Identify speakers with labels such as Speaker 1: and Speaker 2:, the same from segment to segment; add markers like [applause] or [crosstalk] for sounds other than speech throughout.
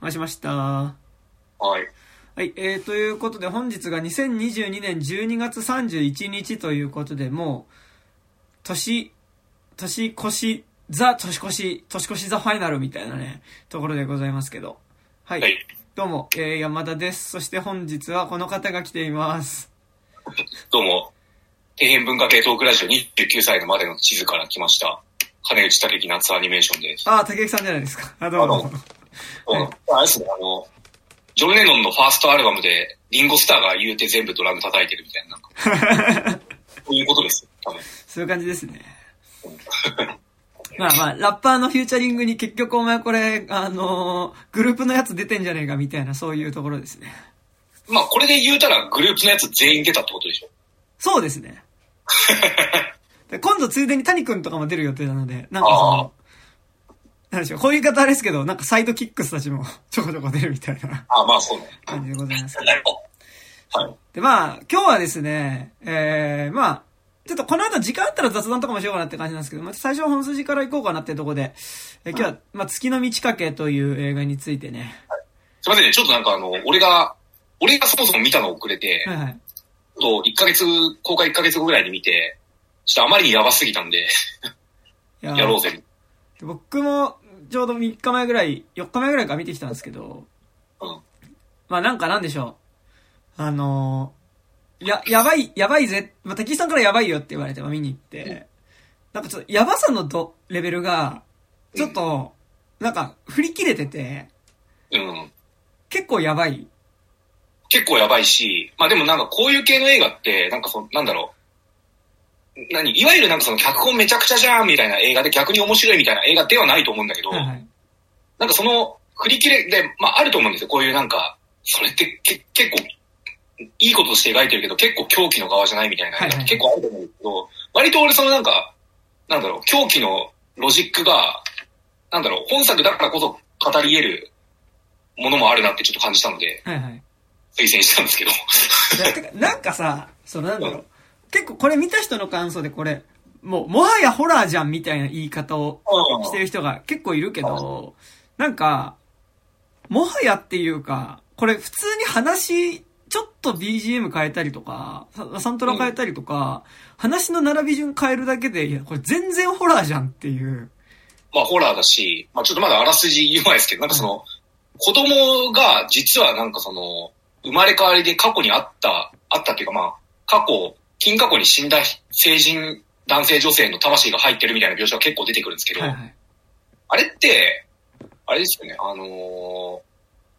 Speaker 1: 回しました。
Speaker 2: はい。
Speaker 1: はい、えー、ということで本日が2022年12月31日ということで、もう、年、年越し、ザ年越し、年越しザファイナルみたいなね、ところでございますけど。はい。
Speaker 2: はい。
Speaker 1: どうも、えー、山田です。そして本日はこの方が来ています。
Speaker 2: どうも、底辺文化系トークラジオ29歳のまでの地図から来ました。金内武樹夏アニメーションです。
Speaker 1: あー、竹内さんじゃないですか。あ、どうも。
Speaker 2: あれですね、あの、ジョン・レノンのファーストアルバムで、リンゴスターが言うて全部ドラム叩いてるみたいな、なんか、そういうことですよ、多分。
Speaker 1: そういう感じですね。まあまあ、ラッパーのフューチャリングに結局お前これ、あのーグループのやつ出てんじゃねえかみたいな、そういうところですね。
Speaker 2: まあ、これで言うたらグループのやつ全員出たってことでしょ。
Speaker 1: そうですね。[laughs] で今度ついでに谷くんとかも出る予定なので、なんかその、なんでしょう、こういう言い方あれですけど、なんかサイドキックスたちも [laughs] ちょこちょこ出るみたいな
Speaker 2: あまあ、そうね。
Speaker 1: 感じでございますけど。
Speaker 2: はい。
Speaker 1: で、まあ、今日はですね、えー、まあ、ちょっとこの後時間あったら雑談とかもしようかなって感じなんですけど、まあ、最初は本筋から行こうかなってとこで、えー今日は、まあ、月の満ち欠けという映画についてね。
Speaker 2: すいませんね、ちょっとなんかあの、俺が、俺がそもそも見たのをくれて、
Speaker 1: はいはい。
Speaker 2: と1ヶ月、公開1ヶ月後ぐらいに見て、ちょっとあまりにやばすぎたんで、
Speaker 1: や
Speaker 2: ろうぜ。
Speaker 1: で僕も、ちょうど3日前ぐらい、4日前ぐらいから見てきたんですけど、
Speaker 2: うん。
Speaker 1: まあなんかなんでしょう。あのーや、やばい、やばいぜ。まあ、滝井さんからやばいよって言われて、まあ、見に行って、なんかちょっと、やばさのど、レベルが、ちょっと、なんか、振り切れてて、
Speaker 2: うん。
Speaker 1: 結構やばい。
Speaker 2: 結構やばいし、まあでもなんかこういう系の映画って、なんかその、なんだろう。何いわゆるなんかその脚本めちゃくちゃじゃんみたいな映画で逆に面白いみたいな映画ではないと思うんだけど、
Speaker 1: はいはい。
Speaker 2: なんかその振り切れで、まああると思うんですよ。こういうなんか、それってけ結構、いいこととして描いてるけど、結構狂気の側じゃないみたいな映画って結構あると思うんですけど、割と俺そのなんか、なんだろう、狂気のロジックが、なんだろう、本作だからこそ語り得るものもあるなってちょっと感じたので、
Speaker 1: はいはい。
Speaker 2: 推薦したんですけど。
Speaker 1: なんかさ、そのなんだろう。結構これ見た人の感想でこれ、もう、もはやホラーじゃんみたいな言い方をしてる人が結構いるけど、なんか、もはやっていうか、これ普通に話、ちょっと BGM 変えたりとか、ササントラ変えたりとか、話の並び順変えるだけで、いや、これ全然ホラーじゃんっていう。
Speaker 2: まあホラーだし、まあちょっとまだあらすじ言う前ですけど、なんかその、子供が実はなんかその、生まれ変わりで過去にあった、あったっていうかまあ、過去、近過去に死んだ成人男性女性の魂が入ってるみたいな描写が結構出てくるんですけど、
Speaker 1: はいはい。
Speaker 2: あれって、あれですよね、あのー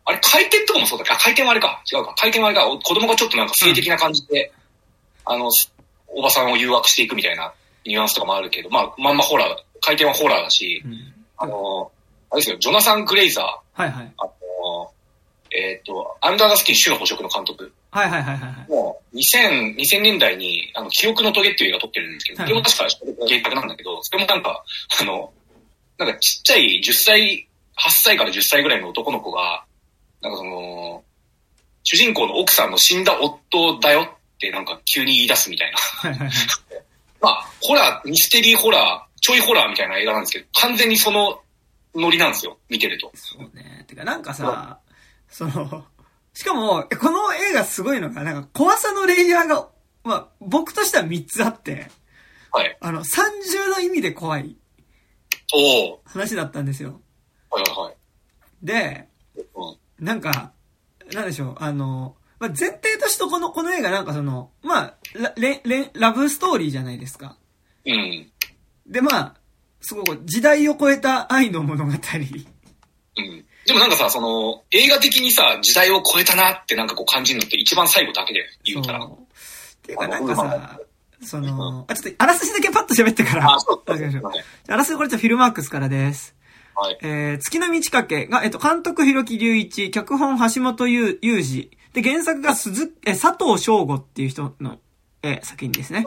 Speaker 2: あれ回転とかもそうだっけあ、回転はあれか。違うか。回転はあれか。お子供がちょっとなんか性的な感じで、あの、おばさんを誘惑していくみたいなニュアンスとかもあるけど、まあ、まんまホラー、回転はホラーだし、
Speaker 1: うん。
Speaker 2: あの、あれですよ、ジョナサン・グレイザー、
Speaker 1: はいはい。
Speaker 2: あの、えっ、と、アンダーザスキン主の捕食の監督。
Speaker 1: はいはいはいはいはい。
Speaker 2: もう、2000、2000年代に、あの、記憶のトゲっていう映画撮ってるんですけど、
Speaker 1: はい
Speaker 2: それも確か原作なんだけど、それもなんか、[laughs] あの、なんかちっちゃい10歳、8歳から10歳ぐらいの男の子が、なんかその、主人公の奥さんの死んだ夫だよってなんか急に言い出すみたいな。[laughs] まあ、ホラー、ミステリーホラー、ちょいホラーみたいな映画なんですけど、完全にそのノリなんですよ、見てると。
Speaker 1: そうね。てかなんかさ、その、しかも、えこの映画すごいのが、なんか怖さのレイヤーが、まあ、僕としては3つあって、
Speaker 2: はい。
Speaker 1: あの、30の意味で怖い
Speaker 2: おー。
Speaker 1: 話だったんですよ。
Speaker 2: はいはいはい。
Speaker 1: で、
Speaker 2: うん。
Speaker 1: なんか、なんでしょう、あの、まあ、前提としてこの、この映画なんかその、まあ、ラレレラブストーリーじゃないですか。
Speaker 2: うん。
Speaker 1: で、まあ、すごく時代を超えた愛の物語。
Speaker 2: うん。でもなんかさ、その、映画的にさ、時代を超えたなってなんかこう感じるのって一番最後だけで言うたら。
Speaker 1: っていうかなんかさ、その、あ、ちょっと、あらすじだけパッと喋ってから。
Speaker 2: あ、そう。
Speaker 1: あらすじこれちょっとフィルマークスからです。
Speaker 2: はい。
Speaker 1: えー、月の満ち欠けが、えっと、監督広木隆一、脚本橋本裕裕二。で、原作が鈴、え、佐藤翔吾っていう人の、えー作品ですね。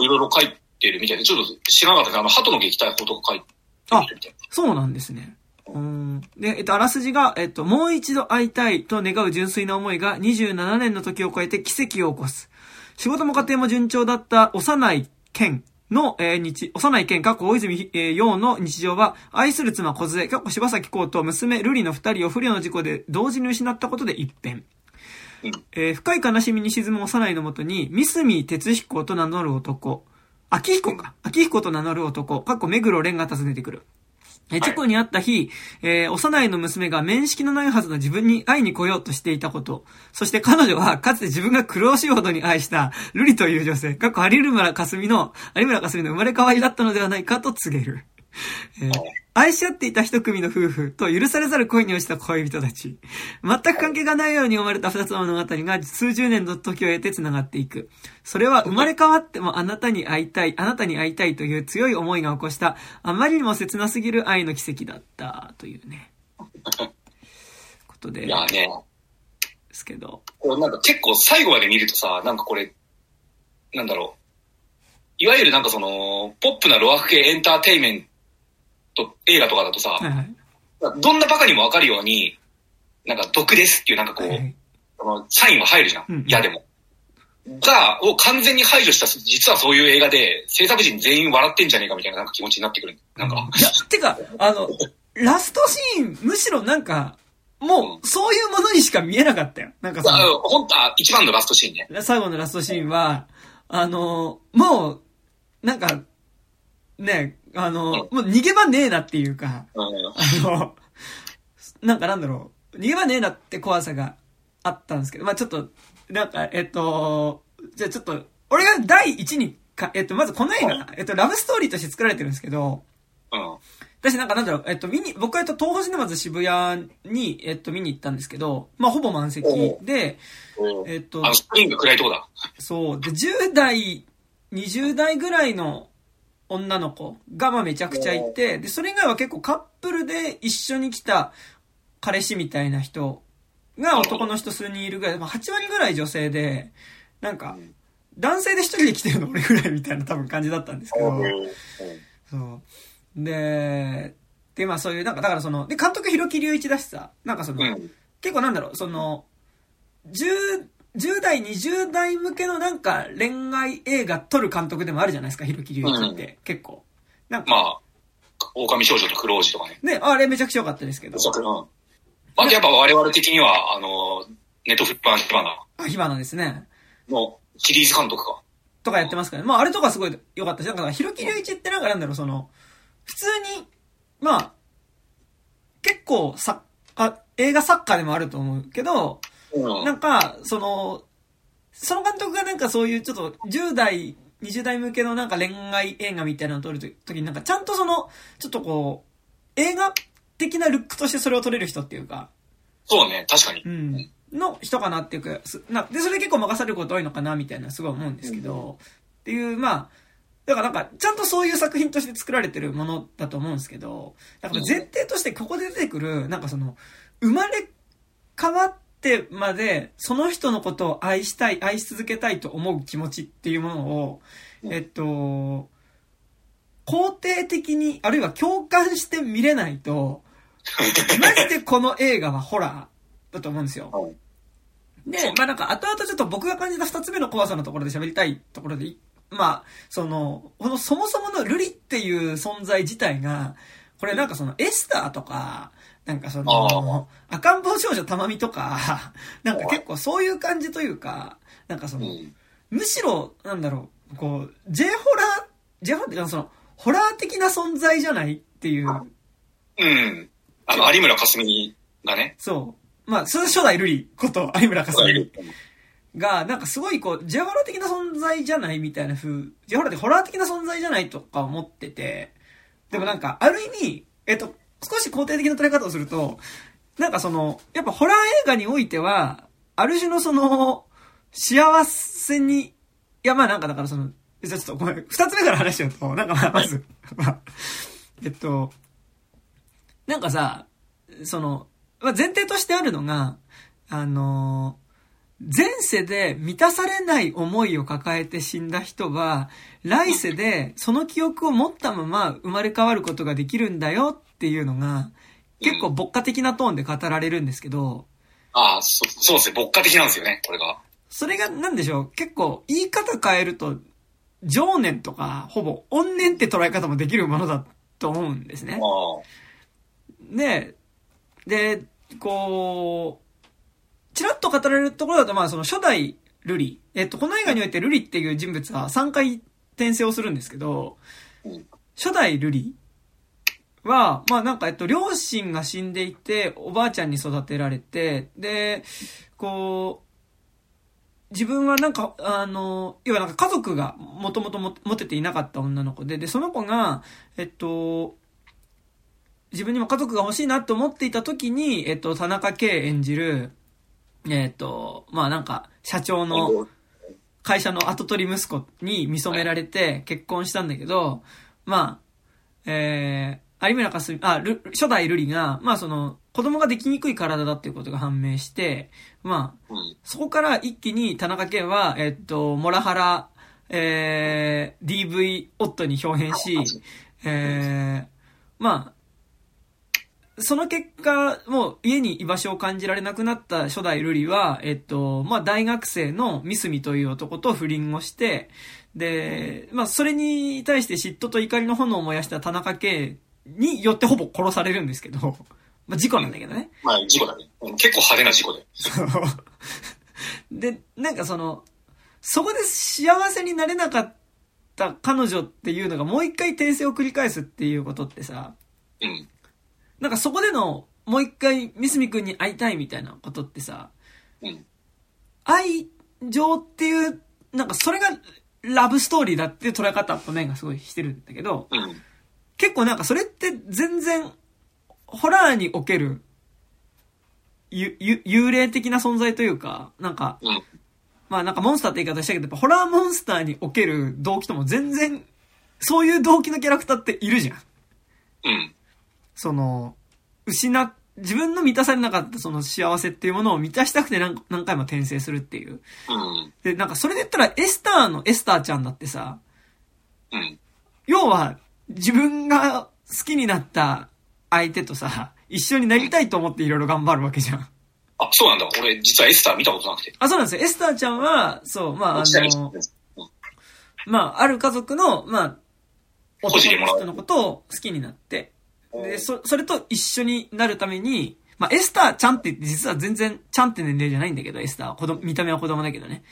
Speaker 2: いろいろ書いてるみたいで、ちょっと知らなかったですあの、鳩の撃退法とか書いて
Speaker 1: あ
Speaker 2: るみたい
Speaker 1: そうなんですね。うん。で、えっと、あらすじが、えっと、もう一度会いたいと願う純粋な思いが27年の時を超えて奇跡を起こす。仕事も家庭も順調だった幼い剣の、えー、日、幼い剣、過去大泉、えー、洋の日常は、愛する妻小杖、過去柴咲コウと娘瑠璃の二人を不慮の事故で同時に失ったことで一変。えー、深い悲しみに沈む幼いのもとに、三角哲彦と名乗る男、秋彦か。秋彦と名乗る男、かっこ目黒蓮が訪ねてくる。え、チェコに会った日、えー、幼いの娘が面識のないはずの自分に会いに来ようとしていたこと。そして彼女は、かつて自分が苦労しいほどに愛した、ルリという女性、かっこ有村架純の、有村架純の生まれ変わりだったのではないかと告げる。えー、愛し合っていた一組の夫婦と許されざる恋に落ちた恋人たち。全く関係がないように生まれた二つの物語が数十年の時を経て繋がっていく。それは生まれ変わってもあなたに会いたい、あなたに会いたいという強い思いが起こしたあまりにも切なすぎる愛の奇跡だったというね。ことで。
Speaker 2: いやね。
Speaker 1: ですけど。
Speaker 2: なんか結構最後まで見るとさ、なんかこれ、なんだろう。いわゆるなんかその、ポップなロアフ系エンターテイメンと映画とかだとさ、はいはい、どんなバカにもわかるように、なんか毒ですっていうなんかこう、はい、そのサインは入るじゃん。嫌、うん、でも。が、を完全に排除した、実はそういう映画で、制作陣全員笑ってんじゃねえかみたいななんか気持ちになってくる。なんか。
Speaker 1: いや、てか、あの、ラストシーン、むしろなんか、もう、そういうものにしか見えなかったよ。なんか
Speaker 2: その。本当は、一番のラストシーンね。
Speaker 1: 最後のラストシーンは、あの、もう、なんか、ね、あの、もう逃げ場ねえなっていうか、あの、なんかなんだろう、逃げ場ねえなって怖さがあったんですけど、まあちょっと、なんか、えっと、じゃあちょっと、俺が第一にか、えっと、まずこの映画、えっと、ラブストーリーとして作られてるんですけど、私なんかなんだろう、えっと、見に、僕はえっと、東宝シネマズ渋谷に、えっと、見に行ったんですけど、まあ、ほぼ満席で、
Speaker 2: えっと、あの、スプリング暗いとこだ。
Speaker 1: そう。で、10代、20代ぐらいの女の子がまあめちゃくちゃいて、で、それ以外は結構カップルで一緒に来た彼氏みたいな人が男の人数人いるぐらい、まあ8割ぐらい女性で、なんか、男性で一人で来てるの俺ぐらいみたいな多分感じだったんですけど、そう。で、で、まあそういう、なんかだからその、で、監督広木隆一だしさ、なんかその、結構なんだろう、その、10 10代、20代向けのなんか恋愛映画撮る監督でもあるじゃないですか、ひろきりゅういちって、結構。
Speaker 2: なんか。まあ、狼少女と黒王子とかね。
Speaker 1: ね、あれめちゃくちゃ良かったですけど。
Speaker 2: そう、うん。あとやっぱ我々的には、あの、ネットフリップ
Speaker 1: 火花。あ、火花ですね。
Speaker 2: の、シリーズ監督か。
Speaker 1: とかやってますからね。まああれとかすごい良かったし、なんか、ひろきりゅういちってなんかなんだろう、その、普通に、まあ、結構さ、あ、映画作家でもあると思うけど、なんか、その、その監督がなんかそういうちょっと10代、20代向けのなんか恋愛映画みたいなのを撮るときになんかちゃんとその、ちょっとこう、映画的なルックとしてそれを撮れる人っていうか。
Speaker 2: そうね、確かに。
Speaker 1: うん。の人かなっていうか、なで、それ結構任されること多いのかなみたいなすごい思うんですけど、うん、っていう、まあ、だからなんか、ちゃんとそういう作品として作られてるものだと思うんですけど、だから前提としてここで出てくる、なんかその、生まれ変わっってまで、その人のことを愛したい、愛し続けたいと思う気持ちっていうものを、えっと、肯定的に、あるいは共感して見れないと、[laughs] マジでこの映画はホラーだと思うんですよ。で、まあなんか後々ちょっと僕が感じた二つ目の怖さのところで喋りたいところで、まあ、その、このそもそものルリっていう存在自体が、これなんかそのエスターとか、なんかその、赤ん坊少女たまみとか、[laughs] なんか結構そういう感じというか、なんかその、むしろ、なんだろう、こう、J ホラー、J ホラーってかその、ホラー的な存在じゃないっていう。
Speaker 2: うん。あの、有村架純がね。
Speaker 1: そう。まあ、それ初代瑠璃こと有村架純が、なんかすごいこう、J ホラー的な存在じゃないみたいな風、J ホラーってホラー的な存在じゃないとか思ってて、でもなんか、ある意味、えっと、少し肯定的な捉え方をすると、なんかその、やっぱホラー映画においては、ある種のその、幸せに、いやまあなんかだからその、じゃちょっとごめん、二つ目から話しちゃうと、なんかまあまず、まあ、えっと、なんかさ、その、まあ、前提としてあるのが、あの、前世で満たされない思いを抱えて死んだ人は、来世でその記憶を持ったまま生まれ変わることができるんだよっていうのが、結構牧歌的なトーンで語られるんですけど。
Speaker 2: ああ、そそうですね。牧歌的なんですよね、これが。
Speaker 1: それが、なんでしょう？結構、言い方変えると、情念とか、ほぼ、怨念って捉え方もできるものだと思うんですね。で、で、こう、ちらっと語られるところだと、まあ、その初代ルリ。えっと、この映画においてルリっていう人物は3回転生をするんですけど、初代ルリは、まあなんか、えっと、両親が死んでいて、おばあちゃんに育てられて、で、こう、自分はなんか、あの、要はなんか家族がもともと持てていなかった女の子で、で、その子が、えっと、自分にも家族が欲しいなって思っていた時に、えっと、田中圭演じる、えっと、まあなんか、社長の会社の後取り息子に見初められて結婚したんだけど、まあ、えー、有村架純、あ、初代瑠璃が、まあその、子供ができにくい体だっていうことが判明して、まあ、そこから一気に田中圭は、えっと、モラハラ、えー、DV 夫に表変し、えー、まあ、その結果、もう家に居場所を感じられなくなった初代瑠璃は、えっと、まあ、大学生のミスミという男と不倫をして、で、まあ、それに対して嫉妬と怒りの炎を燃やした田中圭によってほぼ殺されるんですけど、[laughs] まあ、事故なんだけどね。
Speaker 2: まあ、事故だね。結構派手な事故で。[laughs]
Speaker 1: で、なんかその、そこで幸せになれなかった彼女っていうのがもう一回訂正を繰り返すっていうことってさ、
Speaker 2: うん。
Speaker 1: なんかそこでの、もう一回、三角くんに会いたいみたいなことってさ、
Speaker 2: うん、
Speaker 1: 愛情っていう、なんかそれがラブストーリーだって捉え方と面がすごいしてるんだけど、
Speaker 2: うん、
Speaker 1: 結構なんかそれって全然、ホラーにおける、ゆ、ゆ、幽霊的な存在というか、なんか、
Speaker 2: うん、
Speaker 1: まあなんかモンスターって言い方したけど、やっぱホラーモンスターにおける動機とも全然、そういう動機のキャラクターっているじゃん。
Speaker 2: うん。
Speaker 1: その、失、自分の満たされなかったその幸せっていうものを満たしたくて何何回も転生するっていう。
Speaker 2: うん。
Speaker 1: で、なんかそれで言ったらエスターのエスターちゃんだってさ、
Speaker 2: うん。
Speaker 1: 要は自分が好きになった相手とさ、一緒になりたいと思っていろいろ頑張るわけじゃん。
Speaker 2: あ、そうなんだ。俺実はエスター見たことなくて。
Speaker 1: あ、そうなんですよ。エスターちゃんは、そう、まああの、まあある家族の、まあ、男の人のことを好きになって、で、そ、それと一緒になるために、まあ、エスターちゃんって実は全然ちゃんって年齢じゃないんだけど、エスターは子供、見た目は子供だけどね。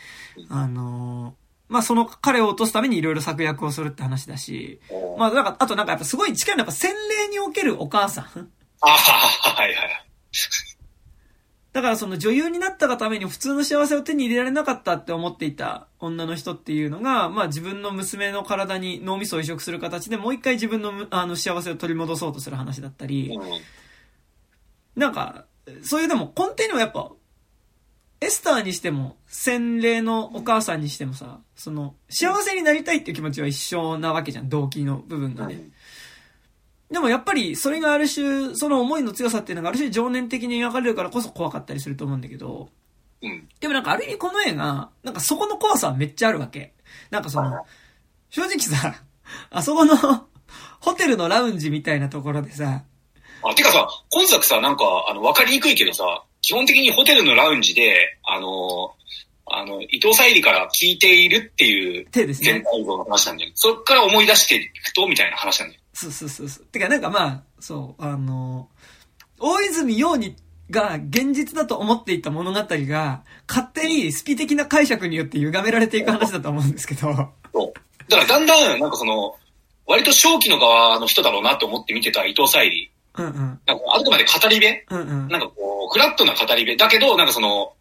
Speaker 1: あのー、まあ、その彼を落とすためにいろいろ策略をするって話だし、まあ、なんか、あとなんかやっぱすごい近いのはやっぱ洗礼におけるお母さん。[laughs]
Speaker 2: ああ、はいはい。
Speaker 1: だからその女優になったがために普通の幸せを手に入れられなかったって思っていた女の人っていうのが、まあ自分の娘の体に脳みそを移植する形でもう一回自分のあの幸せを取り戻そうとする話だったり、なんか、そういうでも根底にはやっぱ、エスターにしても、洗礼のお母さんにしてもさ、その、幸せになりたいっていう気持ちは一緒なわけじゃん、動機の部分がね。でもやっぱりそれがある種、その思いの強さっていうのがある種情念的に描かれるからこそ怖かったりすると思うんだけど、
Speaker 2: うん。
Speaker 1: でもなんかある意味この映画、なんかそこの怖さはめっちゃあるわけ。なんかその、正直さ、あそこの [laughs] ホテルのラウンジみたいなところでさ、
Speaker 2: あ、てかさ、今作さ、なんか、あの、わかりにくいけどさ、基本的にホテルのラウンジで、あの、あの、伊藤沙莉から聞いているっていう、
Speaker 1: 手ですね。全
Speaker 2: 体像の話なんだよ。そっから思い出していくと、みたいな話なんだよ。
Speaker 1: そうそうそうそう。てか、なんかまあ、そう、あの、大泉洋に、が現実だと思っていた物語が、勝手にスピ的な解釈によって歪められていく話だと思うんですけど。
Speaker 2: そう。だからだんだん、なんかその、割と正気の側の人だろうなと思って見てた伊藤沙莉。
Speaker 1: うんうん。なんか
Speaker 2: あくまで語り部、
Speaker 1: うんうん、
Speaker 2: なんかこう、フラットな語り部。だけど、なんかその、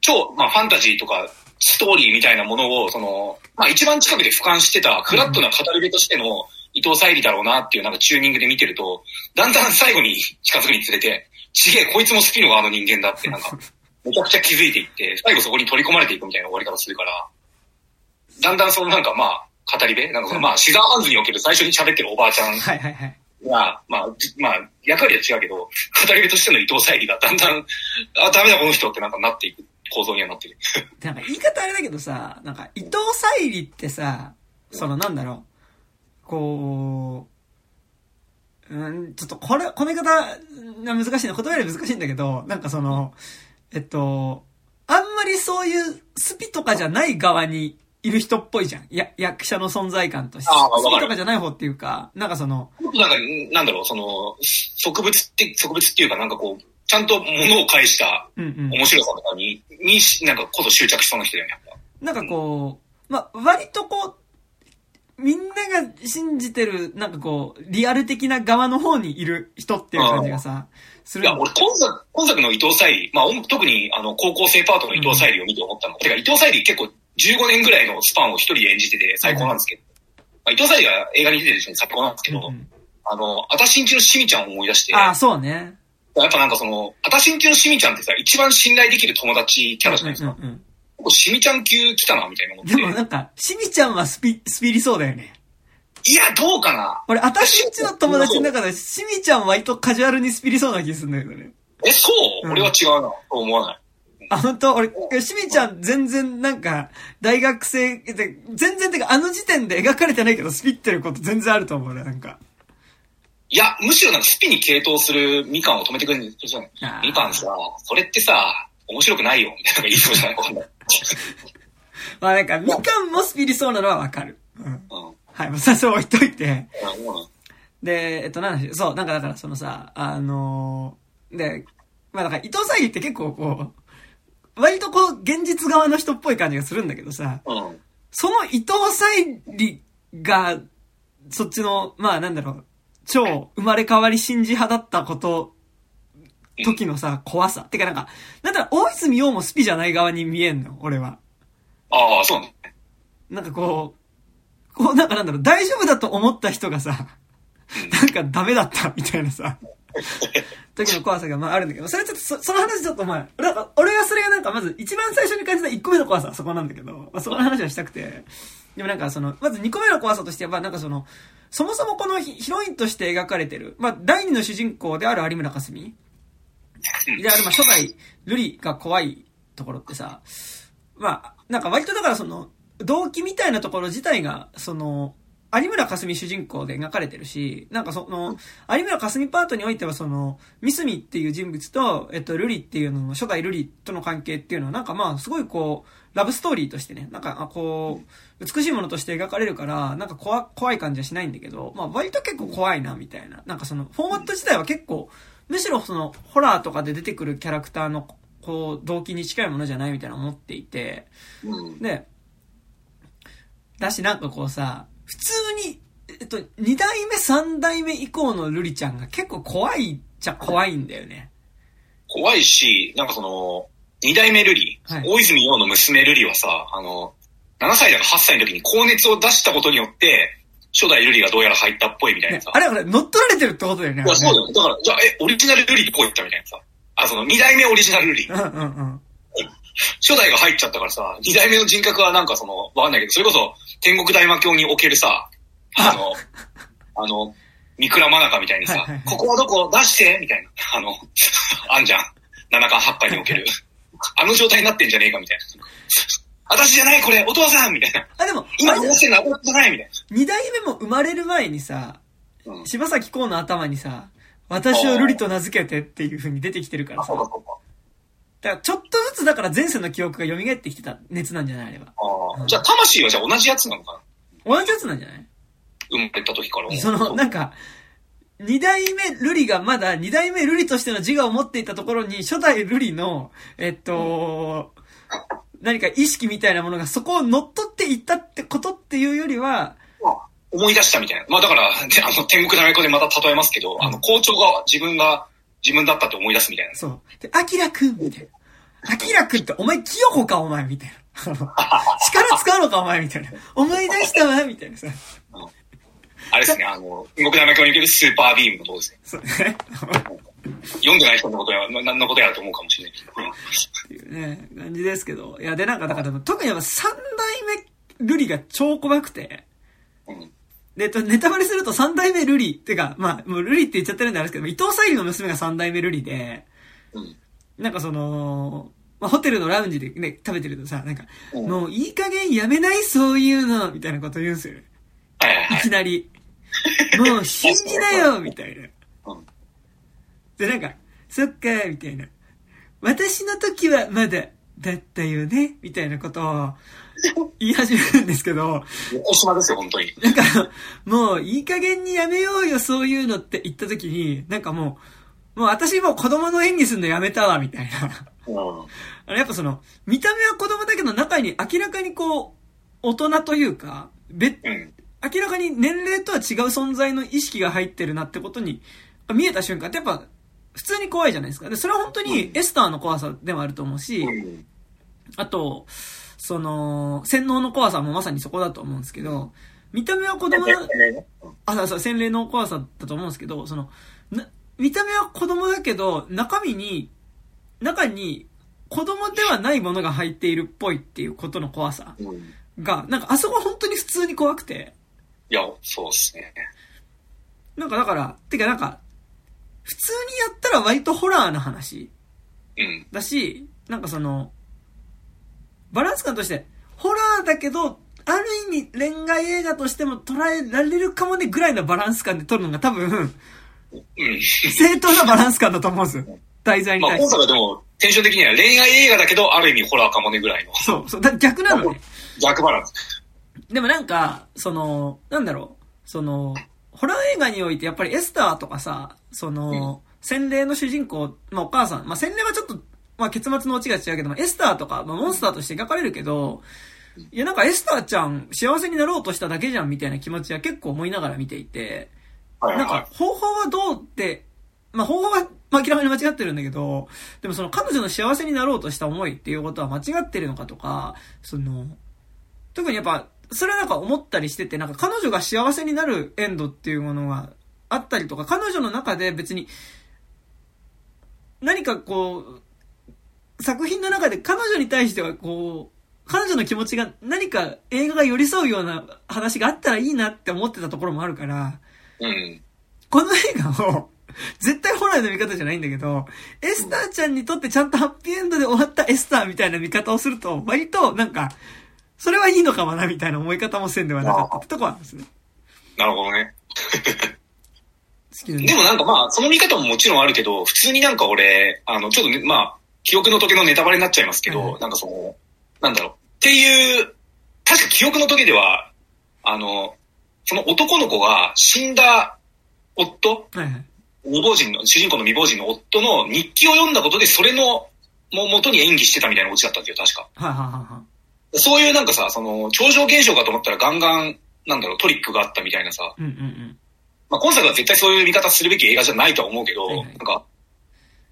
Speaker 2: 超、まあファンタジーとか、ストーリーみたいなものを、その、まあ一番近くで俯瞰してた、フラットな語り部としての、伊藤沙莉だろうなっていうなんかチューニングで見てると、だんだん最後に近づくにつれて、ちげえ、こいつも好きの側の人間だってなんか、めちゃくちゃ気づいていって、最後そこに取り込まれていくみたいな終わり方するから、だんだんそのなんかまあ、語り部なんかそのまあ、シザーハンズにおける最初に喋ってるおばあちゃん
Speaker 1: はいはいはい。
Speaker 2: が、まあ、まあ、役割は違うけど、語り部としての伊藤沙莉がだんだん、あ、ダメだこの人ってなんかなっていく構造にはなってる。[laughs]
Speaker 1: なんか言い方あれだけどさ、なんか伊藤沙莉ってさ、そのなんだろう、こう、うん、ちょっとこれ、この言い方が難しいな。言葉より難しいんだけど、なんかその、えっと、あんまりそういうスピとかじゃない側にいる人っぽいじゃん。や、役者の存在感として。
Speaker 2: あーわかる
Speaker 1: 好きとかじゃない方っていうか、なんかその、
Speaker 2: なんか、なんだろう、その、植物って、植物っていうかなんかこう、ちゃんと物を介した
Speaker 1: うんうん。
Speaker 2: 面白さとかに、にし、なんかこそ執着しそうな人だよね。
Speaker 1: なんかこう、まあ、割とこう、みんなが信じてる、なんかこう、リアル的な側の方にいる人っていう感じがさ、する
Speaker 2: いや、俺、今作、今作の伊藤沙莉、まあ、音特に、あの、高校生パートの伊藤沙莉を見て思ったの。てか、伊藤沙莉結構15年ぐらいのスパンを一人で演じてて最高なんですけど。まあ、伊藤沙莉が映画に出てる人に最高なんですけど、
Speaker 1: うんうん
Speaker 2: あの、あたしんちのしみちゃんを思い出して、
Speaker 1: ああ、そうね。
Speaker 2: やっぱなんかその、あたしんちのしみちゃんってさ、一番信頼できる友達キャラじゃないですか。
Speaker 1: うんうんうん
Speaker 2: しみちゃん級来たな、みたいな思って。
Speaker 1: でもなんか、しみちゃんはスピ、スピリそうだよね。
Speaker 2: いや、どうかな
Speaker 1: 俺、あたしんちの友達の中で、しみちゃんは割とカジュアルにスピリそうな気するんだけどね。
Speaker 2: え、そう、
Speaker 1: うん
Speaker 2: 俺は違うな、と思わない。
Speaker 1: あ、本当？俺、しみちゃん全然なんか、大学生で、全然てか、あの時点で描かれてないけど、スピってること全然あると思うね、なんか。
Speaker 2: いや、むしろなんかスピに傾倒するみかんを止めてくれるんですよ。みかんさ、それってさ、面白くないよ、[laughs] みたいな言いそうじゃない？わかんない。[laughs]
Speaker 1: まあなんか、みかんもスピリそうなのはわかる。うん。
Speaker 2: うん。
Speaker 1: はい、まあ、さそう置いといて。
Speaker 2: うん
Speaker 1: で、えっと、なんだしそう、なんかだからそのさ、あのーで、まあだから伊藤沙莉って結構こう、割とこう、現実側の人っぽい感じがするんだけどさ、
Speaker 2: うん。
Speaker 1: その伊藤沙莉が、そっちの、まあなんだろう、超生まれ変わり信じ派だったこと、時のさ、怖さ。てかなんか、なんだろう、大泉洋もスピじゃない側に見えんの、俺は。
Speaker 2: ああ、そうね。
Speaker 1: なんかこう、こうなんかなんだろう、大丈夫だと思った人がさ、なんかダメだったみたいなさ、[laughs] 時の怖さがまああるんだけど、それちょっとそ、その話ちょっとまあ、なんか俺はそれがなんかまず一番最初に感じた1個目の怖さはそこなんだけど、まあそこの話はしたくて、でもなんかその、まず2個目の怖さとしては、なんかその、そもそもこのヒヒロインとして描かれてる、まあ第二の主人公である有村架純。である、まあ初代瑠璃が怖いところってさ、まあ、なんか割とだからその、動機みたいなところ自体が、その、有村架純主人公で描かれてるし、なんかその、有村架純パートにおいてはその、ミスミっていう人物と、えっと、ルリっていうのの、初代ルリとの関係っていうのは、なんかまあ、すごいこう、ラブストーリーとしてね、なんか、あこう、美しいものとして描かれるから、なんか怖、怖い感じはしないんだけど、まあ、割と結構怖いな、みたいな。なんかその、フォーマット自体は結構、むしろその、ホラーとかで出てくるキャラクターの、こう、動機に近いものじゃないみたいな思っていて、
Speaker 2: うん。
Speaker 1: で、だしなんかこうさ、普通に、えっと、二代目、三代目以降のルリちゃんが結構怖いっちゃ怖いんだよね。
Speaker 2: 怖いし、なんかその、二代目瑠璃、
Speaker 1: はい
Speaker 2: 大泉洋の娘瑠璃はさ、あの、7歳だか8歳の時に高熱を出したことによって、初代瑠璃がどうやら入ったっぽいみたいなさ。、
Speaker 1: ねあれあれ、乗っ取られてるってことだよね。
Speaker 2: いや、そうだ
Speaker 1: よ。
Speaker 2: よ。だから、じゃあ、え、オリジナル瑠璃ってこう言ったみたいなさ。あ、その、二代目オリジナル瑠璃。
Speaker 1: うんうんうん。
Speaker 2: 初代が入っちゃったからさ、二代目の人格はなんかその、わかんないけど、それこそ、天国大魔教におけるさ、あの、あの、三倉真中みたいにさ、ここはどこ出してみたいな。あの、あんじゃん。七巻八巻における。あの状態になってんじゃねえかみたいな。私じゃないこれお父さんみたいな。
Speaker 1: あ、でも、
Speaker 2: 今
Speaker 1: あれじゃん
Speaker 2: 話してんのは俺じゃないみたい
Speaker 1: 二代目も生まれる前にさ、
Speaker 2: な。うん。
Speaker 1: 柴咲コウの頭にさ、私をルリと名付けてっていう風に出てきてるから
Speaker 2: あ、
Speaker 1: さ
Speaker 2: そう。かそうか。
Speaker 1: だからちょっとずつだから前世の記憶が蘇ってきてた熱なんじゃないあれば。
Speaker 2: ああ、じゃあ魂はじゃあ同じやつなのかな？
Speaker 1: 同じやつなんじゃない？
Speaker 2: 生まれた時から。
Speaker 1: その、なんか、二代目ルリがまだ二代目ルリとしての自我を持っていたところに、初代ルリの、えっと、何か意識みたいなものがそこを乗っ取っていったってことっていうよりは、
Speaker 2: 思い出したみたいな。まあだから、であの、天国大魔教でまた例えますけど、あの、校長が自分が自分だったって思い出すみたいな。
Speaker 1: そう。で、アキラくんみたいな。アキラくんってお前清子かお前みたいな。[laughs] 力使うのかお前みたいな。思い出したわみたいなさ。
Speaker 2: あれですね、あの、天国大魔教におけるスーパービームのとこですね。
Speaker 1: そうね。[laughs]
Speaker 2: 読んでない人のことや、な何のことやらと思うかもしれないけど。
Speaker 1: っていうね、感じですけど。いや、で、なんか、だから、特にやっぱ三代目ルリが超怖くて、
Speaker 2: うん。
Speaker 1: で、えっと、ネタバレすると三代目ルリ、ってか、まあ、もうルリって言っちゃってるんであれですけど、伊藤沙莉の娘が三代目ルリで、
Speaker 2: うん。
Speaker 1: なんかその、まあ、ホテルのラウンジでね、食べてるとさ、なんか、
Speaker 2: うん
Speaker 1: もういい加減やめないそういうの、みたいなこと言うんですよね。い。きなり。もう信じなよみたいな。
Speaker 2: うん
Speaker 1: で、なんか、そっか、みたいな。私の時はまだだったよねみたいなことを言い始めるんですけど、
Speaker 2: 横島ですよ、本当に。
Speaker 1: なんか、もういい加減にやめようよ、そういうのって言った時に、なんかもう、もう私もう子供の演技するのやめたわ、みたいな。
Speaker 2: うん。
Speaker 1: あのやっぱその、見た目は子供だけど中に明らかにこう、大人というか、別、
Speaker 2: うん。
Speaker 1: 明らかに年齢とは違う存在の意識が入ってるなってことに、見えた瞬間ってやっぱ、普通に怖いじゃないですか。で、それは本当にエスターの怖さでもあると思うし、
Speaker 2: うん。
Speaker 1: あと、その、洗脳の怖さもまさにそこだと思うんですけど、見た目は子供だ、あ、そうそう、洗礼の怖さだと思うんですけど、その、な、見た目は子供だけど、中身に、中に子供ではないものが入っているっぽいっていうことの怖さ
Speaker 2: うん。
Speaker 1: が、なんかあそこは本当に普通に怖くて、
Speaker 2: いや、そうですね。
Speaker 1: なんかだから、てかなんか、普通にやったら割とホラーな話
Speaker 2: うん。
Speaker 1: だし、なんかその、バランス感として、ホラーだけど、ある意味恋愛映画としても捉えられるかもねぐらいのバランス感で撮るのが多分、
Speaker 2: うん。
Speaker 1: 正当なバランス感だと思うんですよ。題材に
Speaker 2: まあ、
Speaker 1: 対して。
Speaker 2: 今作はでも、テンション的には恋愛映画だけど、ある意味ホラーかもねぐらいの。
Speaker 1: そう、そう、だ逆なのね。
Speaker 2: 逆バランス。
Speaker 1: でもなんか、その、なんだろう、その、ホラー映画においてやっぱりエスターとかさ、その、洗礼の主人公、まあお母さん、まあ洗礼はちょっと、まあ結末のオチが違うけども、エスターとか、まあモンスターとして描かれるけど、いやなんかエスターちゃん幸せになろうとしただけじゃんみたいな気持ちは結構思いながら見ていて、なんか方法はどうって、まあ方法はまあ明らかに間違ってるんだけど、でもその彼女の幸せになろうとした思いっていうことは間違ってるのかとか、その、特にやっぱ、それはなんか思ったりしてて、なんか彼女が幸せになるエンドっていうものがあったりとか、彼女の中で別に、何かこう、作品の中で彼女に対してはこう、彼女の気持ちが何か映画が寄り添うような話があったらいいなって思ってたところもあるから、
Speaker 2: い。うん。
Speaker 1: この映画を、絶対ホラーの見方じゃないんだけど、エスターちゃんにとってちゃんとハッピーエンドで終わったエスターみたいな見方をすると、割となんか、それはいいのかもなみたいな思い方もせんではなかったってとこはあるんですね。
Speaker 2: なるほどね。
Speaker 1: 好きな
Speaker 2: でもなんかまあ、その見方ももちろんあるけど、普通になんか俺、あの、ちょっとね、まあ、記憶の時のネタバレになっちゃいますけど、
Speaker 1: はい
Speaker 2: なんかその、なんだろう。っていう、確か記憶の時では、あの、その男の子が死んだ夫、
Speaker 1: はいはい。
Speaker 2: 未亡人の、主人公の未亡人の夫の日記を読んだことで、それの、も元に演技してたみたいなオチだったんですよ、確か。
Speaker 1: はいはいはいはい。
Speaker 2: そういうなんかさ、その、超常現象かと思ったらガンガン、なんだろう、トリックがあったみたいなさ、
Speaker 1: うんうんうん。
Speaker 2: まあ今作は絶対そういう見方するべき映画じゃないとは思うけど、
Speaker 1: はいはい
Speaker 2: なんか、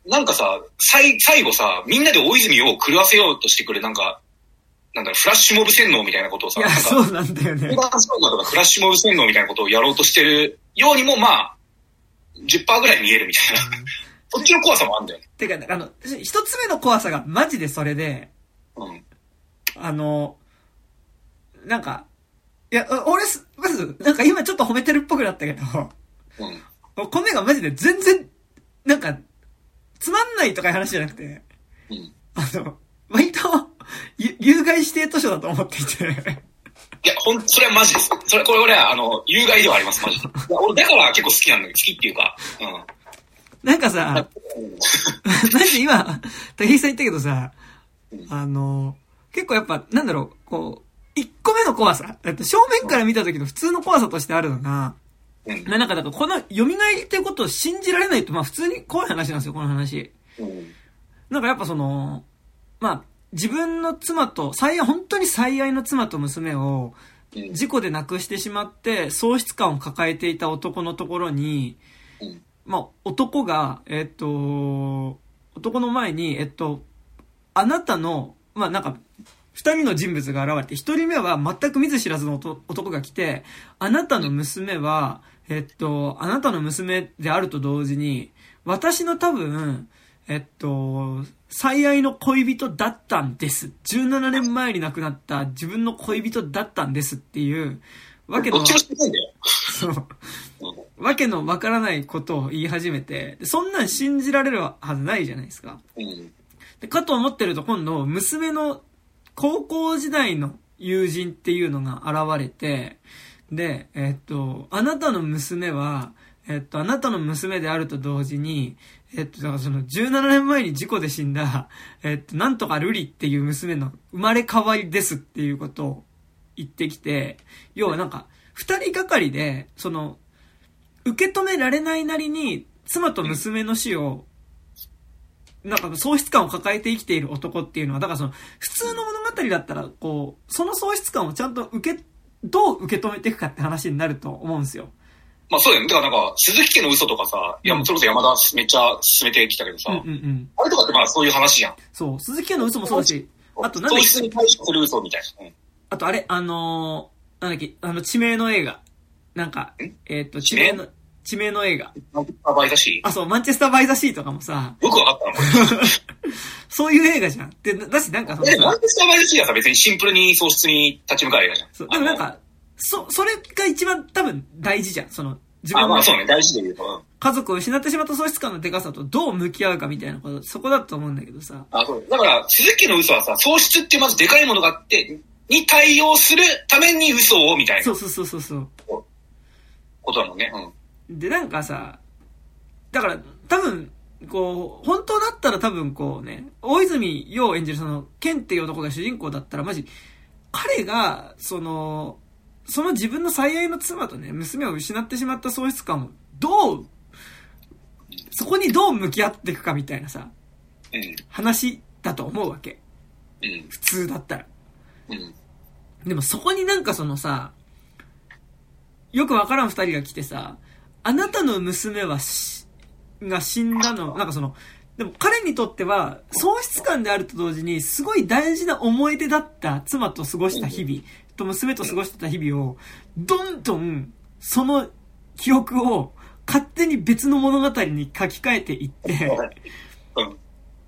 Speaker 2: なんかさ、最、最後さ、みんなで大泉を狂わせようとしてくる、なんか、なんだろう、フラッシュモブ洗脳みたいなことをさ、
Speaker 1: そうなんだよね
Speaker 2: とかフラッシュモブ洗脳みたいなことをやろうとしてるようにも、まあ、10%ぐらい見えるみたいな。[laughs] そっちの怖さもあるんだよね。
Speaker 1: てか、あの、一つ目の怖さがマジでそれで、
Speaker 2: うん。
Speaker 1: あの、なんか、いや、俺す、まず、なんか今ちょっと褒めてるっぽくなったけど、
Speaker 2: うん。
Speaker 1: この映画マジで全然、なんか、つまんないとかいう話じゃなくて、
Speaker 2: うん。
Speaker 1: あの、割と、ゆ有害指定図書だと思っていて、
Speaker 2: いや、ほん、それはマジです。それ、これ俺は、あの、有害ではあります、マジで。俺、だから結構好きなんだよ。好きっていうか、うん。
Speaker 1: なんかさ、マジで今、武井さん言ったけどさ
Speaker 2: うん、
Speaker 1: あの、結構やっぱ、なんだろう、こう、一個目の怖さ、えっと正面から見た時の普通の怖さとしてあるのが、
Speaker 2: うん。
Speaker 1: まあなんか、だからこの、蘇りっていうことを信じられないと、まあ普通に怖い話なんですよ、この話。
Speaker 2: うん。
Speaker 1: なんかやっぱその、まあ、自分の妻と、最愛、本当に最愛の妻と娘を、
Speaker 2: うん。
Speaker 1: 事故で亡くしてしまって、喪失感を抱えていた男のところに、
Speaker 2: うん
Speaker 1: まあ、男が、えっと、男の前に、えっと、あなたの、まあなんか、二人の人物が現れて、一人目は全く見ず知らずの男男が来て、あなたの娘は、えっと、あなたの娘であると同時に、私の多分、えっと、最愛の恋人だったんです。17年前に亡くなった自分の恋人だったんですっていう、わけの。そう、
Speaker 2: うん。
Speaker 1: わけのわからないことを言い始めて、でそんなん信じられるはずないじゃないですか。
Speaker 2: うん。
Speaker 1: で、かと思ってると今度、娘の高校時代の友人っていうのが現れて、で、えっと、あなたの娘は、えっと、あなたの娘であると同時に、えっと、だからその17年前に事故で死んだ、えっと、なんとかルリっていう娘の生まれ変わりですっていうことを言ってきて、要はなんか、二人がかりで、その、受け止められないなりに、妻と娘の死を、なんか喪失感を抱えて生きている男っていうのは、だからその、普通の物語だったら、こう、その喪失感をちゃんと受け、どう受け止めていくかって話になると思うんですよ。
Speaker 2: まあそうだよね。だからなんか、鈴木家の嘘とかさ、いや、それこそ山田めっちゃ進めてきたけどさ、
Speaker 1: うんうんうん。
Speaker 2: あれとかってまあそういう話じゃん。
Speaker 1: そう、鈴木家の嘘もそうだし、あとなんだ
Speaker 2: 糖
Speaker 1: っけ？
Speaker 2: 質に対処する嘘みたいな。うん
Speaker 1: あとあれ、あのー、なんだっけ、あの、地名の映画。なんか、えっ、と、地名の、地名の映画。
Speaker 2: アバイザシ
Speaker 1: あ、そう、マンチェスターバイザシーとかもさ、
Speaker 2: ーよくわかったな、これ。
Speaker 1: そういう映画じゃん。で、だし、なんかその
Speaker 2: え、マ
Speaker 1: さ
Speaker 2: ン、チェスターバイザシーはさ、別にシンプルに喪失に立ち向かう映画じゃん。
Speaker 1: そう、でもなんか、そ、それが一番多分大事じゃん。その、自
Speaker 2: あの、あ、
Speaker 1: 分の
Speaker 2: まあそうね、大事で言うと。うん
Speaker 1: 家族を失ってしまった喪失感のでかさとどう向き合うかみたいなこと、そこだと思うんだけどさ。
Speaker 2: あ、そう。だから、鈴木の嘘はさ、喪失ってまずでかいものがあって、に対応するために嘘をみたいな
Speaker 1: そうそうそうそうそう。
Speaker 2: ことなのね。うん。
Speaker 1: で、なんかさ、だから、多分、こう、本当だったら多分こうね、大泉洋演じるその、ケンっていう男が主人公だったら、マジ、彼が、その、その自分の最愛の妻とね、娘を失ってしまった喪失感を、どう、そこにどう向き合っていくかみたいなさ、
Speaker 2: うん。
Speaker 1: 話だと思うわけ。
Speaker 2: うん。
Speaker 1: 普通だったら。
Speaker 2: うん。
Speaker 1: でもそこになんかそのさ、よくわからん二人が来てさ、あなたの娘はし、が死んだの、なんかその、でも彼にとっては、喪失感であると同時に、すごい大事な思い出だった妻と過ごした日々、と娘と過ごしてた日々を、どんどん、その記憶を勝手に別の物語に書き換えていって、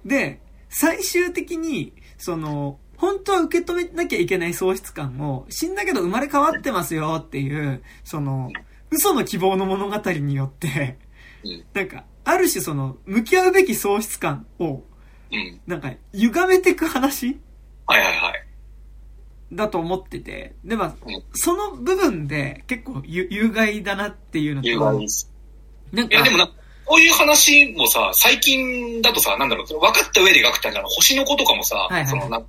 Speaker 1: で、最終的に、その、本当は受け止めなきゃいけない喪失感を、死んだけど生まれ変わってますよっていう、その、嘘の希望の物語によって、
Speaker 2: うん。
Speaker 1: なんか、ある種その、向き合うべき喪失感を、
Speaker 2: うん。
Speaker 1: なんか、歪めていく話
Speaker 2: はいはいはい。
Speaker 1: だと思ってて、で、まあ
Speaker 2: うん、
Speaker 1: その部分で結構有有害だなっていうのと、
Speaker 2: 有害です。
Speaker 1: なんか、
Speaker 2: いや、でもなこういう話もさ、最近だとさ、なんだろう、分かった上で描くってあるじゃん星の子とかもさ、
Speaker 1: はいはい
Speaker 2: そのな、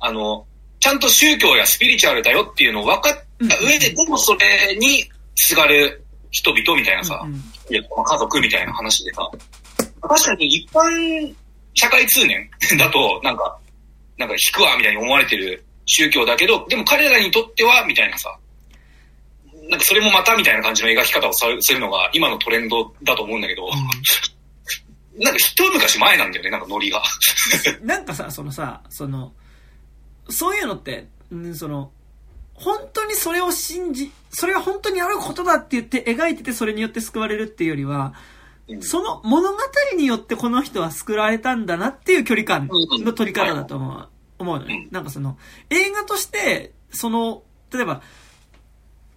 Speaker 2: あの、ちゃんと宗教やスピリチュアルだよっていうのを分かった上で、でもそれにすがる人々みたいなさ、
Speaker 1: うんうん。
Speaker 2: 家族みたいな話でさ、確かに一般社会通念 [laughs] だと、なんか、なんか引くわみたいに思われてる宗教だけど、でも彼らにとっては、みたいなさ、なんかそれもまたみたいな感じの描き方をさするのが今のトレンドだと思うんだけど、[laughs] なんか一昔前なんだよね、なんかノリが。[laughs]
Speaker 1: なんかさ、そのさ、その、そういうのって、んその、本当にそれを信じ、それが本当にあることだって言って描いててそれによって救われるっていうよりは、
Speaker 2: うん。
Speaker 1: その物語によってこの人は救われたんだなっていう距離感の取り方だと思う。思うのね
Speaker 2: うん。
Speaker 1: なんかその、映画として、その、例えば、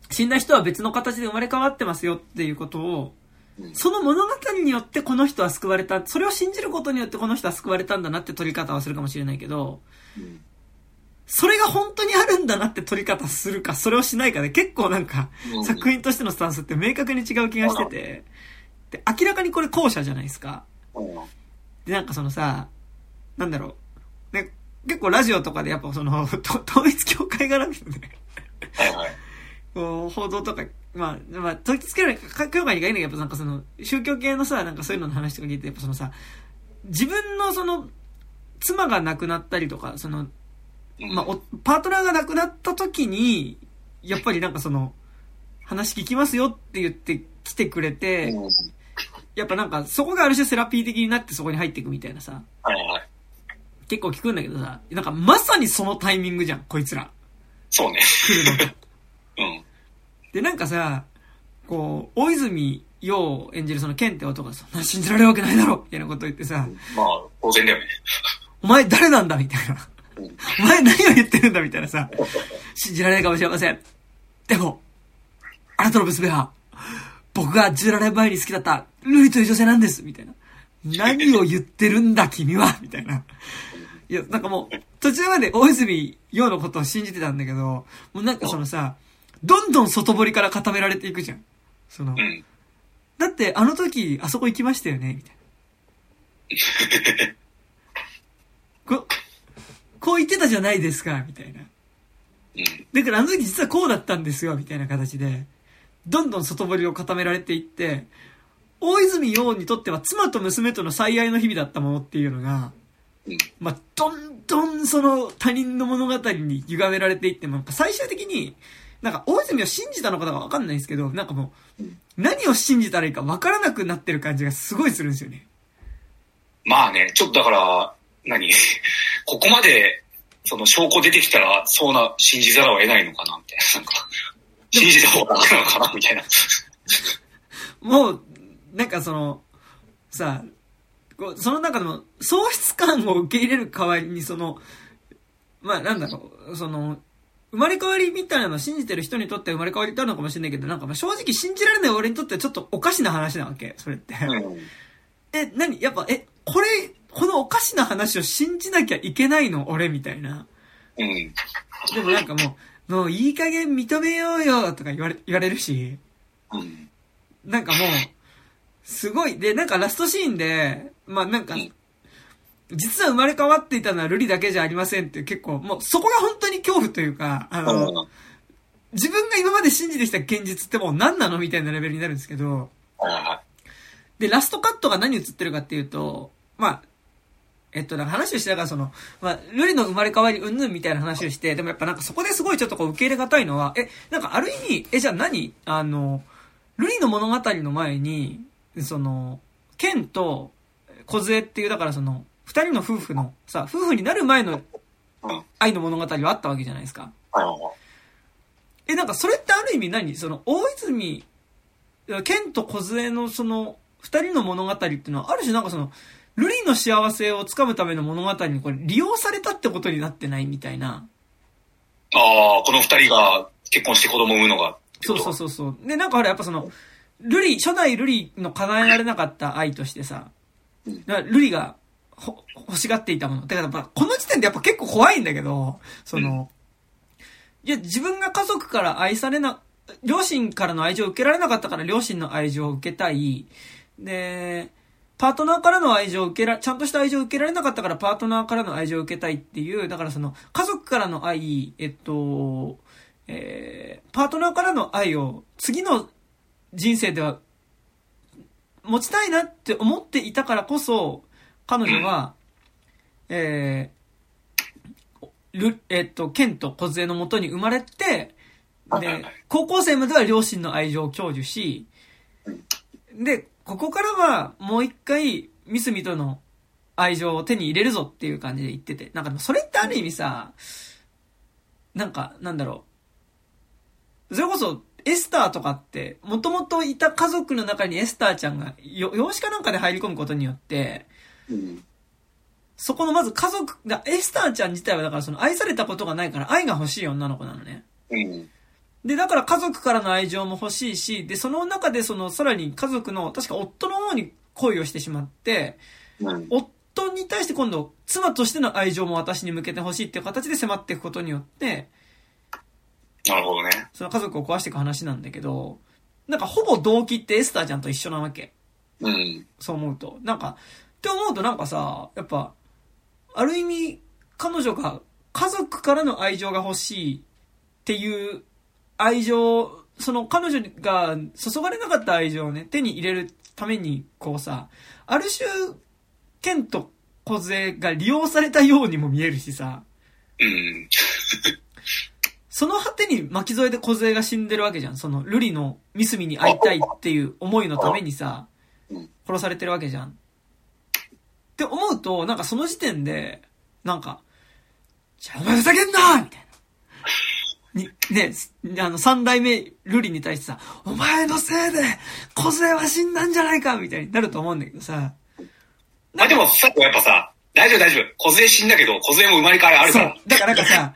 Speaker 1: 死んだ人は別の形で生まれ変わってますよっていうことを、
Speaker 2: うん。
Speaker 1: その物語によってこの人は救われた、それを信じることによってこの人は救われたんだなって取り方はするかもしれないけど、それが本当にあるんだなって取り方するか、それをしないかで結構なんか、
Speaker 2: うん
Speaker 1: 作品としてのスタンスって明確に違う気がしてて、で、明らかにこれ後者じゃないですか。
Speaker 2: うん
Speaker 1: で、なんかそのさ、なんだろう。ね、結構ラジオとかでやっぱその、[laughs] と統一教会絡みのね。こう、報道とか、まあ、まあ、統一教会がいいんだけど、やっぱなんかその、宗教系のさ、なんかそういうのの話とか聞いて、やっぱそのさ、自分のその、妻が亡くなったりとか、その、
Speaker 2: うん
Speaker 1: まあ、おパートナーが亡くなった時に、やっぱりなんかその、話聞きますよって言って来てくれて、
Speaker 2: うん
Speaker 1: やっぱなんかそこがある種セラピー的になってそこに入っていくみたいなさ。結構聞くんだけどさ、なんかまさにそのタイミングじゃん、こいつら。
Speaker 2: そうね。
Speaker 1: 来るのが。[laughs]
Speaker 2: うん。
Speaker 1: で、なんかさ、こう、大泉洋演じるそのケンって男がそんな信じられるわけないだろみたいなこと言ってさ、
Speaker 2: まあ、当然だよね。
Speaker 1: お前誰なんだみたいな。
Speaker 2: うん
Speaker 1: お前何を言ってるんだみたいなさ、信じられないかもしれません。でも、あなたの娘は、僕が17年前に好きだった、ルイという女性なんですみたいな。何を言ってるんだ君はみたいな。いや、なんかもう、途中まで大泉洋のことを信じてたんだけど、もうなんかそのさ、どんどん外堀から固められていくじゃん。その
Speaker 2: う、ん。
Speaker 1: だってあの時、あそこ行きましたよねみたい [laughs] こ、こう言ってたじゃないですか、みたいな。
Speaker 2: うん。
Speaker 1: だからあの時実はこうだったんですよ、みたいな形で、どんどん外堀を固められていって、大泉洋にとっては妻と娘との最愛の日々だったものっていうのが、
Speaker 2: うん。
Speaker 1: まあ、どんどんその他人の物語に歪められていっても、なんか最終的に、なんか大泉を信じたのかどうかわかんないんですけど、なんかもう、何を信じたらいいかわからなくなってる感じがすごいするんですよね。
Speaker 2: まあね、ちょっとだから、何？[laughs] ここまで、その証拠出てきたら、そうな、信じざるを得ないのかな、みたいな。なんか、信じた方が楽なのかな、みたいな。[laughs]
Speaker 1: もう、なんかその、さ、その中でも、喪失感を受け入れる代わりに、その、まあなんだろう、その、生まれ変わりみたいなのを信じてる人にとっては生まれ変わりってあるのかもしれないけど、なんかまあ正直信じられない俺にとってはちょっとおかしな話なわけ、それって。
Speaker 2: うん。
Speaker 1: え、何？やっぱ、え、これ、このおかしな話を信じなきゃいけないの俺みたいな。
Speaker 2: うん。
Speaker 1: でもなんかもう、もういい加減認めようよとか言われ、言われるし、
Speaker 2: うん。
Speaker 1: なんかもう、すごい。で、なんかラストシーンで、まあなんか
Speaker 2: うん、
Speaker 1: 実は生まれ変わっていたのはルリだけじゃありませんって結構、もうそこが本当に恐怖というか、あの、
Speaker 2: うん。
Speaker 1: 自分が今まで信じてきた現実ってもう何なのみたいなレベルになるんですけど、で、ラストカットが何映ってるかっていうと、まあ、えっと、なんか話をしながらその、まあ、ルリの生まれ変わりうんぬんみたいな話をして、でもやっぱなんかそこですごいちょっとこう受け入れがたいのは、え、なんかある意味、え、じゃあ何？あの、ルリの物語の前に、その、ケンと小杖っていう、だからその、二人の夫婦の、さ、夫婦になる前の愛の物語はあったわけじゃないですか。え、なんかそれってある意味何？その、大泉、ケンと小杖のその、二人の物語っていうのは、ある種なんかその、ルリの幸せをつかむための物語にこれ利用されたってことになってないみたいな。
Speaker 2: ああ、この二人が結婚して子供を産むのが。
Speaker 1: そうそうそうそう。で、なんかほらやっぱその、ルリ、初代ルリの叶えられなかった愛としてさルリがほ欲しがっていたもの。だからやっぱ、この時点でやっぱ結構怖いんだけど、その、いや、自分が家族から愛されな、両親からの愛情を受けられなかったから両親の愛情を受けたい。で、パートナーからの愛情を受けら、ちゃんとした愛情を受けられなかったからパートナーからの愛情を受けたいっていう、だからその、家族からの愛、えっと、えー、パートナーからの愛を次の人生では持ちたいなって思っていたからこそ、彼女は、えー、ル、えっと、ケンと小杖のもとに生まれて、で、高校生までは両親の愛情を享受し、で、ここからはもう一回、ミスミとの愛情を手に入れるぞっていう感じで言ってて、なんかそれってある意味さ、なんか、なんだろう。それこそ、エスターとかって、もともといた家族の中にエスターちゃんが、よ養子かなんかで入り込むことによって、
Speaker 2: うん。
Speaker 1: そこのまず家族が、エスターちゃん自体はだからその愛されたことがないから愛が欲しい女の子なのね。
Speaker 2: うん。
Speaker 1: で、だから家族からの愛情も欲しいし、で、その中でその、さらに家族の、確か夫の方に恋をしてしまって、
Speaker 2: うん。
Speaker 1: 夫に対して今度、妻としての愛情も私に向けてほしいっていう形で迫っていくことによって、
Speaker 2: なるほどね。
Speaker 1: その家族を壊していく話なんだけど、なんかほぼ動機ってエスターちゃんと一緒なわけ。
Speaker 2: うん。
Speaker 1: そう思うと。なんか、って思うとなんかさ、やっぱ、ある意味、彼女が家族からの愛情が欲しいっていう愛情、その彼女が注がれなかった愛情をね、手に入れるために、こうさ、ある種、ケンと小杖が利用されたようにも見えるしさ、
Speaker 2: うん。
Speaker 1: その果てに巻き添えで小杖が死んでるわけじゃん。その、ルリのミスミに会いたいっていう思いのためにさ
Speaker 2: うん、
Speaker 1: 殺されてるわけじゃん。って思うと、なんかその時点で、なんか、じゃあお前ふざけんなみたいな。に、ね、あの、三代目ルリに対してさ、お前のせいで、小杖は死んだんじゃないかみたいになると思うんだけどさ、
Speaker 2: まあでも、さっきやっぱさ、大丈夫大丈夫。小杖死んだけど、小杖も生まれ変わりあるから。。
Speaker 1: そうだからなんかさ、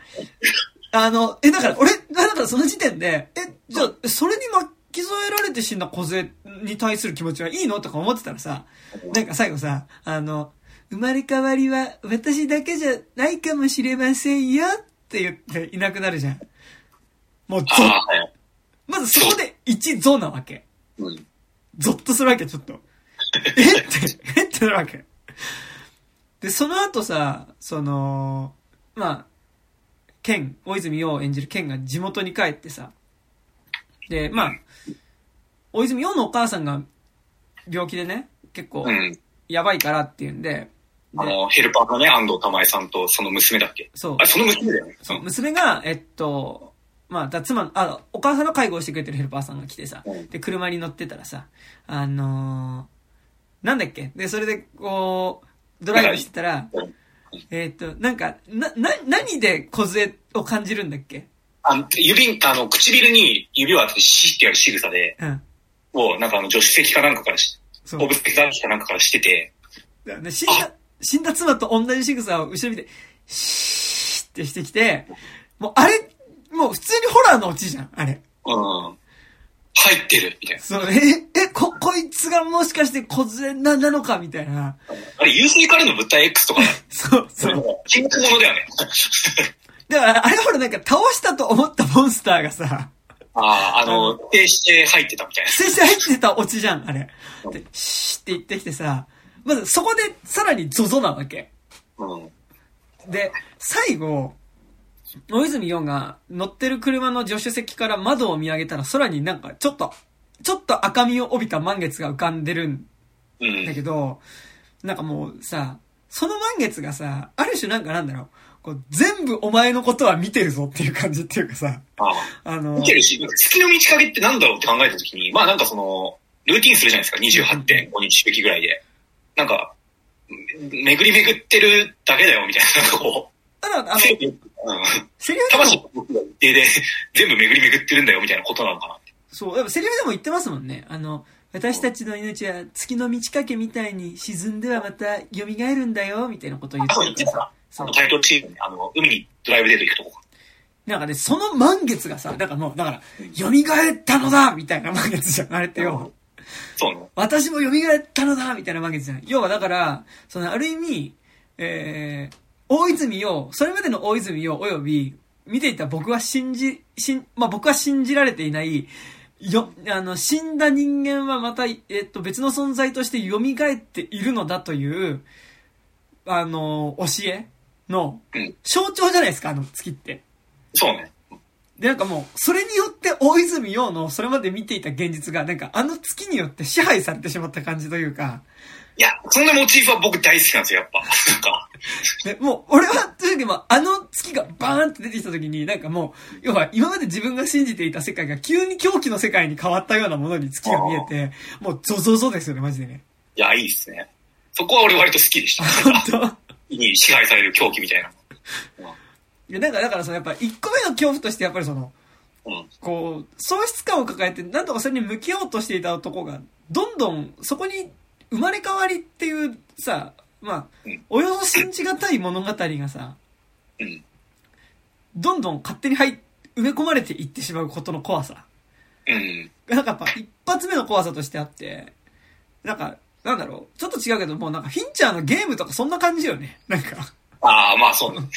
Speaker 1: あの、え、だから俺、だからその時点で、え、じゃあ、それに巻き添えられて死んだ小杖に対する気持ちはいいのとか思ってたらさ、なんか最後さ、あの、生まれ変わりは私だけじゃないかもしれませんよって言っていなくなるじゃん。もうゾッ。[laughs] まずそこで一ゾなわけ。
Speaker 2: うん。
Speaker 1: ゾッとするわけ、ちょっと。[laughs] えって、えってなるわけ。で、その後さ、その、まあ、ケン、大泉洋を演じるケンが地元に帰ってさ、で、まあ、大泉洋のお母さんが病気でね、結構
Speaker 2: うん。
Speaker 1: やばいからっていうんで、で
Speaker 2: あの、ヘルパーのね、安藤玉恵さんとその娘だっけ？
Speaker 1: そう
Speaker 2: あ、れ、その娘だよね。
Speaker 1: そう、娘が、えっと、まあ、だ妻、あ、お母さんの介護をしてくれてるヘルパーさんが来てさ
Speaker 2: うん、
Speaker 1: で、車に乗ってたらさ、あのーなんだっけ？で、それで、こう、ドライブしてたら
Speaker 2: うん、
Speaker 1: えっと、なんか、な、な、何で小を感じるんだっけ？
Speaker 2: あの指、あの、唇に指を当ててシってやる仕草で、
Speaker 1: うん。
Speaker 2: を、なんかあの、助手席かなんかからし、
Speaker 1: そう。
Speaker 2: 後部席かなんかからしてて、
Speaker 1: 死んだ、死んだ妻と同じ仕草を後ろ見て、シーってしてきて、もうあれ、もう普通にホラーのオチじゃん、あれ。
Speaker 2: うん。入ってる、みたいな。
Speaker 1: そう、え、え、こ、こいつがもしかして小杖な、なのかみたいな。
Speaker 2: あれ、UC からの物体 X とか、
Speaker 1: そう、
Speaker 2: そ
Speaker 1: う。
Speaker 2: も禁句ものだよね。
Speaker 1: だから、あれほらなんか倒したと思ったモンスターがさ、
Speaker 2: ああ、あの、停して入ってたみたいな。
Speaker 1: 接して入ってたオチじゃん、あれ。で、シーって言ってきてさ、まずそこでさらにゾゾなわけ。
Speaker 2: うん。
Speaker 1: で、最後、大泉洋が乗ってる車の助手席から窓を見上げたら空になんかちょっと、ちょっと赤みを帯びた満月が浮かんでるん
Speaker 2: うん。
Speaker 1: だけど、なんかもうさ、その満月がさ、ある種なんかなんだろう、こう全部お前のことは見てるぞっていう感じっていうかさ、
Speaker 2: ああ
Speaker 1: あの
Speaker 2: 見、てるし、月の満ち欠けってなんだろうって考えたときに、まあなんかその、ルーティンするじゃないですか、28.5日周期ぐらいで。なんか、め巡り巡ってるだけだよ、みたいな。なんかこ
Speaker 1: ただ、あの [laughs] セリフで
Speaker 2: 魂
Speaker 1: も、
Speaker 2: の僕が一定で [laughs] 全部巡り巡ってるんだよ、みたいなことなのかな。
Speaker 1: そう、やっぱセリフでも言ってますもんね。あの、私たちの命は月の満ち欠けみたいに沈んではまた蘇るんだよ、みたいなことを言ってるから。さ。そう。
Speaker 2: タイトルシーンね、あの、海にドライブデート行くとこか。
Speaker 1: なんかね、その満月がさ、だからもう、だから、蘇ったのだみたいな満月じゃん、あれってよ。
Speaker 2: そうね。
Speaker 1: 私も蘇ったのだみたいな満月じゃん。要はだから、その、ある意味、えー、大泉洋、それまでの大泉洋及び、見ていた僕は信じ、しん、まあ、僕は信じられていない、よ、あの、死んだ人間はまた、えっと、別の存在として蘇っているのだという、あの、教えの
Speaker 2: うん、
Speaker 1: 象徴じゃないですか、あの月って。
Speaker 2: そうね。
Speaker 1: で、なんかもう、それによって大泉洋のそれまで見ていた現実が、なんかあの月によって支配されてしまった感じというか、
Speaker 2: いや、そんなモチーフは僕大好きなんですよ、やっぱ。なんか、
Speaker 1: で、もう、俺は、というもあの月がバーンって出てきた時に、なんかもう、要は今まで自分が信じていた世界が急に狂気の世界に変わったようなものに月が見えて、もうゾゾゾですよね、マジでね。
Speaker 2: いや、いいっすね。そこは俺割と好きでした。
Speaker 1: 本当？
Speaker 2: に支配される狂気みたいな。
Speaker 1: いや、なんか、だからその、やっぱ一個目の恐怖として、やっぱりその、
Speaker 2: うん。
Speaker 1: こう、喪失感を抱えて、なんとかそれに向き合おうとしていた男が、どんどんそこに生まれ変わりっていうさ、まあ
Speaker 2: うん、
Speaker 1: およそ信じがたい物語がさ、
Speaker 2: うん。
Speaker 1: どんどん勝手に入っ、埋め込まれていってしまうことの怖さ。
Speaker 2: うん。
Speaker 1: なんかやっぱ一発目の怖さとしてあって、なんか、なんだろう、ちょっと違うけど、もうなんかフィンチャーのゲームとかそんな感じよね。なんか、
Speaker 2: ああ、まあそうね。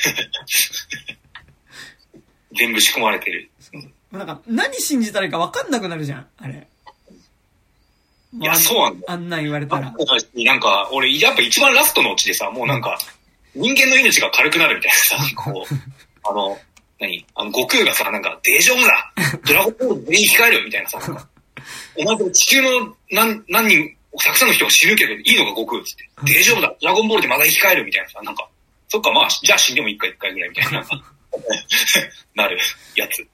Speaker 2: 全部仕込まれてる。
Speaker 1: なんか何信じたらいいか分かんなくなるじゃん、あれ。
Speaker 2: いや、そうなんだよ。
Speaker 1: あんなん言われたら。
Speaker 2: なんか、俺、やっぱ一番ラストのうちでさ、もうなんか、人間の命が軽くなるみたいなさ、[laughs] こう、あの、何？あの、悟空がさ、なんか、大丈夫だドラゴンボール全員控えるみたいなさ、お前地球の何、何人、たくさんの人が死ぬけど、いいのか悟空っつって。大丈夫だドラゴンボールでまだ生き返るみたいなさ、なんか、そっか、まあ、じゃあ死んでもいいか一回ぐらいみたいな、[laughs] なるやつ。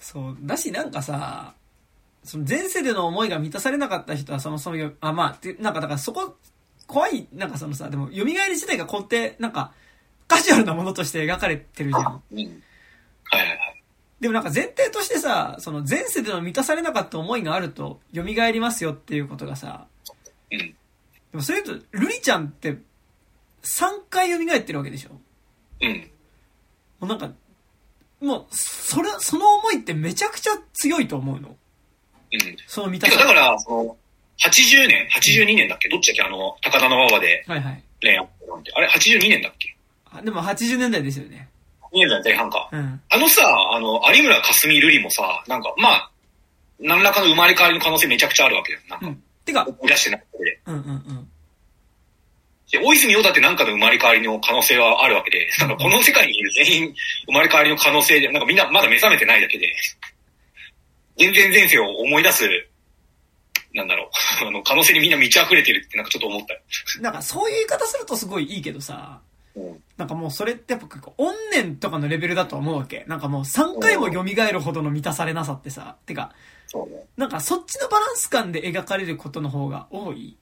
Speaker 1: そう。だし、なんかさ、その前世での思いが満たされなかった人はそもそもよ、あ、まあ、てなんかだからそこ、怖い、なんかそのさ、でも、蘇り自体が根底、なんか、カジュアルなものとして描かれてるじゃん。
Speaker 2: うん。はいはいはい。
Speaker 1: でもなんか前提としてさ、その前世での満たされなかった思いがあると、蘇りますよっていうことがさ、
Speaker 2: うん。
Speaker 1: でもそれ言うと、ルリちゃんって、3回蘇ってるわけでしょ
Speaker 2: うん。
Speaker 1: もうなんか、もう、それ、その思いってめちゃくちゃ強いと思うの。
Speaker 2: うん。
Speaker 1: その満たさ
Speaker 2: だから、その、80年 ?82 年だっけ？どっちだっけ？あの、高田馬場で
Speaker 1: はいはい。
Speaker 2: 恋愛なんて。あれ、82年だっけ？
Speaker 1: あでも80年代ですよね。
Speaker 2: 2年代前半か。
Speaker 1: うん。
Speaker 2: あのさ、あの、有村架純瑠璃もさ、なんか、まあ、何らかの生まれ変わりの可能性めちゃくちゃあるわけだよ。なんか、
Speaker 1: うん。てか、
Speaker 2: 思い出してないだけで。
Speaker 1: うんうんうん。
Speaker 2: で、大泉洋だってなんかの生まれ変わりの可能性はあるわけで、なんかこの世界にいる全員生まれ変わりの可能性で、なんかみんなまだ目覚めてないだけで、全然前世を思い出す、なんだろう、[laughs] あの、可能性にみんな満ち溢れてるってなんかちょっと思ったよ。
Speaker 1: なんかそういう言い方するとすごいいいけどさ、
Speaker 2: うん。
Speaker 1: なんかもうそれってやっぱ怨念とかのレベルだと思うわけ。なんかもう3回も蘇るほどの満たされなさってさ、てか。なんかそっちのバランス感で描かれることの方が多い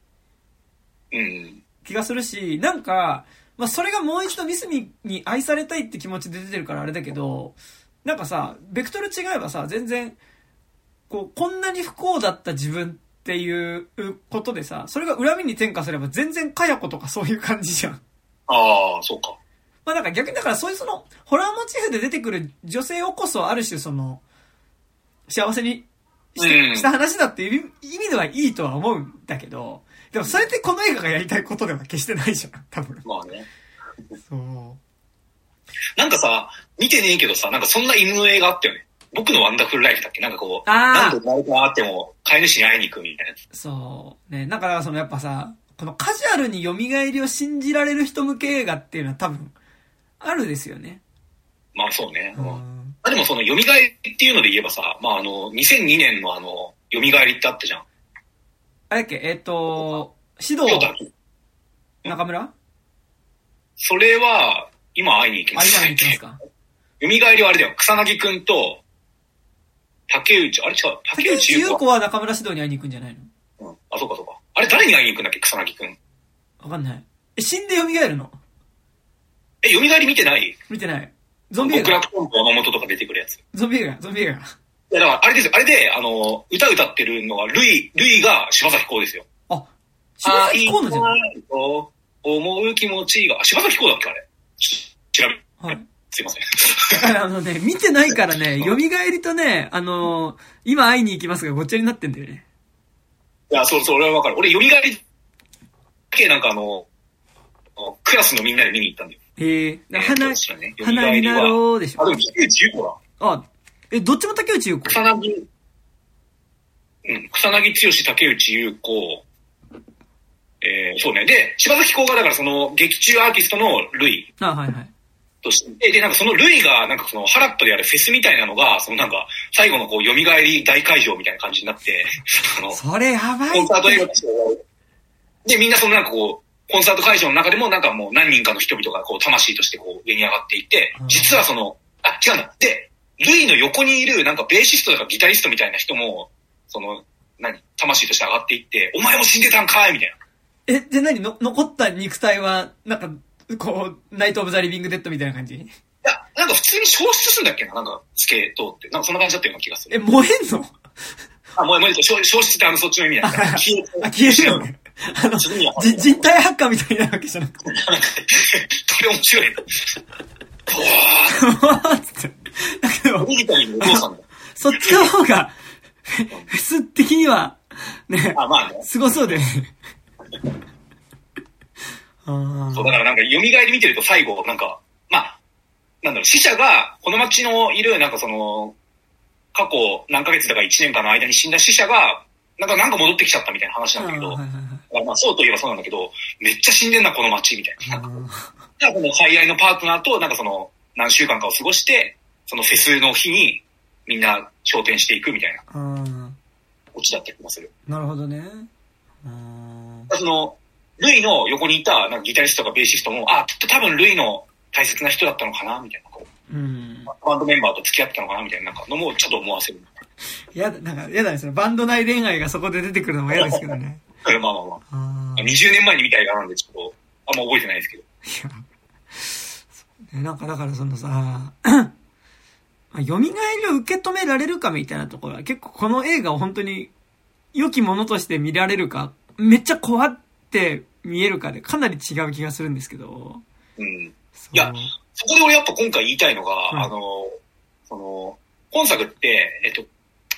Speaker 2: うん。
Speaker 1: 気がするし、なんか、まあそれがもう一度ミスミに愛されたいって気持ちで出てるからあれだけど、なんかさ、ベクトル違えばさ、全然、こう、こんなに不幸だった自分っていうことでさ、それが恨みに転化すれば全然かや子とかそういう感じじゃん。
Speaker 2: ああ、そうか。
Speaker 1: まあなんか逆にだからそういうその、ホラーモチーフで出てくる女性をこそある種その、幸せにして
Speaker 2: うん
Speaker 1: した話だっていう意味ではいいとは思うんだけど、でもそれってこの映画がやりたいことでは決してないじゃん、多分。
Speaker 2: まあね。
Speaker 1: そう。
Speaker 2: なんかさ、見てねえけどさ、なんかそんな犬の映画あったよね。僕のワンダフルライフだっけ？なんかこう、
Speaker 1: あー
Speaker 2: 何度生まれ変わっても飼い主に会いに行くみたいなやつ。
Speaker 1: そう。ね、なんかだからそのやっぱさ、このカジュアルに蘇りを信じられる人向け映画っていうのは多分、あるですよね。
Speaker 2: まあそうね。
Speaker 1: う
Speaker 2: うん
Speaker 1: ん。
Speaker 2: あでもその蘇りっていうので言えばさ、まああの、2002年のあの、蘇りってあったじゃん。
Speaker 1: あれだっけ、えっ、と、指導中村？あ、
Speaker 2: それは、今会いに行きます。
Speaker 1: 今に行きますか？[laughs]
Speaker 2: 蘇りはあれだよ。草薙くんと、竹内、あれ違う、竹
Speaker 1: 竹内優
Speaker 2: 子
Speaker 1: 子は中村指導に会いに行くんじゃないの？
Speaker 2: うん。あ、そうかそうか。あれ誰に会いに行くんだっけ、草薙くん。
Speaker 1: わかんない。え、死んで蘇るの？
Speaker 2: え、蘇り見てない？
Speaker 1: 見てない。ゾンビ映画？
Speaker 2: 極楽とんぼ山本とか出てくるやつ。い
Speaker 1: ゾンビ映画？ゾンビ映画？
Speaker 2: や、だから、あれですよ。あれで、あの、歌歌ってるのは、ルイ、ルイが柴咲コウですよ。
Speaker 1: あ、柴咲コウのじゃん。
Speaker 2: 愛と思う気持ちが、あ柴咲コウだっけあれ。ち調べ、
Speaker 1: はい。
Speaker 2: すいません。
Speaker 1: だからあのね、見てないからね、[laughs] 蘇りとね、あのー今会いに行きますがごっちゃになってんだよね。
Speaker 2: いや、そうそう、俺はわかる。俺、蘇りだけなんかあの、クラスのみんなで見に行ったんだよ。
Speaker 1: へえ。
Speaker 2: えー
Speaker 1: 花、
Speaker 2: ね
Speaker 1: 花になろうでし
Speaker 2: あ、
Speaker 1: ょ。
Speaker 2: でも竹内優子だ。
Speaker 1: あ、え、どっちも竹内優子？
Speaker 2: 草薙、うん、草薙剛、竹内優子、えー、そうね。で、柴咲コウがだからその劇中アーティストのルイ
Speaker 1: あ、はいはい。
Speaker 2: として、で、なんかそのルイが、なんかそのハラットでやるフェスみたいなのが、そのなんか、最後のこう、蘇り大会場みたいな感じになって、[laughs] あの、
Speaker 1: それやばい
Speaker 2: コンサート映画で、みんなそのなんかこう、コンサート会場の中でもなんかもう何人かの人々がこう、魂としてこう、上に上がっていて
Speaker 1: うん、
Speaker 2: 実はその、あ、違うんだ。で、ルイの横にいるなんかベーシストとかギタリストみたいな人も、その、何？魂として上がっていって、お前も死んでたんかいみたいな。
Speaker 1: え、で何？の、残った肉体は、なんか、こう、ナイト・オブ・ザ・リビング・デッドみたいな感じ？
Speaker 2: いや、なんか普通に消失するんだっけな？なんか、スケートって。なんかそんな感じだったような気がする。
Speaker 1: え、燃えんの？
Speaker 2: あ、もう、もう、消消失ってあの、そっちの意味なんだ。消え
Speaker 1: あ、消えるよね。あの、じ人体発火みたいになるわけじゃなくて。[laughs]
Speaker 2: これ面白いな。ほわ
Speaker 1: つって。だけど。そっちの方が、フェス的には、ね、
Speaker 2: あ、まあね。
Speaker 1: すごそうで。あ
Speaker 2: そう、だからなんか、蘇り見てると最後、なんか、まあ、なんだろう、死者が、この町のいる、なんかその、過去何ヶ月だか1年間の間に死んだ死者が、なんか、なんか戻ってきちゃったみたいな話なんだけど、まあ、そうといえばそうなんだけど、めっちゃ死んでんな、この町、みたいな。
Speaker 1: あ
Speaker 2: なんか、じゃあこの最愛のパートナーと、なんかその、何週間かを過ごして、そのフェスの日に、みんな昇天していくみたいな
Speaker 1: ーあ
Speaker 2: オチだった気がする。
Speaker 1: ーなるほどね。あ
Speaker 2: その、ルイの横にいた、なんかギタリストとかベーシストも、あ、きっと多分ルイの大切な人だったのかな、みたいな、こう、
Speaker 1: ーうん。
Speaker 2: バンドメンバーと付き合ってたのかな、みたいな、なんかのもちょっと思わせる。
Speaker 1: やだ、なんか、やだですね。バンド内恋愛がそこで出てくるのも嫌ですけどね。
Speaker 2: まあまあまあ。
Speaker 1: あー
Speaker 2: 20年前に見た映画なんで、ちょっと、あんま覚えてないですけど。
Speaker 1: いや、ねなんかだからそのさ、[clears throat] まあ蘇りを受け止められるかみたいなところは結構この映画を本当に良きものとして見られるか、めっちゃ怖って見えるかでかなり違う気がするんですけど。
Speaker 2: うん。いやそこで俺やっぱ今回言いたいのが、
Speaker 1: うん
Speaker 2: あの、その、本作って、えっと、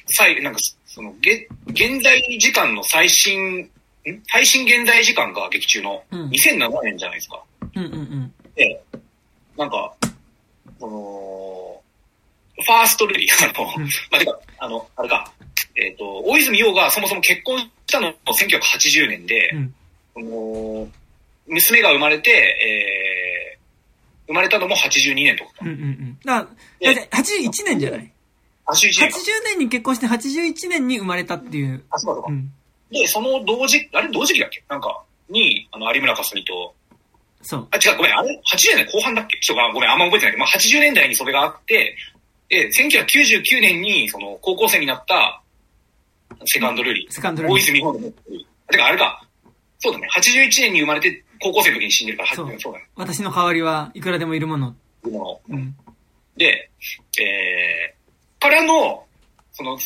Speaker 2: 最、なんか、その、げ現在時間の最新、ん？最新現在時間が劇中の
Speaker 1: うん
Speaker 2: 2007年じゃないですか。
Speaker 1: うんうんうん。
Speaker 2: で、なんか、その、ファーストレディ、あの、
Speaker 1: うん
Speaker 2: まあ、てか、あの、あれか、えっ、と、大泉洋がそもそも結婚したの1980年で、
Speaker 1: うん
Speaker 2: その娘が生まれて、えー、生まれたのも82年とか
Speaker 1: うんうんうん。だから、だって81年じゃない
Speaker 2: ？81
Speaker 1: ?80
Speaker 2: 年か。
Speaker 1: 年に結婚して81年に生まれたっていう。
Speaker 2: あ、そうかそうか。
Speaker 1: うん。
Speaker 2: で、その同時、あれ同時期だっけ？なんか、に、あの、有村架純と、
Speaker 1: そう。
Speaker 2: あ、違う、ごめん、あれ ?80 年代後半だっけ？ちょっとごめん、あんま覚えてないけど、まあ、80年代にそれがあって、で、1999年に、その、高校生になった、セカンドルリー。
Speaker 1: セカンドルリー
Speaker 2: 大泉洋の。てか、あれか。そうだね。81年に生まれて、高校生の時に死んでるから、
Speaker 1: そう
Speaker 2: はそうだね。
Speaker 1: 私の代わりはいくらでもいるもの。
Speaker 2: もの
Speaker 1: うん。
Speaker 2: で、えー、からの、その、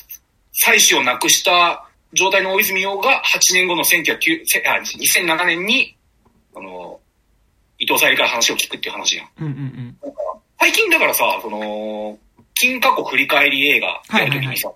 Speaker 2: 妻子を亡くした状態の大泉洋が8年後の1909せあ2007年に、あの、伊藤沙莉から話を聞くっていう話やん。
Speaker 1: うんうんうん。
Speaker 2: 最近だからさ、その、金過去振り返り映画やるときにさ、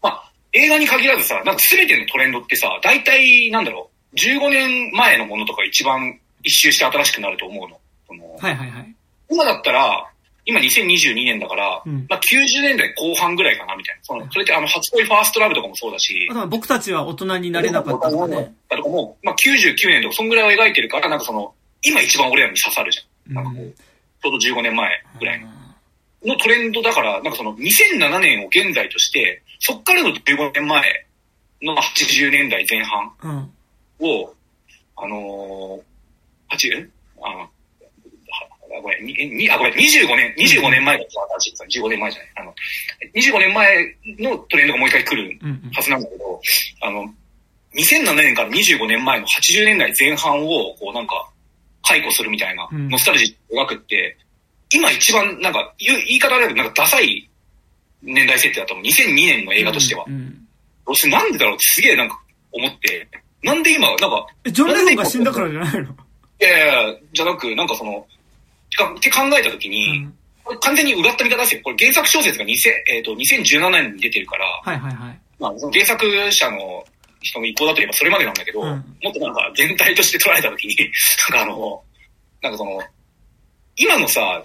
Speaker 2: まあ、映画に限らずさ、なんか全てのトレンドってさ、大体、なんだろう、15年前のものとか一番一周して新しくなると思うの。その
Speaker 1: はいはいはい。
Speaker 2: 今だったら、今2022年だから、
Speaker 1: うん
Speaker 2: まあ90年代後半ぐらいかな、みたいな。その、それってあの、初恋ファーストラブとかもそうだし
Speaker 1: あ、とは僕たちは大人になれなかったとかね。
Speaker 2: だとかも、まあ99年とか、そんぐらいを描いてるから、なんかその、今一番俺らに刺さるじゃん。なんかこう、ちょうど15年前ぐらいの。のトレンドだから、なんかその2007年を現在として、そっからの15年前の80年代前半
Speaker 1: うん。
Speaker 2: を、あのー、8? あはごめん、ににあ、ごめん、25年、25年前だった新しいさ、15年前じゃない。あの、25年前のトレンドがもう一回来る。はずなんだけど、あの、2007年から25年前の80年代前半を、こうなんか、解雇するみたいな、
Speaker 1: うん
Speaker 2: ノスタルジーを描くって、今一番なんか、言い方だけど、なんかダサい年代設定だと思う。2002年の映画としては。
Speaker 1: うんうん
Speaker 2: どうしてなんでだろうってすげえなんか思って、なんで今、なんか、
Speaker 1: え、ジョン・レノンが死んだからじゃないの？
Speaker 2: いやいやじゃなく、なんかその、って考えたとき
Speaker 1: う
Speaker 2: に、
Speaker 1: ん。
Speaker 2: これ完全にうがった見方ですよ。これ原作小説が2000、えっ、と、2017年に出てるから、
Speaker 1: はいはいはい。
Speaker 2: まあ、その原作者の人の意向だといえばそれまでなんだけど、
Speaker 1: うん
Speaker 2: もっとなんか全体として捉えたときに、[laughs] なんかあの、なんかその、今のさ、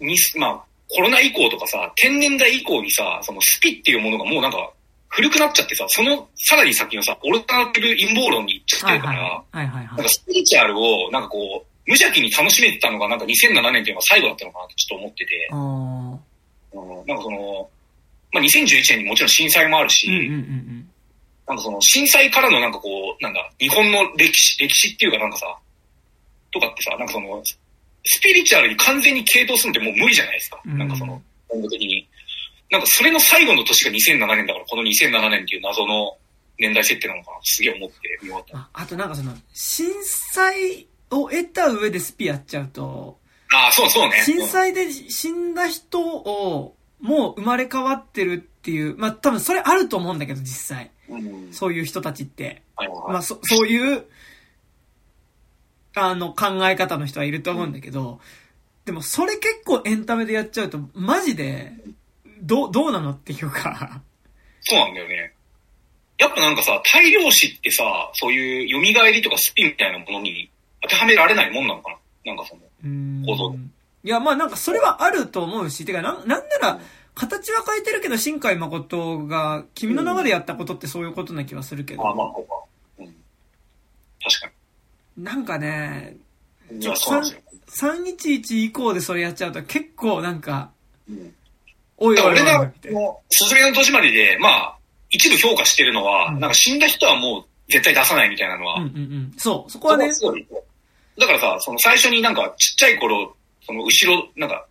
Speaker 2: に、まあ、コロナ以降とかさ、天然代以降にさ、そのスピっていうものがもうなんか古くなっちゃってさ、そのさらに先のさ、オルタナティブ陰謀論に行っちゃってるから、
Speaker 1: はいはい。はい
Speaker 2: なんか。スピリチュアルをなんかこう、無邪気に楽しめてたのがなんか2007年っていうのが最後だったのかなってちょっと思ってて、うんなんかその、まあ、2011年にもちろん震災もあるし、
Speaker 1: うんうんうん
Speaker 2: なんかその震災からのなんかこう、なんだ、日本の歴史、歴史っていうかなんかさ、とかってさ、なんかその、スピリチュアルに完全に傾倒するのってもう無理じゃないですか。
Speaker 1: うん
Speaker 2: なんかその、温度的に。なんかそれの最後の年が2007年だから、この2007年っていう謎の年代設定なのかなすげえ思って見終わった。
Speaker 1: ああとなんかその、震災を得た上でスピやっちゃうと、
Speaker 2: ああ、そうそうね。
Speaker 1: 震災で死んだ人を、もう生まれ変わってるっていう、まあ多分それあると思うんだけど、実際。そういう人たちって。
Speaker 2: はいはいはい
Speaker 1: まあそ、そういう、あの、考え方の人はいると思うんだけど、でもそれ結構エンタメでやっちゃうと、マジで、どう、どうなのっていうか、
Speaker 2: そうなんだよね。やっぱなんかさ、大量死ってさ、そういう蘇りとかスピンみたいなものに当てはめられないもんなのかな？なんかその、構造
Speaker 1: いや、まあなんかそれはあると思うし、てか、なん、なんなら、形は変えてるけど、新海誠が、君の名はでやったことってそういうことな気はするけど、
Speaker 2: ああ、まあ、そうか。うん。確か
Speaker 1: なんかね、
Speaker 2: に。いや、そうなんですよ。
Speaker 1: 311以降でそれやっちゃうと結構なんか、
Speaker 2: うん。
Speaker 1: おいおいおい
Speaker 2: 俺がすずめの戸締まりで、まあ、一部評価してるのは、
Speaker 1: うん。
Speaker 2: なんか死んだ人はもう絶対出さないみたいなのは、
Speaker 1: うんうんうん。そう、そこはね、
Speaker 2: そこはすごい。だからさ、その最初になんかちっちゃい頃、その後ろ、なんか、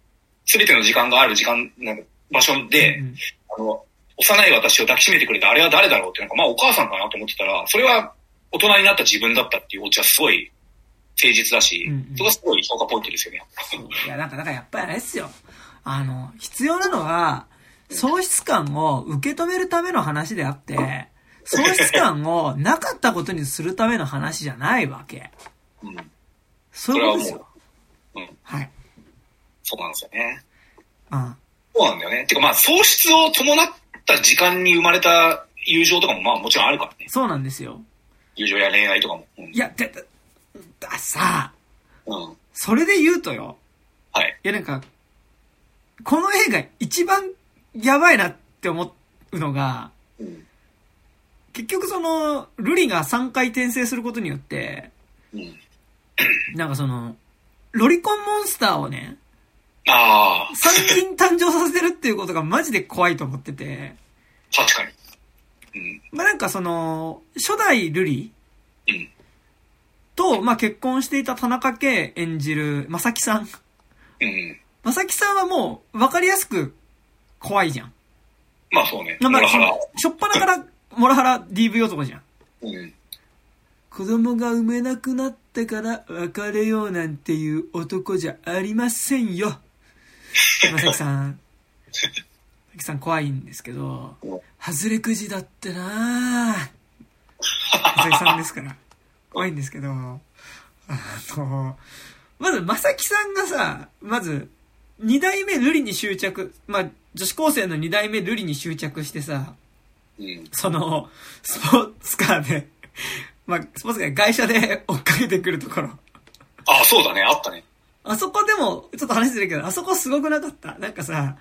Speaker 2: すべての時間がある時間、なんか場所で、
Speaker 1: うんうん。
Speaker 2: あの、幼い私を抱きしめてくれたあれは誰だろうって、なんかまあお母さんかなと思ってたら、それは大人になった自分だったっていうオチはすごい誠実だし、
Speaker 1: うんうん。
Speaker 2: そこがすごい評価ポイントですよね。
Speaker 1: いや、なんか、だからやっぱりあれですよ。あの、必要なのは、喪失感を受け止めるための話であって、喪失感をなかったことにするための話じゃないわけ。
Speaker 2: うん。
Speaker 1: そういうことですよ。
Speaker 2: うん。
Speaker 1: はい。
Speaker 2: そうなんですよね。
Speaker 1: うん。
Speaker 2: そうなんだよね。てかまあ、喪失を伴った時間に生まれた友情とかもまあもちろんあるからね。
Speaker 1: そうなんですよ。
Speaker 2: 友情や恋愛とかも。うん。
Speaker 1: いや、だ、だ、ださ、
Speaker 2: うん。
Speaker 1: それで言うとよ。
Speaker 2: はい。
Speaker 1: いや、なんか、この映画一番やばいなって思うのが、
Speaker 2: うん。
Speaker 1: 結局その、ルリが3回転生することによって、
Speaker 2: うん。
Speaker 1: なんかその、ロリコンモンスターをね、
Speaker 2: ああ、
Speaker 1: 3人誕生させてるっていうことがマジで怖いと思ってて、
Speaker 2: 確かに。うん。
Speaker 1: まあなんかその、初代瑠璃
Speaker 2: うん。
Speaker 1: と、まあ結婚していた田中圭演じるまさきさん。
Speaker 2: うん。
Speaker 1: まさきさんはもう、わかりやすく怖いじゃん。
Speaker 2: まあそうね。
Speaker 1: まあまあ、
Speaker 2: モラハラ。
Speaker 1: しょっぱなから、モラハラ DV 男じゃん。
Speaker 2: うん。
Speaker 1: 子供が産めなくなってから別れようなんていう男じゃありませんよ。[laughs] まさきさん。まさきさん怖いんですけど、外れくじだってなぁ。[laughs] まさきさんですから。怖いんですけど、あの、まずまさきさんがさ、まず、二代目瑠璃に執着、まあ、女子高生の二代目瑠璃に執着してさ、
Speaker 2: うん。
Speaker 1: その、スポーツカーで、まあ、スポーツカー外車で追っかけてくるところ。
Speaker 2: ああ、そうだね。あったね。
Speaker 1: あそこでも、ちょっと話してるけど、あそこすごくなかった？なんかさ、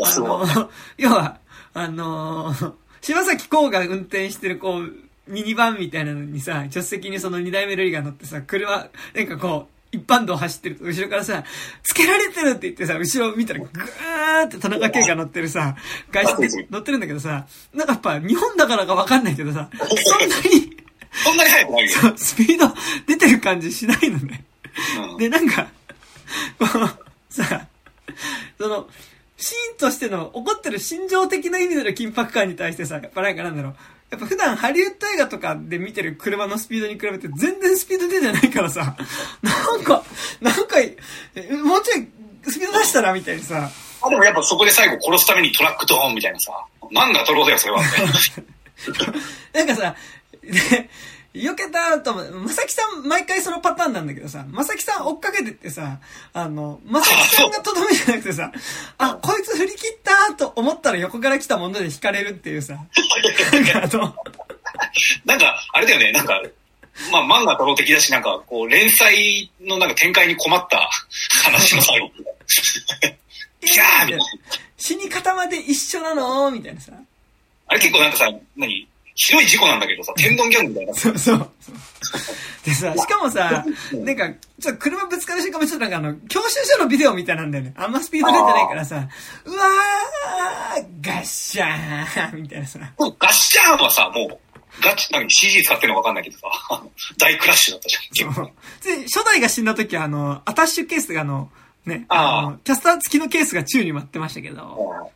Speaker 1: あ。の、要は、あのー、柴咲コウが運転してるこう、ミニバンみたいなのにさ、助手席にその二代目ルイが乗ってさ、車、なんかこう、一般道走ってると後ろからさ、つけられてるって言ってさ、後ろ見たらぐーって田中圭が乗ってるさ、外車で乗ってるんだけどさ、なんかやっぱ日本だからかわかんないけどさ、そんなに、
Speaker 2: そんなに速くないよ。
Speaker 1: スピード出てる感じしないのね。
Speaker 2: うん。
Speaker 1: で、なんか、こう、さ、その、シーンとしての怒ってる心情的な意味での緊迫感に対してさ、やっぱなんかなんだろう。やっぱ普段ハリウッド映画とかで見てる車のスピードに比べて全然スピード出てないからさ、[laughs] なんか、なんか、えもうちょいスピード出したらみたいにさ、
Speaker 2: あ、でもやっぱそこで最後殺すためにトラックドーンみたいなさ。なんだトローだよ、それは。[laughs] な
Speaker 1: んかさ、で、避けたと思う、まさきさん毎回そのパターンなんだけどさ、まさきさん追っかけてってさ、あの、まさきさんがとどめじゃなくてさ、あ、こいつ振り切ったと思ったら横から来たもので引かれるっていうさ、[laughs] なんかあの、
Speaker 2: なんか、あれだよね、なんか、まあ漫画トロー的だし、なんか、こう、連載のなんか展開に困った [laughs] 話の最後。[laughs] キャーみたいな。
Speaker 1: 死に方まで一緒なの？みたいなさ。
Speaker 2: あれ結構なんかさ、何？ひどい事故なんだけどさ、天丼ギャングみたいな。
Speaker 1: そうそう。でさ、しかもさ、なんか、ちょっと車ぶつかる瞬間もちょっとなんかあの、教習所のビデオみたいなんだよね。あんまスピード出てないからさ、うわー、ガッシャーみたいなさ。
Speaker 2: もうガッシャーンはさ、もう、ガチ、何 CG 使ってるのかわかんないけどさ、[laughs] 大クラッシュだったじゃん。
Speaker 1: そうで、初代が死んだ時はあの、アタッシュケースがあの、ね、
Speaker 2: あー
Speaker 1: の、キャスター付きのケースが宙に舞ってましたけど、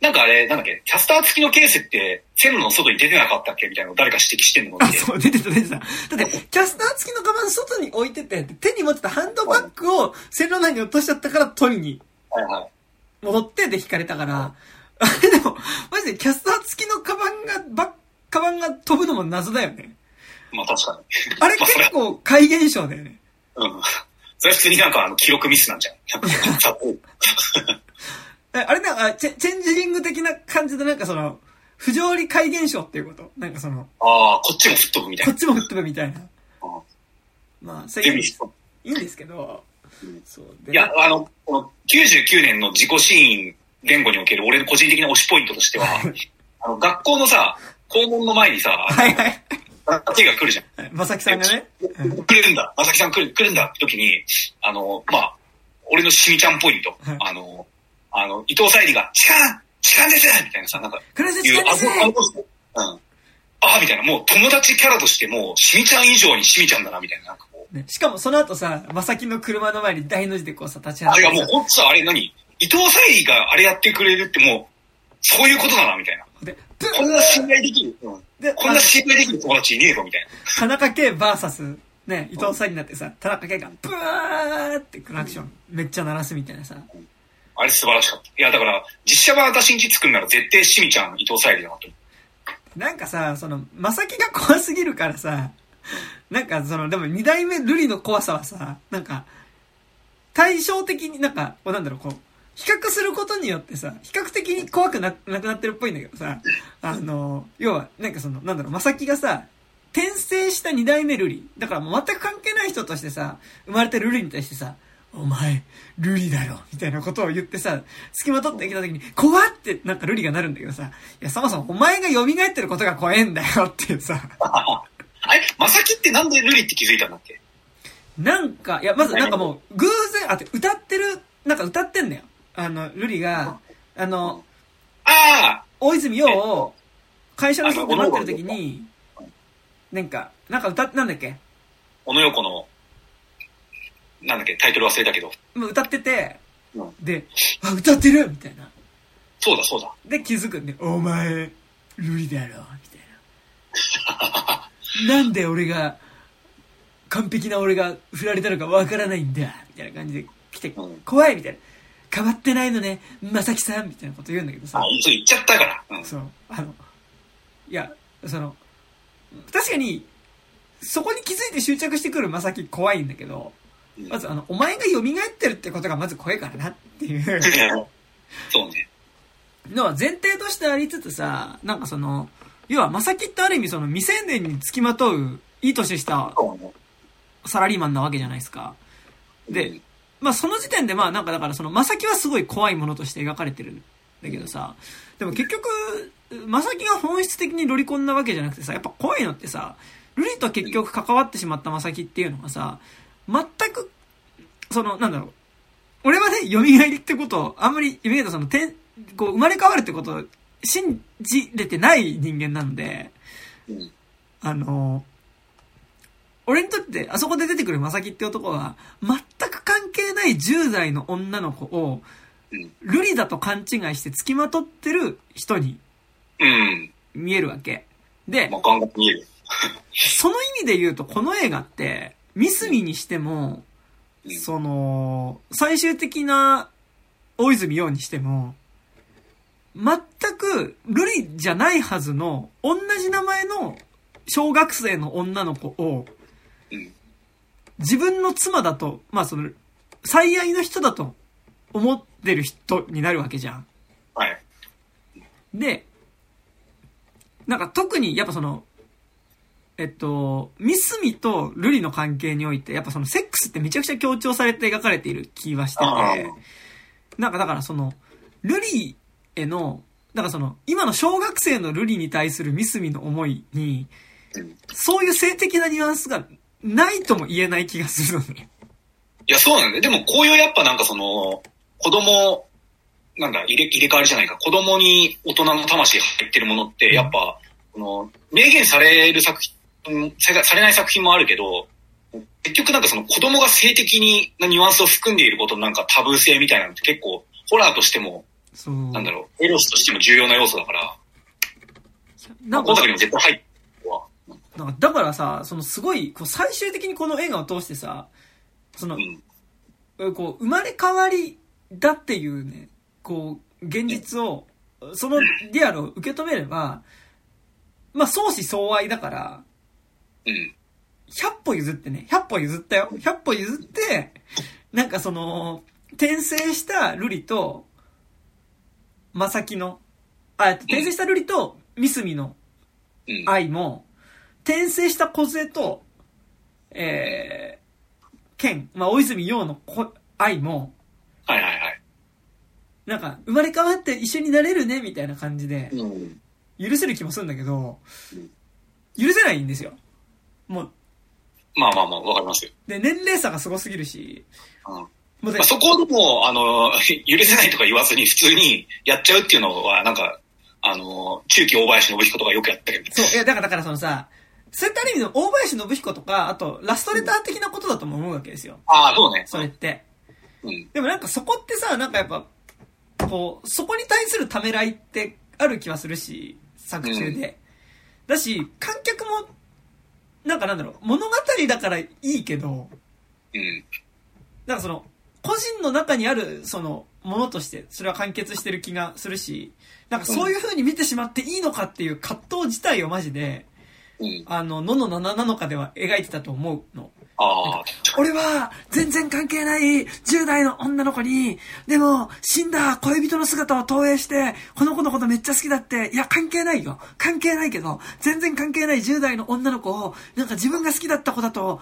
Speaker 2: なんかあれ、なんだっけ、キャスター付きのケースって、線路の外に出てなかったっけ？みたいなのを誰か指摘してんの？を
Speaker 1: あ。そう、出てた出てた。だって、キャスター付きのカバン外に置いてて、手に持ってたハンドバッグを線路内に落としちゃったから取りに
Speaker 2: はいはい。
Speaker 1: 戻ってで引かれたから、あ [laughs] れでも、マジでキャスター付きのカバンが、バカバンが飛ぶのも謎だよね。
Speaker 2: まあ確かに。
Speaker 1: あれ [laughs] 結構怪現象だよね。
Speaker 2: うん。それは普通になんかあの記録ミスなんじゃん。[laughs] さ
Speaker 1: えあれなんか、チェチェンジリング的な感じでなんかその、不条理怪現象っていうこと？なんかその、
Speaker 2: ああ、こっちも吹っ飛ぶみたいな。
Speaker 1: こっちも吹っ飛ぶみたいな。
Speaker 2: うん
Speaker 1: まあ、それいいんですけど、そう。で
Speaker 2: いや、あの、この99年の自己シーン言語における俺の個人的な推しポイントとしては、あの学校のさ、校門の前にさ、
Speaker 1: はいはい。
Speaker 2: 手が来るじゃん。
Speaker 1: はいまさきさんがね。うん
Speaker 2: 来るんだ、まさきさん来る、来るんだって時に、あの、まあ、俺のしみちゃんポイント
Speaker 1: はい、
Speaker 2: あの、あの、伊藤沙莉が、痴漢痴漢ですみたいなさ、なんか、
Speaker 1: クレゼ
Speaker 2: いう、あ
Speaker 1: チです
Speaker 2: の、あの、うん。ああ、みたいな、もう友達キャラとしてもう、しみちゃん以上にしみちゃんだな、みたいな、なんかこう。
Speaker 1: ねしかもその後さ、まさきの車の前に大の字でこうさ、立ち上
Speaker 2: あれ
Speaker 1: がってさ。
Speaker 2: がもうほんとさ、あれ何？伊藤沙莉があれやってくれるってもう、そういうことだな、みたいな。
Speaker 1: で、プ
Speaker 2: こんな信頼できる、うん、
Speaker 1: で、
Speaker 2: こんな信頼できる友達いねえぞ、みたいな。
Speaker 1: 田中圭バーサス、ね、伊藤さんになってさ、田中圭がブワーってクラクションめっちゃ鳴らすみたいなさ。
Speaker 2: あれ素晴らしかった。いや、だから、実写版私んち作るなら絶対しみちゃん、伊藤沙莉だなと。
Speaker 1: なんかさ、その、まさきが怖すぎるからさ、なんかその、でも二代目ルリの怖さはさ、なんか、対照的になんか、こうなんだろう、こう、比較することによってさ、比較的に怖くな、なくなってるっぽいんだけどさ、あの、要は、なんかその、なんだろう、まさきがさ、転生した二代目ルリ。だからもう全く関係ない人としてさ、生まれてるルリに対してさ、お前、ルリだよみたいなことを言ってさ、付きまとってきた時に、怖ってなんかルリがなるんだけどさ、いや、そもそもお前が蘇ってることが怖えんだよっていうさ、[laughs]
Speaker 2: あれ、まさきってなんでルリって気づいたんだっけ？
Speaker 1: なんか、いや、まずなんかもう、偶然、あって、歌ってる、なんか歌ってんだよ。あの、ルリが、あ。の、
Speaker 2: あ
Speaker 1: 大泉洋を、会社の外で待ってる時に、なんか、なんか歌って、なんだっけ？
Speaker 2: 小野横の、なんだっけ、タイトル忘れたけど。
Speaker 1: 歌ってて、
Speaker 2: うん
Speaker 1: で、あ、歌ってるみたいな。
Speaker 2: そうだそうだ。
Speaker 1: で、気づくんで、お前、ルリだろみたいな。なんで俺が、完璧な俺が振られたのかわからないんだみたいな感じで来て
Speaker 2: うん、
Speaker 1: 怖いみたいな。変わってないのね、まさきさんみたいなこと言うんだけどさ
Speaker 2: あ、。いつ言っちゃったから。うん。
Speaker 1: そう、あの、いや、その、確かに、そこに気づいて執着してくるまさき怖いんだけど、
Speaker 2: うん
Speaker 1: まずあの、お前が蘇ってるってことがまず怖いからなっていう
Speaker 2: そうね。[laughs]
Speaker 1: のは前提としてありつつさ、なんかその、要はまさきってある意味その未成年に付きまとう、いい年した。サラリーマンなわけじゃないですか。で、まあその時点でまあなんかだからそのまさきはすごい怖いものとして描かれてるんだけどさ、でも結局、まさきが本質的にロリコンなわけじゃなくてさ、やっぱ怖いのってさ、ルリと結局関わってしまったまさきっていうのがさ、全く、その、なんだろう、俺はね、蘇りってことを、あんまり、夢とその、てこう、生まれ変わるってことを信じれてない人間なので、
Speaker 2: うん。
Speaker 1: あの、俺にとって、あそこで出てくるまさきって男は、全く関係ない10代の女の子を、
Speaker 2: うん。
Speaker 1: ルリだと勘違いして付きまとってる人に
Speaker 2: うん。
Speaker 1: 見えるわけ。で。[laughs] その意味で言うと、この映画って、ミスミにしても、
Speaker 2: うん
Speaker 1: その、最終的な大泉洋にしても、全くルリじゃないはずの、同じ名前の小学生の女の子を、
Speaker 2: うん。
Speaker 1: 自分の妻だと、まあその、最愛の人だと思ってる人になるわけじゃん。
Speaker 2: はい。
Speaker 1: で、なんか特にやっぱその、えっと、ミスミとルリの関係において、やっぱそのセックスってめちゃくちゃ強調されて描かれている気はして
Speaker 2: あ
Speaker 1: て、なんかだからその、ルリへの、なんかその、今の小学生のルリに対するミスミの思いに、
Speaker 2: うん。
Speaker 1: そういう性的なニュアンスがないとも言えない気がするのね。
Speaker 2: いや、そうなんだよ。でも、こういうやっぱなんかその、子供、なんだ、入れ、入れ替わりじゃないか。子供に大人の魂が入ってるものって、やっぱ、この、明言される作品、さされない作品もあるけど、結局なんかその子供が性的になニュアンスを含んでいることのなんかタブー性みたいなのって結構、ホラーとしても。なんだろう、エロスとしても重要な要素だから、
Speaker 1: なんか
Speaker 2: にも絶対入って。
Speaker 1: なんかだからさ、そのすごい、こう最終的にこの映画を通してさ、その
Speaker 2: う、ん。
Speaker 1: こう、生まれ変わりだっていうね、こう、現実を、そのリアルを受け止めれば、まあ、相思相愛だから、
Speaker 2: うん。
Speaker 1: 100歩譲ってね、100歩譲ったよ。100歩譲って、なんかその、転生したルリと、まさきの、あ、えっと転生したルリと、ミスミの
Speaker 2: うん。
Speaker 1: 愛も、転生した小杖と、えー、ケン、まあ、大泉洋のこ愛も、
Speaker 2: はいはいはい。
Speaker 1: なんか、生まれ変わって一緒になれるね、みたいな感じで、
Speaker 2: うん。
Speaker 1: 許せる気もするんだけど
Speaker 2: うん、
Speaker 1: 許せないんですよ。もう、
Speaker 2: まあまあまあ、わかりますよ。
Speaker 1: で、年齢差がすごすぎるし、
Speaker 2: うん。
Speaker 1: もうで
Speaker 2: まあ、そこでも、あの、[laughs] 許せないとか言わずに普通にやっちゃうっていうのは、なんか、あの、中期大林信彦とかよくやったけど。
Speaker 1: そう、いや、だから、だからそのさ、そういった意味の大林信彦とか、あと、ラストレター的なことだとも思うわけですよ。
Speaker 2: ああ、そうね。
Speaker 1: それって。
Speaker 2: うん。
Speaker 1: でもなんかそこってさ、なんかやっぱ、こう、そこに対するためらいってある気はするし、作中で。だし、観客も、なんかなんだろう、物語だからいいけど、
Speaker 2: うん。
Speaker 1: なんかその、個人の中にある、その、ものとして、それは完結してる気がするし、なんかそういう風に見てしまっていいのかっていう葛藤自体をマジで、
Speaker 2: うん。
Speaker 1: あの、のの7なのかでは描いてたと思うの。
Speaker 2: ああ、
Speaker 1: 俺は全然関係ない10代の女の子に、でも死んだ恋人の姿を投影して、この子のことめっちゃ好きだって、いや関係ないよ。関係ないけど、全然関係ない10代の女の子を、なんか自分が好きだった子だと、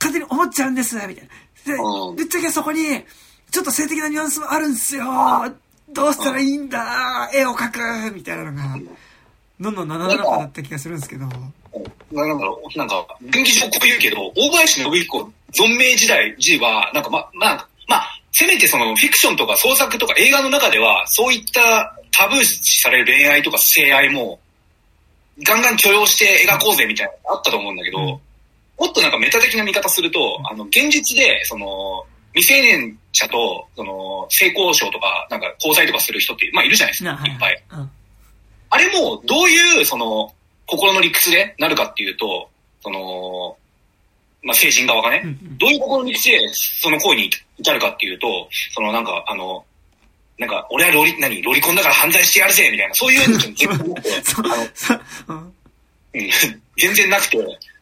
Speaker 1: 勝手に思っちゃうんです、みたいな。
Speaker 2: うん
Speaker 1: で、ぶっちゃけそこに、ちょっと性的なニュアンスもあるんすよ。どうしたらいいんだ絵を描くみたいなのが、のの7なのかだった気がするんですけど。
Speaker 2: なんだろう、なんか、電気上こう言うけど、大林信彦存命時代、時は、なんかま、まあ、まあ、せめてそのフィクションとか創作とか映画の中では、そういったタブー視される恋愛とか性愛も、ガンガン許容して描こうぜみたいなのがあったと思うんだけど、もっとなんかメタ的な見方すると、あの、現実で、その、未成年者と、その、性交渉とか、なんか交際とかする人って、まあいるじゃないですか、いっぱい。あれも、どういう、その、心の理屈でなるかっていうと、その、まあ、成人側がね、どういう心の理屈でその行為に至るかっていうと、そのなんか、あの、なんか、俺はロリ、何、ロリコンだから犯罪してやるぜみたいな、そういうの全然なくて、[laughs] あの、うん、[laughs] 全然なくて、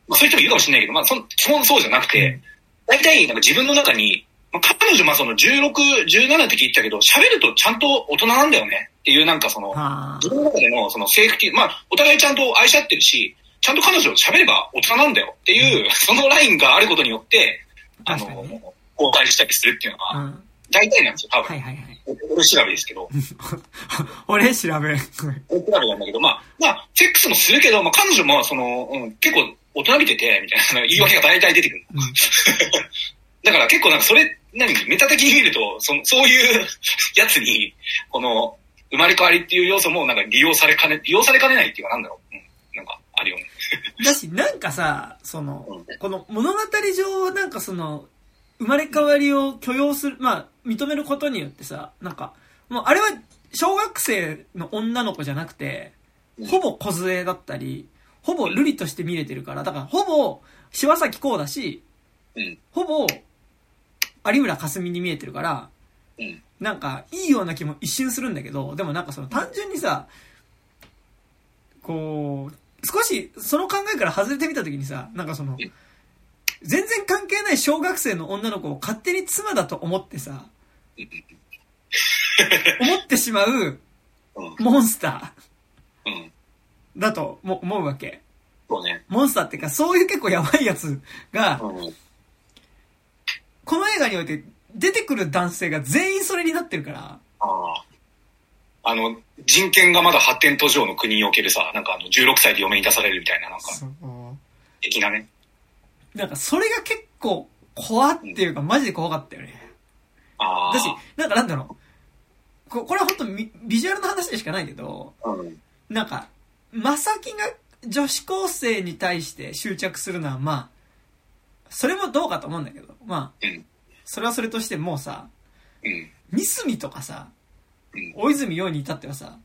Speaker 2: まあ、そういう人もいるかもしれないけど、まあ、その基本そうじゃなくて、大体、なんか自分の中に、まあ、彼女、まあ、その16、17って聞いてたけど、喋るとちゃんと大人なんだよねっていう、なんかその、自分の中でのそのセーフティー、まあ、お互いちゃんと愛し合ってるし、ちゃんと彼女喋れば大人なんだよっていう、うん、そのラインがあることによって、あの、交代したりするっていうのが、大体なんですよ、多分。はいはいはい。俺調べですけど。[laughs]
Speaker 1: 俺調べ。俺
Speaker 2: 調べなんだけど、まあ、まあ、セックスもするけど、まあ彼女も、その、うん、結構大人びてて、みたいな [laughs] 言い訳が大体出てくる。[laughs] だから結構なんかそれ、何、メタ的に見ると、そそういうやつに、この、生まれ変わりっていう要素もなんか利用されかね、利用されかねないっていうかなんだろう。うん、なんか、あるよね。
Speaker 1: だし、なんかさ、その、うん、この物語上、なんかその、生まれ変わりを許容する、まあ、認めることによってさ、なんか、もうあれは小学生の女の子じゃなくて、ほぼ小杖だったり、ほぼ瑠璃として見れてるから、だからほぼ柴咲コウだし、ほぼ有村架純に見えてるから、なんか、いいような気も一瞬するんだけど、でもなんかその単純にさ、こう、少しその考えから外れてみたときにさ、なんかその、全然関係ない小学生の女の子を勝手に妻だと思ってさ、[laughs] 思ってしまう、モンスター、だと思うわけ。モンスターっていうか、そういう結構やばいやつが、この映画において出てくる男性が全員それになってるから。ああ。
Speaker 2: あの、人権がまだ発展途上の国におけるさ、なんかあの、16歳で嫁に出されるみたいな、なんか、的なね。
Speaker 1: なんかそれが結構怖っていうか、マジで怖かったよね。ああ。だし、なんかなんだろう。ここれは本当ビビジュアルの話でしかないけど、うん、なんか、まさきが女子高生に対して執着するのはまあ、それもどうかと思うんだけど、まあ、それはそれとしてもうさ、ミスミとかさ、大泉洋に至ってはさ、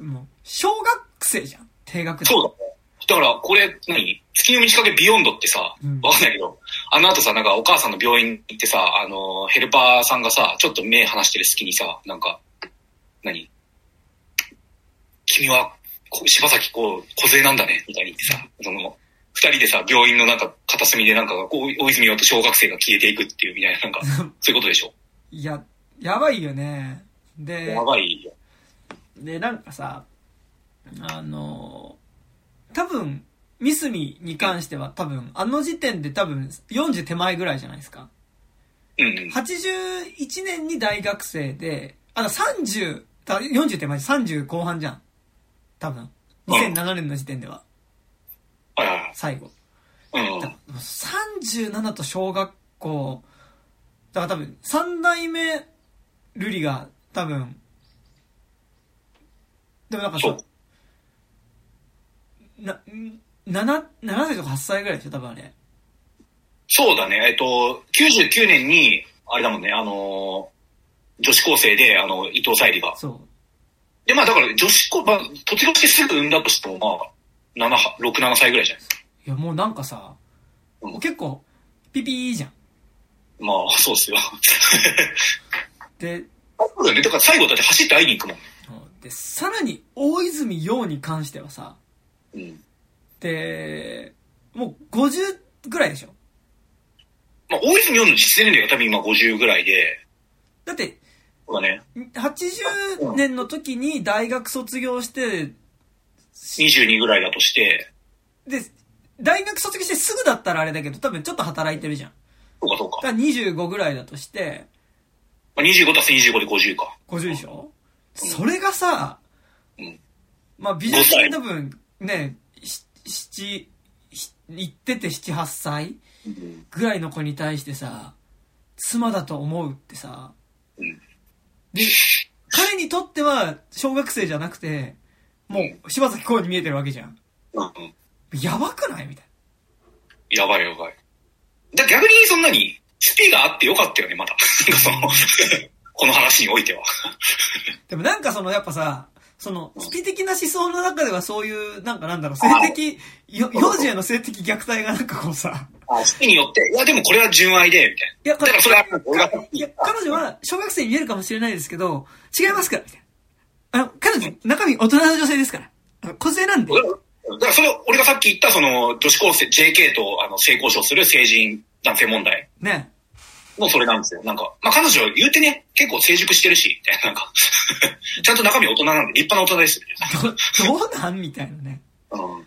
Speaker 1: もう、小学生じゃん、低学
Speaker 2: 年。そうだだから、これ何、月の満ち欠けビヨンドってさ、わかんないけど、あの後さ、なんかお母さんの病院行ってさ、あの、ヘルパーさんがさ、ちょっと目離してる隙にさ、なんか、何？君は、柴咲こう、小勢なんだね、みたいに言ってさ、その、二人でさ、病院のなんか片隅でなんか、こう、大泉洋と小学生が消えていくっていうみたいな、なんか、[laughs] そういうことでしょ？
Speaker 1: いや、やばいよね。で、
Speaker 2: やばいよ。
Speaker 1: で、なんかさ、あの、多分、ミスミに関しては多分、あの時点で多分40手前ぐらいじゃないですか。
Speaker 2: うん、うん。
Speaker 1: 81年に大学生で、あの30、40手前、30後半じゃん。多分。2007年の時点では。
Speaker 2: はいはい。
Speaker 1: 最後。
Speaker 2: うん。
Speaker 1: 37と小学校、だから多分、三代目瑠璃が多分、でもなんかさ、な、7、7歳とか8歳ぐらいでしょ、多分あれ。
Speaker 2: そうだね。えっと、99年に、あれだもんね、あの女子高生で、あの、伊藤沙莉が。
Speaker 1: そう。
Speaker 2: で、まあだから女子高、まあ、卒業してすぐ産んだとしても、まあ、7、6、7歳ぐらいじゃない
Speaker 1: いや、もうなんかさ、うん、結構、ピピーじゃん。
Speaker 2: まあ、そうっすよ。[laughs]
Speaker 1: で、
Speaker 2: そうだよね。だから最後だって走って会いに行くもん。
Speaker 1: で、さらに、大泉洋に関してはさ、
Speaker 2: うん。
Speaker 1: で、もう50ぐらいでしょ
Speaker 2: まあ、大泉洋の実年齢が多分今50ぐらいで。
Speaker 1: だって、
Speaker 2: そうだね。
Speaker 1: 80年の時に大学卒業して、
Speaker 2: 22ぐらいだとして。
Speaker 1: で、大学卒業してすぐだったらあれだけど、多分ちょっと働いてるじゃん。
Speaker 2: そうかそうか。
Speaker 1: だから25ぐらいだとして、
Speaker 2: まあ、25足す25で50か。
Speaker 1: 50でしょ、うん、それがさ、うん。まあ、美術品多分、ね、七、行ってて七、八歳ぐらいの子に対してさ、妻だと思うってさ、
Speaker 2: うん
Speaker 1: で、彼にとっては小学生じゃなくて、もう柴咲コウに見えてるわけじゃん。
Speaker 2: うんうん。
Speaker 1: やばくない？みたい
Speaker 2: やばいやばい。だ逆にそんなに、スピがあってよかったよね、まだ。その、[laughs] この話においては。
Speaker 1: な。[laughs] でもなんかそのやっぱさ、その、スピ的な思想の中ではそういう、なんかなんだろう、性的、よ幼児への性的虐待がなんかこうさ、
Speaker 2: スピによって、いやでもこれは純愛で、みたい
Speaker 1: いや、
Speaker 2: な。だからそれは、俺が、
Speaker 1: いや、彼女は小学生に見えるかもしれないですけど、違いますから、みたいな。あの、彼女、中身大人の女性ですから。あの、小勢なんで。
Speaker 2: だからそれ、俺がさっき言った、その、女子高生、JK と、あの、性交渉する成人男性問題
Speaker 1: ね。
Speaker 2: もそれなんですよ。なんか、まあ、彼女言うてね、結構成熟してるし、みたいな、なんか、[laughs] ちゃんと中身大人なんで、立派な大人です、み
Speaker 1: ど、[laughs] どうなんみたいなね。
Speaker 2: うん。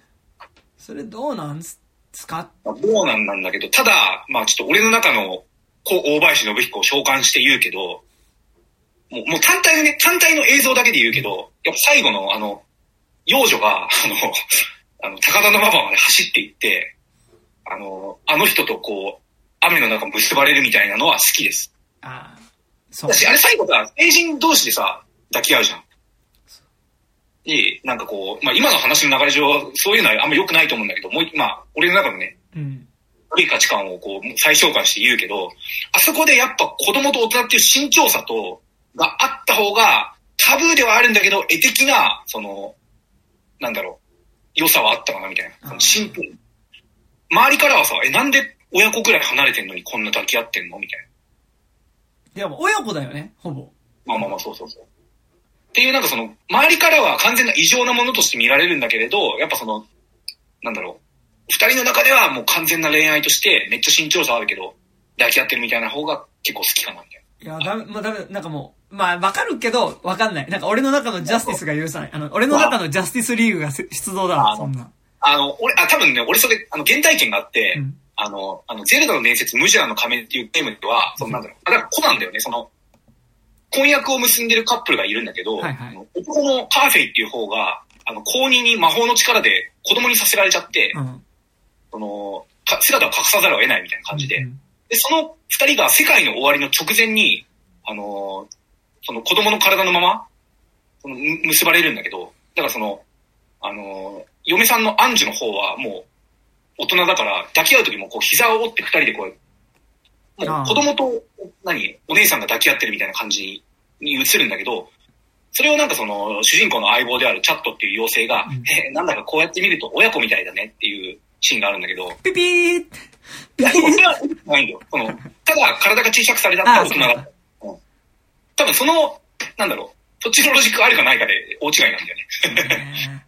Speaker 1: それどうなんすか？
Speaker 2: まあどうなんなんだけど、ただ、まあちょっと俺の中の、こう、大林信彦を召喚して言うけど、もう、もう単体のね、単体の映像だけで言うけど、やっぱ最後の、あの、幼女が、あの、あの、高田馬場まで走っていって、あの、あの人とこう、雨の中結ばれるみたいなのは好きです。
Speaker 1: ああ、そう
Speaker 2: だ。し、あれ最後さ、成人同士でさ、抱き合うじゃん。で、なんかこう、まあ今の話の流れ上、そういうのはあんま良くないと思うんだけど、もう、まあ、俺の中のね、
Speaker 1: うん。
Speaker 2: 悪い価値観をこう再紹介して言うけど、あそこでやっぱ子供と大人っていう慎重さと、があった方が、タブーではあるんだけど、絵的な、その、なんだろう、良さはあったかなみたいな。そのシンプル。周りからはさ、え、なんで親子くらい離れてんのにこんな抱き合ってんのみたいな。
Speaker 1: でも、親子だよね、ほぼ。
Speaker 2: まあまあまあ、そうそうそう。っていうなんかその、周りからは完全な異常なものとして見られるんだけれど、やっぱその、なんだろう。二人の中ではもう完全な恋愛として、めっちゃ慎重さあるけど、抱き合ってるみたいな方が結構好きかな、みたいな。
Speaker 1: いや、ダメ、まあ、ダメ、なんかもう、まあ、わかるけど、わかんない。なんか俺の中のジャスティスが許さない。あの、俺の中のジャスティスリーグがせ出動だわ、
Speaker 2: あ
Speaker 1: そんな。
Speaker 2: あの、俺、あ、多分ね、俺それ、あの、原体験があって、
Speaker 1: うん
Speaker 2: あの、あの、ゼルダの伝説、ムジュラの仮面っていうゲームでは、そのなんだろう、あ、だから子なんだよね、その、婚約を結んでるカップルがいるんだけど、
Speaker 1: はいはい
Speaker 2: 男のカーフェイっていう方が、あの、公認に魔法の力で子供にさせられちゃって、
Speaker 1: うん。
Speaker 2: その、か姿を隠さざるを得ないみたいな感じで、
Speaker 1: うん
Speaker 2: で、その二人が世界の終わりの直前に、あのーその子供の体のまま、そのむ結ばれるんだけど、だからその、あのー嫁さんのアンジュの方はもう、大人だから、抱き合う時もこう膝を折って二人でこう、もう子供と、何、お姉さんが抱き合ってるみたいな感じに映るんだけど、それをなんかその、主人公の相棒であるチャットっていう妖精が、
Speaker 1: うん
Speaker 2: え、なんだかこうやって見ると親子みたいだねっていうシーンがあるんだけど、
Speaker 1: ピピー
Speaker 2: いや、でもそれはないんだよ。その、ただ体が小さくされたって
Speaker 1: あ
Speaker 2: 大人だった。うん多分その、なんだろう、そっちのロジックあるかないかで大違いなんだよね。
Speaker 1: ね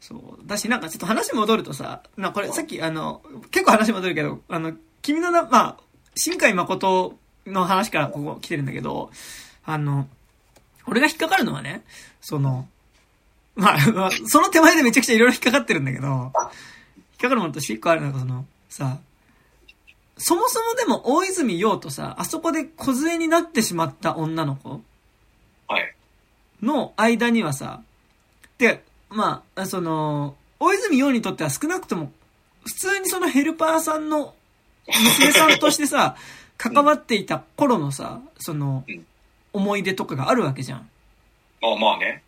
Speaker 1: そう。だし、なんかちょっと話戻るとさ、なこれさっきあの、結構話戻るけど、あの、君のな、まあ、新海誠の話からここ来てるんだけど、あの、俺が引っかかるのはね、その、まあ、まあその手前でめちゃくちゃいろいろ引っかかってるんだけど、引っかかるものとして一個あるのが、その、さ、そもそもでも大泉洋とさ、あそこで小杖になってしまった女の子
Speaker 2: はい。
Speaker 1: の間にはさ、で、まあ、その、大泉洋にとっては少なくとも、普通にそのヘルパーさんの娘さんとしてさ、[laughs] 関わっていた頃のさ、その
Speaker 2: うん、
Speaker 1: 思い出とかがあるわけじゃん。
Speaker 2: まあまあね。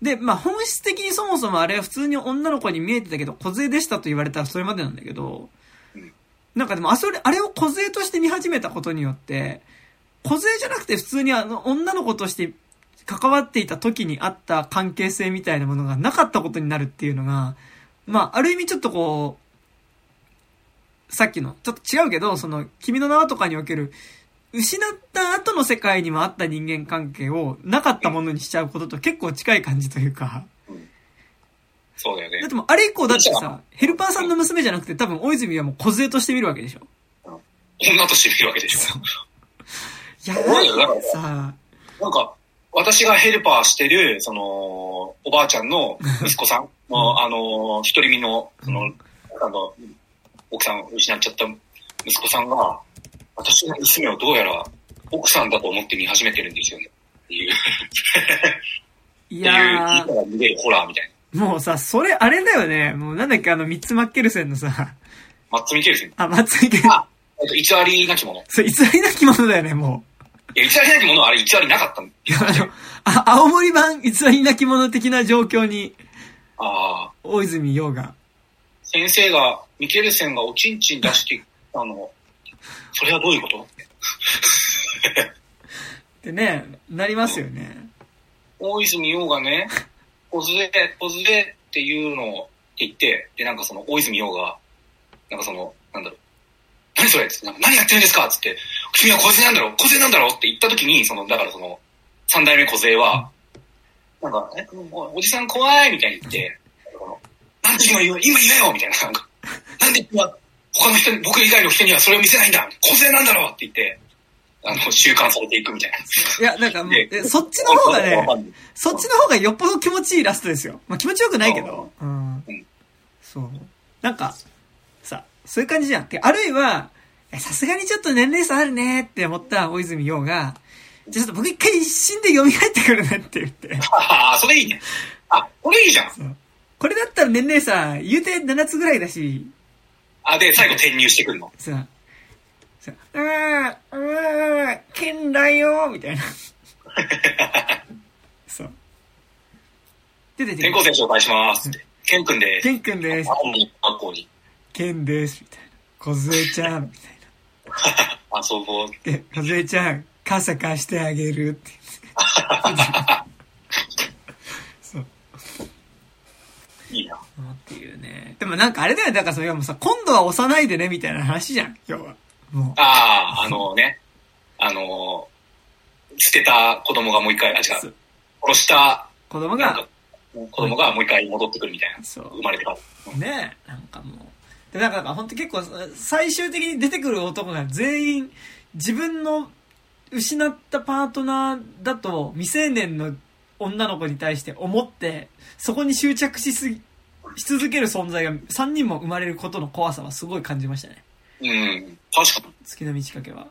Speaker 1: で、まあ本質的にそもそもあれは普通に女の子に見えてたけど、小杖でしたと言われたらそれまでなんだけど
Speaker 2: うん、
Speaker 1: なんかでもあそれ、あれを小杖として見始めたことによって、小杖じゃなくて普通にあの女の子として関わっていた時にあった関係性みたいなものがなかったことになるっていうのが、まあある意味ちょっとこう、さっきの、ちょっと違うけど、その、君の名はとかにおける、失った後の世界にもあった人間関係をなかったものにしちゃうことと結構近い感じというか。
Speaker 2: そうだよね
Speaker 1: だっ。てもうあれ以降だってさ、ヘルパーさんの娘じゃなくて多分大泉はもう小杖として見るわけでしょ。
Speaker 2: 女として見るわけでしょ。
Speaker 1: いや、
Speaker 2: そうだよだから
Speaker 1: さ、
Speaker 2: なんか、私がヘルパーしてる、その、おばあちゃんの息子さんの、あの、独り身の、その、あの、奥さんを失っちゃった息子さんが、私の娘をどうやら奥さんだと思って見始めてるんですよね。っていう、
Speaker 1: い
Speaker 2: っていう、見れるホラーみたい
Speaker 1: ー、もうさ、それあれだよね。もうなんだっけあの、ミッツ・マッケルセンのさ、
Speaker 2: マッツ・ミケルセン。
Speaker 1: あ、松井健。
Speaker 2: あ、えっと、偽りなきもの。
Speaker 1: そう、偽りなきものだよね、も
Speaker 2: いや、偽りなきものはあれ偽りなかった
Speaker 1: の、あ、青森版偽りなきもの的な状況に、
Speaker 2: ああ。
Speaker 1: 大泉洋が。
Speaker 2: 先生が、ミケルセンがおちんちん出して [laughs] きたの、それはどういうこと？
Speaker 1: ってね、なりますよね。
Speaker 2: 大泉洋がね、小杖、小杖っていうのを言って、で、なんかその、大泉洋が、なんかその、なんだろう、何それってなんか何やってるんですか？つって、君は小杖なんだろ小杖なんだろって言った時に、その、だからその、三代目小杖は、なんか、え、おおじさん怖いみたいに言って、このなんで今言う、今言えよみたいな、なんか、なんで今、他の人に、僕以外の人にはそれを見せないんだ？小杖なんだろう？って言って、あの、習慣されていくみたいな。
Speaker 1: いや、なんかもう、
Speaker 2: で
Speaker 1: えそっちの方がねそっちの方がよっぽど気持ちいいラストですよ。まあ気持ちよくないけど。うん
Speaker 2: うん。
Speaker 1: そう。なんか、さ、そういう感じじゃん。であるいは、えさすがにちょっと年齢差あるねって思った大泉洋が、じゃあちょっと僕一回一心で蘇ってくるねって言って。
Speaker 2: ああ、それいいね。あ、これいいじゃん。
Speaker 1: そうこれだったら年齢差、言うて7つぐらいだし、
Speaker 2: あ、で、最後転入してくるの。
Speaker 1: さ、さ、あー、あー、剣だよみたいな。そう。で、出て
Speaker 2: 転校生紹介しますって。ケン君です。
Speaker 1: ケンくんです。
Speaker 2: 本人学校に
Speaker 1: ケンです。みたいな。小杖ちゃん。みたい
Speaker 2: 遊ぼう。
Speaker 1: な。で、小杖ちゃん、傘貸してあげるって言って。そう。
Speaker 2: いいな。
Speaker 1: っていうね。でもなんかあれだよね。だからそれはもうさ、今度は押さないでね、みたいな話じゃん。要は。も
Speaker 2: ああ、あのね、あの、捨てた子供がもう一回、あ、違
Speaker 1: そう
Speaker 2: う、殺した
Speaker 1: う、子供が
Speaker 2: 子供がもう一回戻ってくるみたいな。
Speaker 1: そう
Speaker 2: 生まれてから。
Speaker 1: ねなんかもう。で、なんか、なんか本当結構、最終的に出てくる男が全員、自分の失ったパートナーだと未成年の女の子に対して思って、そこに執着しすぎ、し続ける存在が3人も生まれることの怖さはすごい感じましたね。
Speaker 2: うん、確か
Speaker 1: 月の満ち欠けは。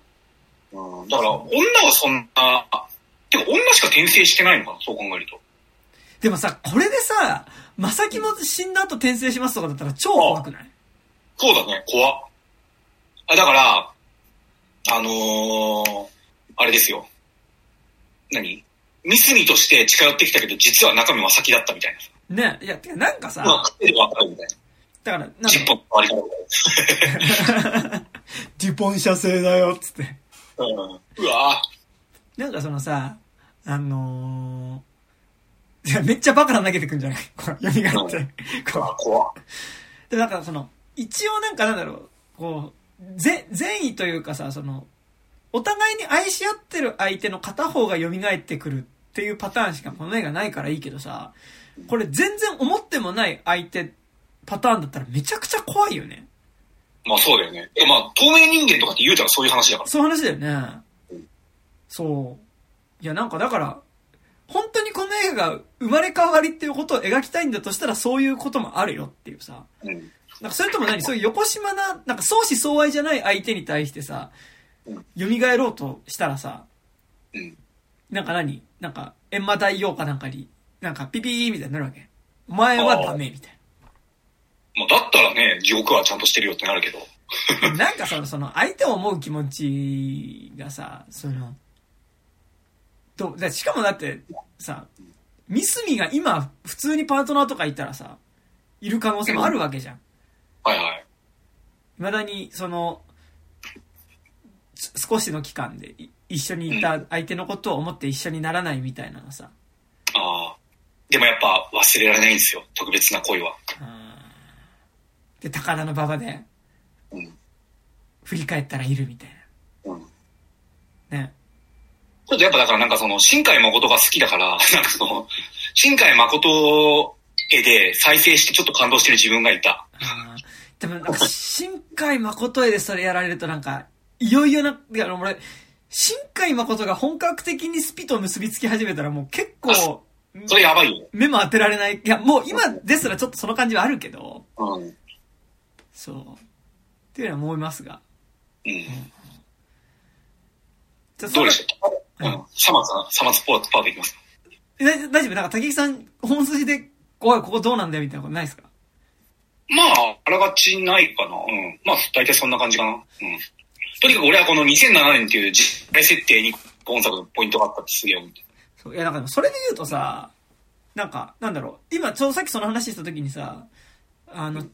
Speaker 2: に。うん、だから、女はそんな、てか女しか転生してないのかな、そう考えると。
Speaker 1: でもさ、これでさ、まさきも死んだ後転生しますとかだったら超怖くない？
Speaker 2: そうだね、怖っ。あ、だから、あのー、あれですよ。何？ミスミとして近寄ってきたけど、実は中身は先だったみたいなさ。
Speaker 1: ねいや、てかなんかさ、
Speaker 2: まあ、手でわかるみたいな。
Speaker 1: だから、なんか。デュポン社製だよ、っつって。
Speaker 2: うん、うわ
Speaker 1: なんかそのさ、あのー、いや、めっちゃバカな投げてくんじゃないこう、蘇って。
Speaker 2: ぁ、
Speaker 1: こ
Speaker 2: あ怖。
Speaker 1: で、なんかその、一応なんかなんだろう、こう、ぜ、善意というかさ、その、お互いに愛し合ってる相手の片方が蘇ってくるっていうパターンしかこの映画ないからいいけどさ、これ全然思ってもない相手、パターンだったらめちゃくちゃ怖いよね。
Speaker 2: まあそうだよね。まあ、透明人間とかって言うたらそういう話だから。
Speaker 1: そういう話だよね
Speaker 2: うん。
Speaker 1: そう。いや、なんかだから、本当にこの映画が生まれ変わりっていうことを描きたいんだとしたらそういうこともあるよっていうさ。
Speaker 2: うん。
Speaker 1: なんかそれとも何？そういう横島な、なんか相思相愛じゃない相手に対してさ
Speaker 2: うん、
Speaker 1: 蘇ろうとしたらさ、
Speaker 2: うん。
Speaker 1: なんか何？なんか、閻魔大王かなんかに、なんかピピーみたいになるわけ。お前はダメみたい
Speaker 2: まあだったらね、地獄はちゃんとしてるよってなるけど。
Speaker 1: な。[laughs] なんかその、その、相手を思う気持ちがさ、その、と、だしかもだって、さ、ミスミが今、普通にパートナーとかいたらさ、いる可能性もあるわけじゃん。
Speaker 2: はいはい。
Speaker 1: 未だに、その、す少しの期間でい一緒にいた相手のことを思って一緒にならないみたいなのさ。
Speaker 2: ああ。でもやっぱ忘れられないんですよ。特別な恋は。
Speaker 1: で、高田の馬場で
Speaker 2: うん。
Speaker 1: 振り返ったらいるみたい
Speaker 2: うん。
Speaker 1: な。ね。
Speaker 2: ちょっとやっぱだからなんかその、新海誠が好きだから、[laughs] なんかその、新海誠絵で再生してちょっと感動してる自分がいた。
Speaker 1: でもなんか、新海誠絵でそれやられるとなんか、いよいよな、いや、俺、新海誠が本格的にスピと結びつき始めたらもう結構、
Speaker 2: それやばいよ。
Speaker 1: 目も当てられない。いや、もう今ですらちょっとその感じはあるけど、
Speaker 2: うん。
Speaker 1: そう。っていうのは思いますが。
Speaker 2: うん。
Speaker 1: じゃあ、
Speaker 2: どうでした？うん。サマさん、サマツポーツパーでいきますか？
Speaker 1: え大大丈夫？なんか、竹木さん、本筋で、おい、ここどうなんだよみたいなことないですか？
Speaker 2: うまあ、あらがちないかな。うん。まあ、大体そんな感じかな。うん。とにかく俺はこの2007年っていう時代設定に今作のポイントがあったってすげえ思って。
Speaker 1: そういや、なんかそれで言うとさ、なんか、なんだろう、今ちょうどさっきその話した時にさ、あの、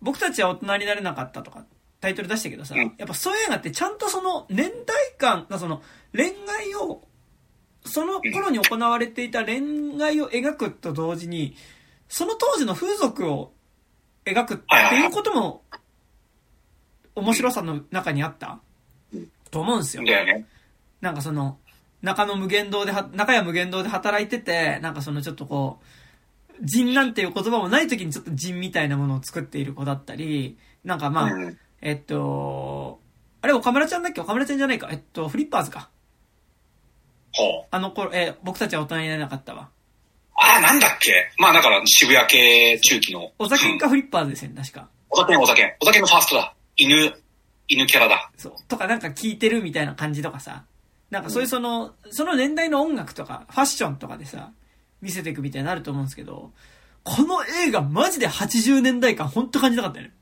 Speaker 1: 僕たちは大人になれなかったとか、タイトル出したけどさ、
Speaker 2: うん。
Speaker 1: やっぱそういう映画ってちゃんとその年代感、その恋愛を、その頃に行われていた恋愛を描くと同時に、その当時の風俗を描くっていうことも、面白さの中にあった
Speaker 2: うん。
Speaker 1: と思うんですよ。なんかその、中野無限堂では、中屋無限堂で働いてて、なんかそのちょっとこう、人なんていう言葉もない時にちょっと人みたいなものを作っている子だったり、なんかまあ、
Speaker 2: うん。
Speaker 1: えっと、あれ岡村ちゃんだっけ岡村ちゃんじゃないか。えっと、フリッパーズか。
Speaker 2: ほう。
Speaker 1: あの頃、えー僕たちは大人になれなかったわ。
Speaker 2: ああ、なんだっけ？まあ、だから渋谷系中期の。
Speaker 1: お酒
Speaker 2: うん
Speaker 1: かフリッパーズですよね、確か。
Speaker 2: お酒お酒。お酒のファーストだ。犬、犬キャラだ。
Speaker 1: そう。とかなんか聞いてるみたいな感じとかさ。なんかそういうその、その年代の音楽とか、ファッションとかでさ、見せていくみたいになると思うんですけど、この映画マジで80年代感ほんと感じなかったよね。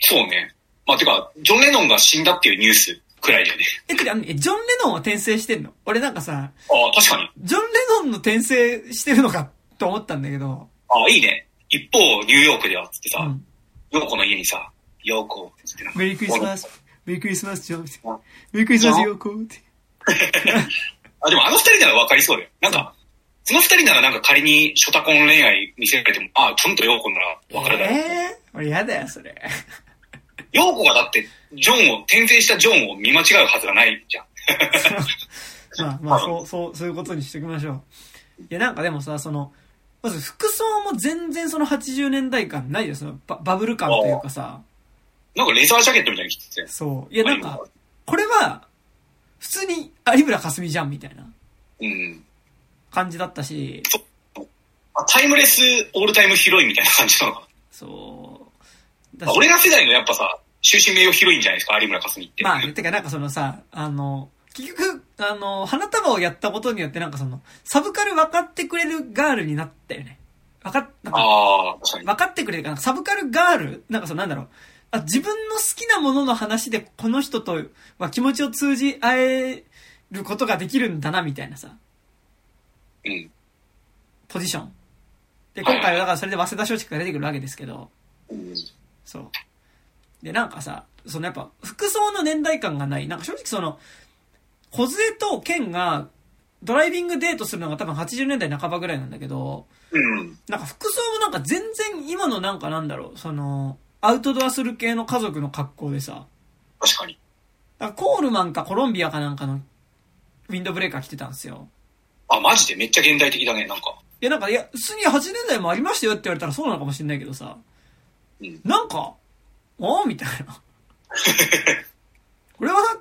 Speaker 2: そうね。まあ、てか、ジョン・レノンが死んだっていうニュースくらいだよね。
Speaker 1: え、てか、えジョン・レノンは転生してんの？俺なんかさ、
Speaker 2: ああ、確かに。
Speaker 1: ジョン・レノンの転生してるのかと思ったんだけど、
Speaker 2: ああ、いいね。一方、ニューヨークでは、つってさ、
Speaker 1: うん。
Speaker 2: ヨーコの家にさ、ヨーコって言ってなんか
Speaker 1: メリークリスマス、メリークリスマス、ジョン。メリークリスマス、ヨーコって。[laughs]
Speaker 2: あ、でもあの二人なら分かりそうだよ。なんか、その二人ならなんか仮にショタコン恋愛見せられても、ああ、ちゃんとヨーコなら分かるだろう。
Speaker 1: えー、俺やだよ、それ。
Speaker 2: ヨーコがだって、ジョンを、転生したジョンを見間違うはずがないじゃん。
Speaker 1: まあまあ、そう、そう、そういうことにしときましょう。いや、なんかでもさ、その、まず服装も全然その80年代感ないよ、そのババブル感というかさ。
Speaker 2: なんかレザージャケットみたいに着てて。
Speaker 1: そう。いや、なんか、これは、普通に有村架純じゃん、みたいな
Speaker 2: うん。
Speaker 1: 感じだったし、
Speaker 2: あタイムレスオールタイムヒロインみたいな感じなのか
Speaker 1: そう。
Speaker 2: 俺ら世代のやっぱさ、終身名誉ヒロインじゃないですか、有村架純って。
Speaker 1: まあ、てかなんかそのさ、あの、結局、あの、花束をやったことによってなんかその、サブカル分かってくれるガールになったよね。分かっ、な？んか。分かってくれるかな？サブカルガール？なんかそのなんだろう。あ、自分の好きなものの話でこの人とは気持ちを通じ合えることができるんだな、みたいなさ、
Speaker 2: うん。
Speaker 1: ポジション。で、今回はだからそれで早稲田松竹が出てくるわけですけど、
Speaker 2: うん
Speaker 1: そう。で、なんかさ、そのやっぱ、服装の年代感がない。なんか正直その、小杖と剣が、ドライビングデートするのが多分80年代半ばぐらいなんだけど、
Speaker 2: うん。
Speaker 1: なんか服装もなんか全然今のなんかなんだろう、その、アウトドアする系の家族の格好でさ、
Speaker 2: 確かに。
Speaker 1: かコールマンかコロンビアかなんかのウィンドブレーカー着てたんですよ。
Speaker 2: あ、マジで？めっちゃ現代的だね、なんか。
Speaker 1: いやなんか、いや、普通に80年代もありましたよって言われたらそうなのかもしれないけどさ、
Speaker 2: うん。
Speaker 1: なんか、ああみたいな。[laughs] これはな、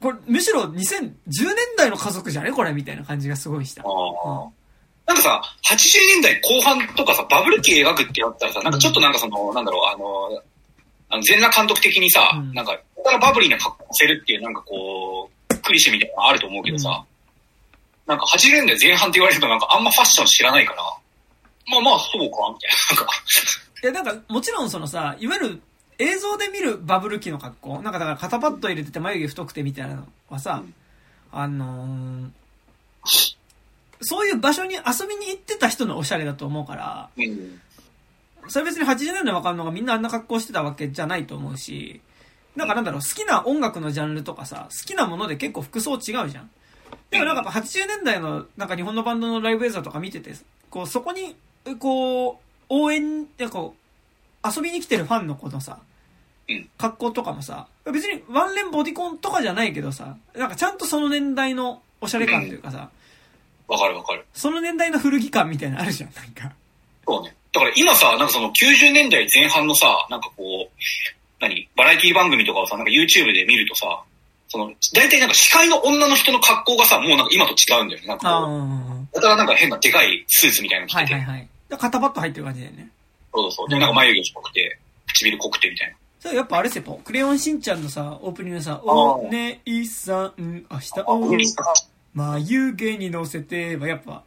Speaker 1: これ、むしろ2010年代の家族じゃね？これみたいな感じがすごいした。
Speaker 2: ああ。なんかさ、80年代後半とかさ、バブル期描くってやったらさ、なんかちょっとなんかその、なんだろう、あの、あの全裸監督的にさ、
Speaker 1: うん
Speaker 2: なんか、ここからバブリーな格好させるっていう、なんかこう、クリシェみたいなのあると思うけどさ、なんか80年代前半って言われるとなんかあんまファッション知らないから、まあまあそうか、みたいな。なんか、
Speaker 1: いや、なんか、もちろんそのさ、いわゆる映像で見るバブル期の格好、なんかだから肩パッド入れてて眉毛太くてみたいなのはさ、
Speaker 2: うん
Speaker 1: あのーそういう場所に遊びに行ってた人のおしゃれだと思うから、
Speaker 2: うん。
Speaker 1: それ別に80年代わかんのがみんなあんな格好してたわけじゃないと思うし、なんかなんだろう、好きな音楽のジャンルとかさ、好きなもので結構服装違うじゃん。でもなんかやっぱ80年代のなんか日本のバンドのライブ映像とか見てて、こうそこに、こう、応援、でこう、遊びに来てるファンの子のさ
Speaker 2: うん、
Speaker 1: 格好とかもさ、別にワンレンボディコンとかじゃないけどさ、なんかちゃんとその年代のおしゃれ感というかさ、
Speaker 2: わかるわかる。
Speaker 1: その年代の古着感みたいなのあるじゃん、なんか。
Speaker 2: そうね。だから今さ、なんかその90年代前半のさ、なんかこう、何？バラエティ番組とかをさ、なんか YouTube で見るとさ、その、大体なんか司会の女の人の格好がさ、もうなんか今と違うんだよね。なん
Speaker 1: あ
Speaker 2: かだからなんか変なでかいスーツみたいなの着てて、
Speaker 1: はいはいはい。で肩パッド入ってる感じだよね。
Speaker 2: そうそう。で、なんか眉毛濃くて、唇濃くてみたいな。
Speaker 1: それやっぱあれっすよ、クレヨンしんちゃんのさ、オープニングでさ、お姉さん、明日
Speaker 2: ん、
Speaker 1: 眉毛に乗せては、やっぱ、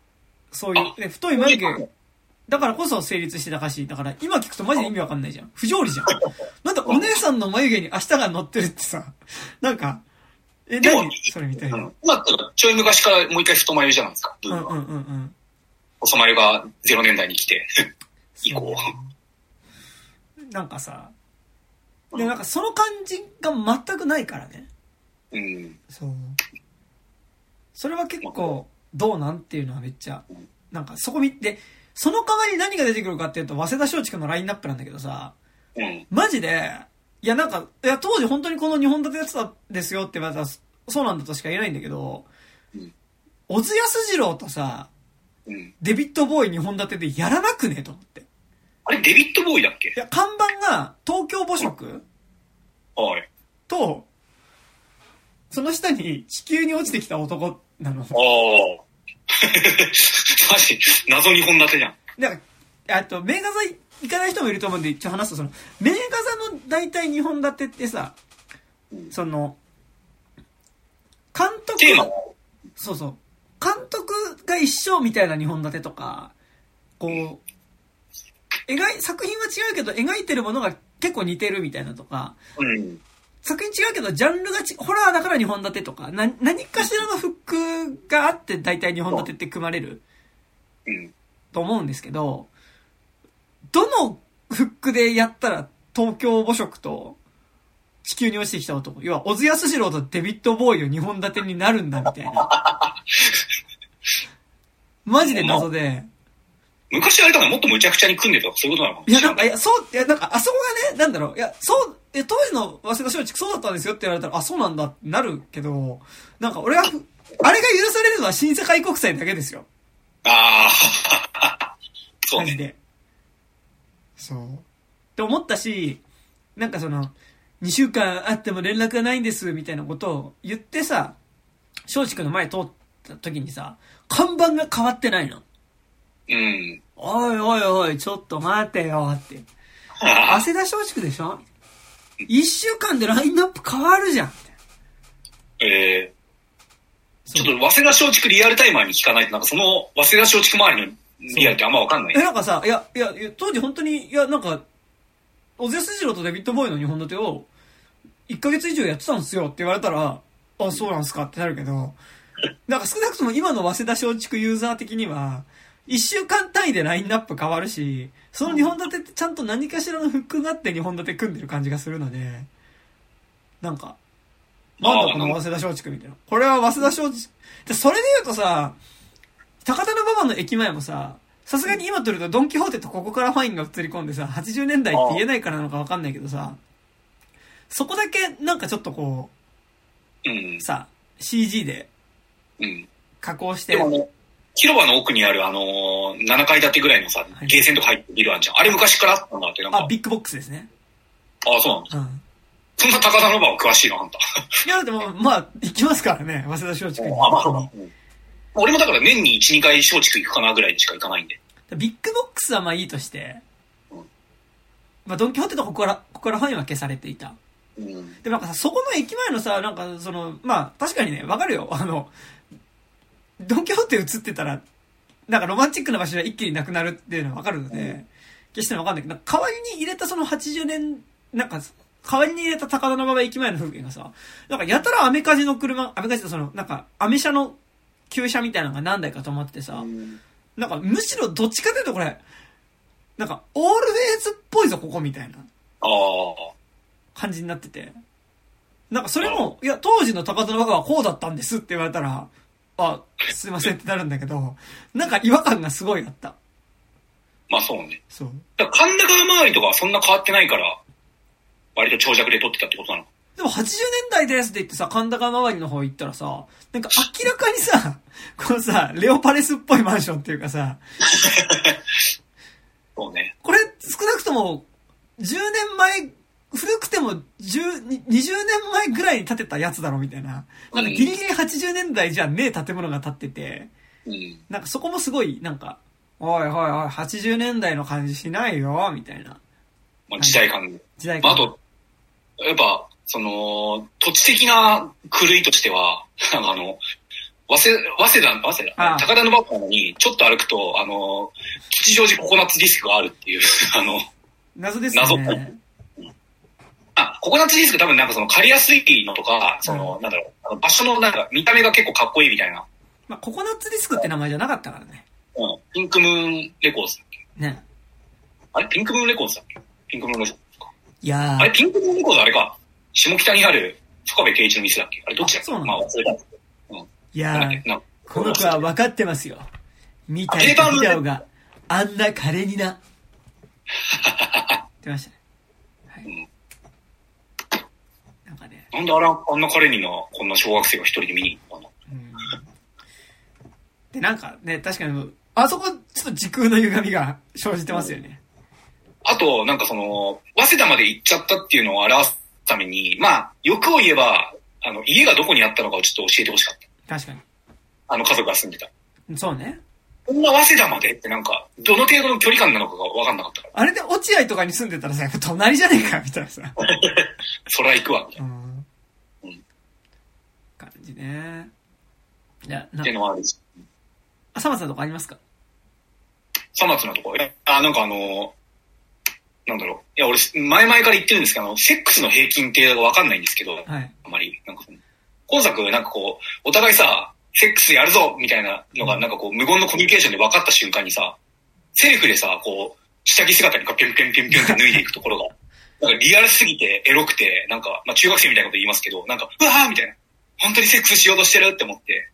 Speaker 1: そういう太い眉毛だからこそ成立してた歌詞。だから今聞くとマジで意味わかんないじゃん。不条理じゃん。[laughs] なんだお姉さんの眉毛に明日が乗ってるってさ、なんか、え、
Speaker 2: でも
Speaker 1: 何それみたいな。うん
Speaker 2: 今ってちょい昔からもう一回太眉じゃないですか。
Speaker 1: うんうんうん。
Speaker 2: 細眉が0年代に来て、以降。
Speaker 1: なんかさ、で、なんかその感じが全くないからね。
Speaker 2: うん。
Speaker 1: そう。それは結構、どうなんっていうのはめっちゃ、なんかそこ見て、その代わり何が出てくるかっていうと、早稲田松竹のラインナップなんだけどさ、
Speaker 2: うん。
Speaker 1: マジで、いやなんか、いや当時本当にこの日本立てやってたんですよって言われたら、そうなんだとしか言えないんだけど
Speaker 2: うん、
Speaker 1: 小津安二郎とさ、
Speaker 2: うん。
Speaker 1: デビッド・ボーイ日本立てでやらなくねと思って。い
Speaker 2: あれ、デビッド・ボーイだっけ？
Speaker 1: や、看板が東京母食
Speaker 2: はい。
Speaker 1: と、その下に地球に落ちてきた男なの。
Speaker 2: ああ。[laughs] マジ、謎日本立てじゃん。
Speaker 1: だから、あと、名画座行かない人もいると思うんで、一応話すと、その、名画座の大体日本立てってさ、その、監督、そうそう、監督が一緒みたいな日本立てとか、こう、描い、作品は違うけど、描いてるものが結構似てるみたいなとか、
Speaker 2: うん。
Speaker 1: 作品違うけど、ジャンルがち、ホラーだから日本立てとか、な、何かしらのフックがあって、大体日本立てって組まれる
Speaker 2: うん。
Speaker 1: と思うんですけど、どのフックでやったら東京母食と地球に落ちてきた男、要は小津安二郎とデビッド・ボーイを日本立てになるんだみたいな。[laughs] マジで謎で。
Speaker 2: 昔あれだな、もっと無茶苦茶に組んでたとかそういうことなのか
Speaker 1: いや、なんか、いや、そう、いや、なんか、あそこがね、なんだろう、いや、そう、え、当時の早稲田松竹そうだったんですよって言われたら、あ、そうなんだってなるけど、なんか俺は、あれが許されるのは新世界国際だけですよ。
Speaker 2: ああ。[laughs] そうね。
Speaker 1: マジで。そう。って思ったし、なんかその、2週間あっても連絡がないんです、みたいなことを言ってさ、松竹の前通った時にさ、看板が変わってないの。
Speaker 2: うん。
Speaker 1: おいおいおい、ちょっと待てよ、って。早稲田松竹でしょ？一週間でラインナップ変わるじゃん。
Speaker 2: えー、ちょっと、早稲田松竹リアルタイマーに聞かないと、なんかその、早稲田松竹周りのリアルってあんまわかんない
Speaker 1: え、。なんかさ、いや、いや、当時本当に、いや、なんか、小津安二郎とデビッド・ボーイの日本立てを、1ヶ月以上やってたんですよって言われたら、あ、そうなんすかってなるけど、[laughs] なんか少なくとも今の早稲田松竹ユーザー的には、1週間単位でラインナップ変わるし、その日本立てってちゃんと何かしらのフックがあって日本立て組んでる感じがするので、なんか、なんだこの早稲田松竹みたいな。これは早稲田松竹、でそれで言うとさ、高田馬場の駅前もさ、さすがに今撮るとドンキホーテとここからファインが映り込んでさ、80年代って言えないからなのかわかんないけどさ、そこだけなんかちょっとこ
Speaker 2: うん
Speaker 1: う、。さ、CG で
Speaker 2: うん。
Speaker 1: 加工して
Speaker 2: で、もね、広場の奥にあるあのー、7階建てぐらいのさ
Speaker 1: い、
Speaker 2: ゲーセンとか入ってるビルあんじゃん。あれ昔からあったんだって、なんか。
Speaker 1: あ、ビッグボックスですね。
Speaker 2: ああ、そうなんだ。
Speaker 1: うん。
Speaker 2: そんな高田馬場詳しいの？あんた。
Speaker 1: いや、でも、まあ、行きますからね、早稲田松竹に。
Speaker 2: あ、まあそうだ。うん俺もだから年に1、2回松竹行くかなぐらいしか行かないんで。
Speaker 1: ビッグボックスはまあいいとして
Speaker 2: うん、
Speaker 1: まあ、ドンキホーテとここから、ここからファインは消されていた。
Speaker 2: うん。
Speaker 1: でもなんかさ、そこの駅前のさ、なんかその、まあ、確かにね、わかるよ。あの、ドンキホーテ映ってたら、なんかロマンチックな場所が一気になくなるっていうのはわかるので、
Speaker 2: うん
Speaker 1: 決してわかんないけど、代わりに入れたその80年、なんか、代わりに入れた高田馬場駅前の風景がさ、なんかやたらアメカジの車、アメカジってその、なんか、アメ車の旧車みたいなのが何台か止まっててさ、なんかむしろどっちかというとこれ、なんか、オールウェイズっぽいぞ、ここみたいな。感じになってて。なんかそれも、いや、当時の高田馬場はこうだったんですって言われたら、あ、すいませんってなるんだけど、なんか違和感がすごいあった。
Speaker 2: まあそうね。
Speaker 1: そう。
Speaker 2: だから神田川周りとかはそんな変わってないから、割と長尺で撮ってたってことなの。
Speaker 1: でも80年代ですって言ってさ、神田川周りの方行ったらさ、なんか明らかにさ、[laughs] このさ、レオパレスっぽいマンションっていうかさ、[laughs]
Speaker 2: そうね。
Speaker 1: これ少なくとも10年前、古くても10、20年前ぐらいに建てたやつだろみたいな。なんかギリギリ80年代じゃねえ建物が建ってて、
Speaker 2: うん。
Speaker 1: なんかそこもすごい、なんか、おいおいおい、80年代の感じしないよ、みたいな
Speaker 2: まあ時代感。まあ、
Speaker 1: 時代感。
Speaker 2: あと、やっぱ、その、土地的な狂いとしては、[laughs] あの、早稲、早稲田、早稲田、高田の馬場なのに、ちょっと歩くと、あの、吉祥寺ココナッツディスクがあるっていう、[laughs] あの、
Speaker 1: 謎ですね。謎。
Speaker 2: あ、ココナッツディスク多分なんかその借りやすいのとか、その、うん、なんだろう、場所のなんか見た目が結構かっこいいみたいな。
Speaker 1: まあ、ココナッツディスクって名前じゃなかったからね。
Speaker 2: うん。ピンクムーンレコーズだっけ？ね。あれ？ピンクムーンレコーズだっけ？ピンクムーンレコーズか。
Speaker 1: いや
Speaker 2: あれ？ピンクムーンレコーズあれか。下北にある深部圭一の店だっけ？あれどっちだっけ？まあ忘れたんですけど。うん。い
Speaker 1: やー、この子は分かってますよ。見たいビデオがあんなカレにな。出ましたね。はい。うん
Speaker 2: なんかね。なんであら、あんな彼にな、こんな小学生が一人で見に行ったの、うん、
Speaker 1: で、なんかね、確かに、あそこ、ちょっと時空の歪みが生じてますよね。
Speaker 2: あと、なんかその、早稲田まで行っちゃったっていうのを表すために、まあ、欲を言えば、あの、家がどこにあったのかをちょっと教えてほしかっ
Speaker 1: た。確かに。
Speaker 2: あの家族が住んでた。
Speaker 1: そうね。
Speaker 2: こんな早稲田までってなんか、どの程度の距離感なのかが分かんなかったから。
Speaker 1: あれで落合とかに住んでたらさ、隣じゃねえか、みたいなさ。[laughs]
Speaker 2: そら行くわ、みたいな。
Speaker 1: うん。感じね。いや、
Speaker 2: なってのはあるし。
Speaker 1: 浅松のとこありますか？
Speaker 2: さ松のとこ？あ、なんかあの、なんだろう。いや、俺、前々から言ってるんですけど、セックスの平均ってわかんないんですけど、はい、あまり、なんか今作、なんかこう、お互いさ、セックスやるぞみたいなのが、なんかこう、無言のコミュニケーションで分かった瞬間にさ、セリフでさ、こう、下着姿にピュンピュンピュンピュンって脱いでいくところが、[laughs] なんかリアルすぎて、エロくて、なんか、まあ中学生みたいなこと言いますけど、なんか、うわーみたいな。本当にセックスしようとしてるって思って、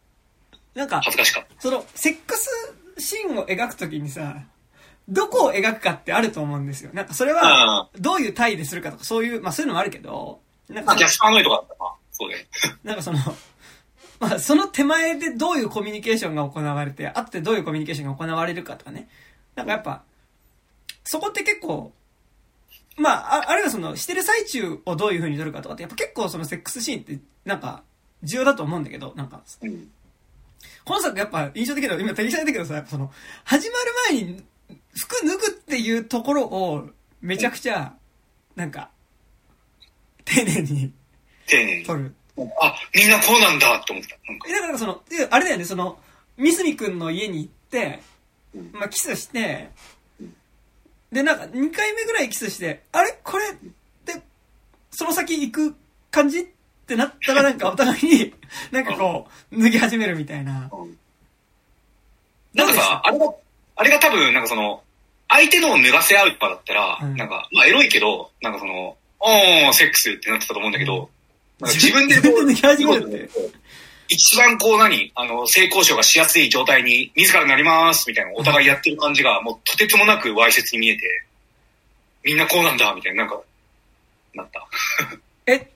Speaker 1: なんか、
Speaker 2: 恥ずかしかった。
Speaker 1: その、セックスシーンを描くときにさ、どこを描くかってあると思うんですよ。なんかそれは、どういう体でするかとか、そういう、まあそういうのもあるけど、
Speaker 2: なんか。あ、とかだったな。そうで。
Speaker 1: なんかその、[laughs] まあ、その手前でどういうコミュニケーションが行われて、あってどういうコミュニケーションが行われるかとかね。なんかやっぱ、そこって結構、まあ、ああるいはその、してる最中をどういう風に撮るかとかって、やっぱ結構そのセックスシーンって、なんか、重要だと思うんだけど、なんか、本作やっぱ印象的だ今、手にされたけどさ、その、始まる前に、服脱ぐっていうところを、めちゃくちゃ、なんか、丁寧に、
Speaker 2: 丁寧に。撮る。あ、みんなこうなんだって思った。なんか
Speaker 1: だからその、あれだよね、その、三角くんの家に行って、まあ、キスして、で、なんか、2回目ぐらいキスして、あれ？これ？って、その先行く感じってなったらなんかお互いに、なんかこう、脱ぎ始めるみたいな。
Speaker 2: なんかさ、あれが、あれが多分、なんかその、相手のを脱がせ合うとかだったら、うん、なんか、まあエロいけど、なんかその、おー、セックスってなってたと思うんだけど、自分でこう、一番こう何あの、性交渉がしやすい状態に自らなりますみたいなお互いやってる感じが、もうとてつもなくわいせつに見えて、みんなこうなんだみたいな、なんか、なった。[laughs]
Speaker 1: え、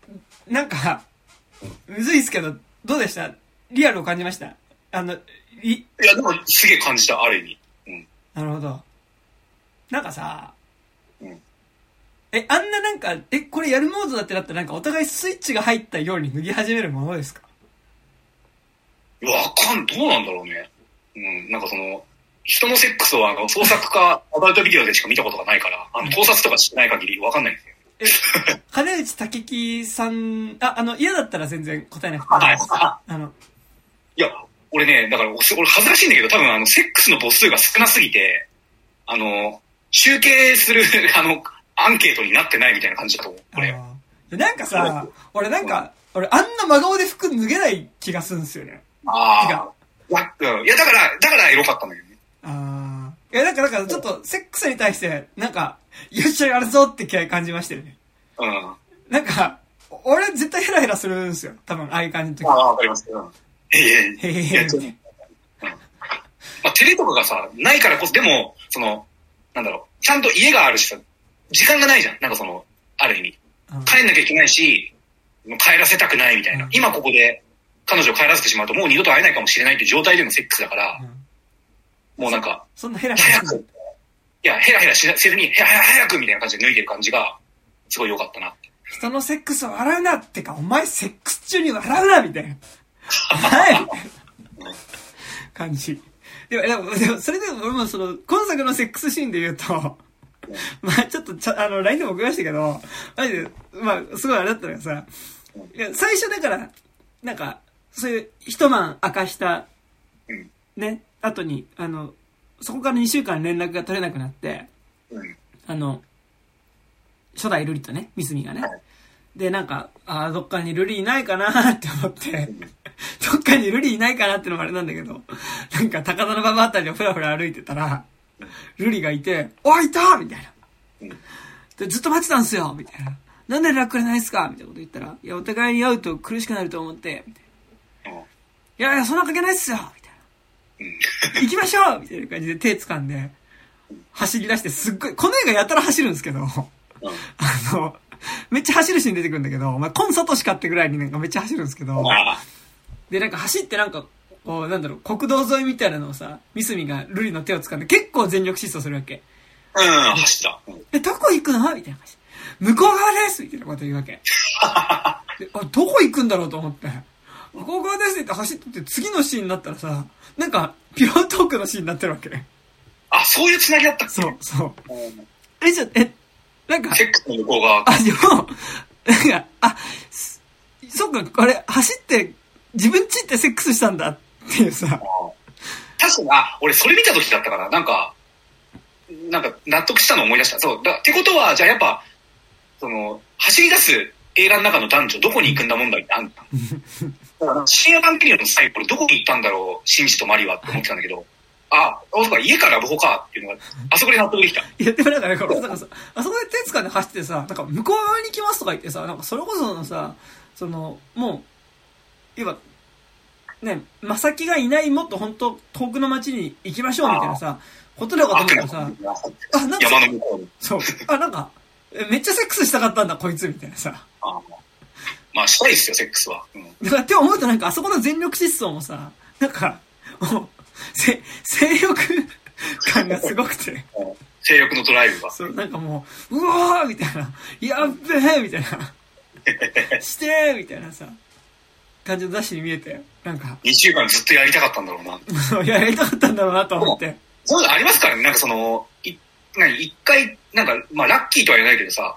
Speaker 1: なんか、むずいっすけど、どうでした？リアルを感じました？あの、
Speaker 2: い、いや、でもすげえ感じた、ある意味。うん。
Speaker 1: なるほど。なんかさ、うん。え、あんななんか、え、これやるモードだってなったらなんかお互いスイッチが入ったように脱ぎ始めるものですか？
Speaker 2: わかん、どうなんだろうね。うん、なんかその、人のセックスをあの、創作か、[laughs] アダルトビデオでしか見たことがないから、あの、盗撮とかしてない限りわかんないんです
Speaker 1: よ。え、金内武樹さん、あ、あの、嫌だったら全然答えなくていいです。はい。あの、
Speaker 2: いや、俺ね、だから、俺恥ずかしいんだけど、多分あの、セックスの母数が少なすぎて、あの、集計する、[laughs] あの、アンケートになってないみたいな感じだと思う、これ。
Speaker 1: なんかさ、俺なんか、俺あんな真顔で服脱げない気がするんですよね。
Speaker 2: ああ。いや、だから、だからエロかったんだけどね。
Speaker 1: ああ。いや、なんか、だからちょっと、セックスに対して、なんか、よっしゃやるぞって感じましたよね。うん。なんか、俺絶対ヘラヘラするんですよ。多分、ああいう感じの時。
Speaker 2: ああ、わかります。うん。へえ。へえ。へえ。まあ、テレとかがさ、ないからこそ、でも、その、なんだろう、ちゃんと家があるしさ、時間がないじゃん。なんかその、ある意味。帰んなきゃいけないし、帰らせたくないみたいな。今ここで彼女を帰らせてしまうともう二度と会えないかもしれないっていう状態でのセックスだから、もうなんか、
Speaker 1: そんなヘラヘラ早く、
Speaker 2: いや、ヘラヘラせずに、へ早くみたいな感じで脱いでる感じが、すごい良かったな。
Speaker 1: 人のセックスを笑うなってか、お前セックス中に笑うなみたいな。はい。感じ。でも、でも、でもそれでも俺もその、今作のセックスシーンで言うと、まあちょっとちゃ、あの、LINE でも送りましたけど、マジで、まあすごいあれだったのがさ、いや、最初だから、なんか、そういう一晩明かした
Speaker 2: うん、
Speaker 1: ね、後に、あの、そこから2週間連絡が取れなくなって、
Speaker 2: うん。
Speaker 1: あの、初代ルリとね、ミスミがね
Speaker 2: はい。
Speaker 1: で、なんか、あーどっかにルリいないかなって思って、[laughs] どっかにルリいないかなってのもあれなんだけど、なんか高田の馬場あたりをふらふら歩いてたら、ルリがいて、おい、いたみたいな。で、ずっと待ってたんすよみたいな。なんで連絡くれないっすか？みたいなこと言ったら、いや、お互いに会うと苦しくなると思って、みたいな。いやいや、そんな関係ないっすよみたいな。行きましょうみたいな感じで手掴んで、走り出してすっごい、この映画やったら走るんですけど、あの、めっちゃ走るシーン出てくるんだけど、お前コンサートしかってぐらいになんかめっちゃ走るんですけど、で、なんか走ってなんか、こう、なんだろう、国道沿いみたいなのをさ、ミスミがルリの手を掴んで結構全力疾走するわけ。
Speaker 2: あ。うん、走った。うん。
Speaker 1: え、どこ行くの？みたいな感じ。向こう側ですみたいなこと言うわけ。[laughs] であ、どこ行くんだろう？と思って。向こう側ですって走ってって次のシーンになったらさ、なんか、ピロートークのシーンになってるわけ。
Speaker 2: あ、そういう繋ぎだったっけ？
Speaker 1: そう、そう。
Speaker 2: うん
Speaker 1: え、じゃ、え、なんか、
Speaker 2: セック向こう側。
Speaker 1: あ、でも、なんか、あ、すそっか、これ、走って、自分ちってセックスしたんだっていうさ、
Speaker 2: 確かに、あ、俺それ見た時だったから、なんか、なんか納得したの思い出した。そう。だってことは、じゃあやっぱ、その、走り出す映画の中の男女、どこに行くんだ問題ってあんた。だから、深夜番組の最後、どこに行ったんだろう、シンジとマリはって思ってたんだけど、あ、あ、そうか、家からラブホかっていうのが、あそこで納得できた。
Speaker 1: いや、でもなんかね、これなんかさ、あそこで手掴んで走ってさ、なんか向こう側に行きますとか言ってさ、なんかそれこそのさ、その、もう、いわば、ね、まさきがいないもっと本当遠くの町に行きましょうみたいなさ、ことだかと思ったらさ、あ、なんか。そう、あ、なんか、えめっちゃセックスしたかったんだ、こいつ、みたいなさ。
Speaker 2: あまあ、したいですよ、セックスは。うん。
Speaker 1: だからって思うとなんかあそこの全力疾走もさ、なんか、もう、せ、性欲感がすごくて、[laughs]
Speaker 2: 性欲のドライブが。
Speaker 1: そう、なんかもう、うわーみたいな、やっべーみたいな、[laughs] してーみたいなさ、感じのダッシュに見えて、なんか、
Speaker 2: 2週間ずっとやりたかったんだろうな。
Speaker 1: いや、やりたかったんだろうなと思って。
Speaker 2: そういうのありますからね。なんかその、い、何、一回、なんか、まあラッキーとは言えないけどさ、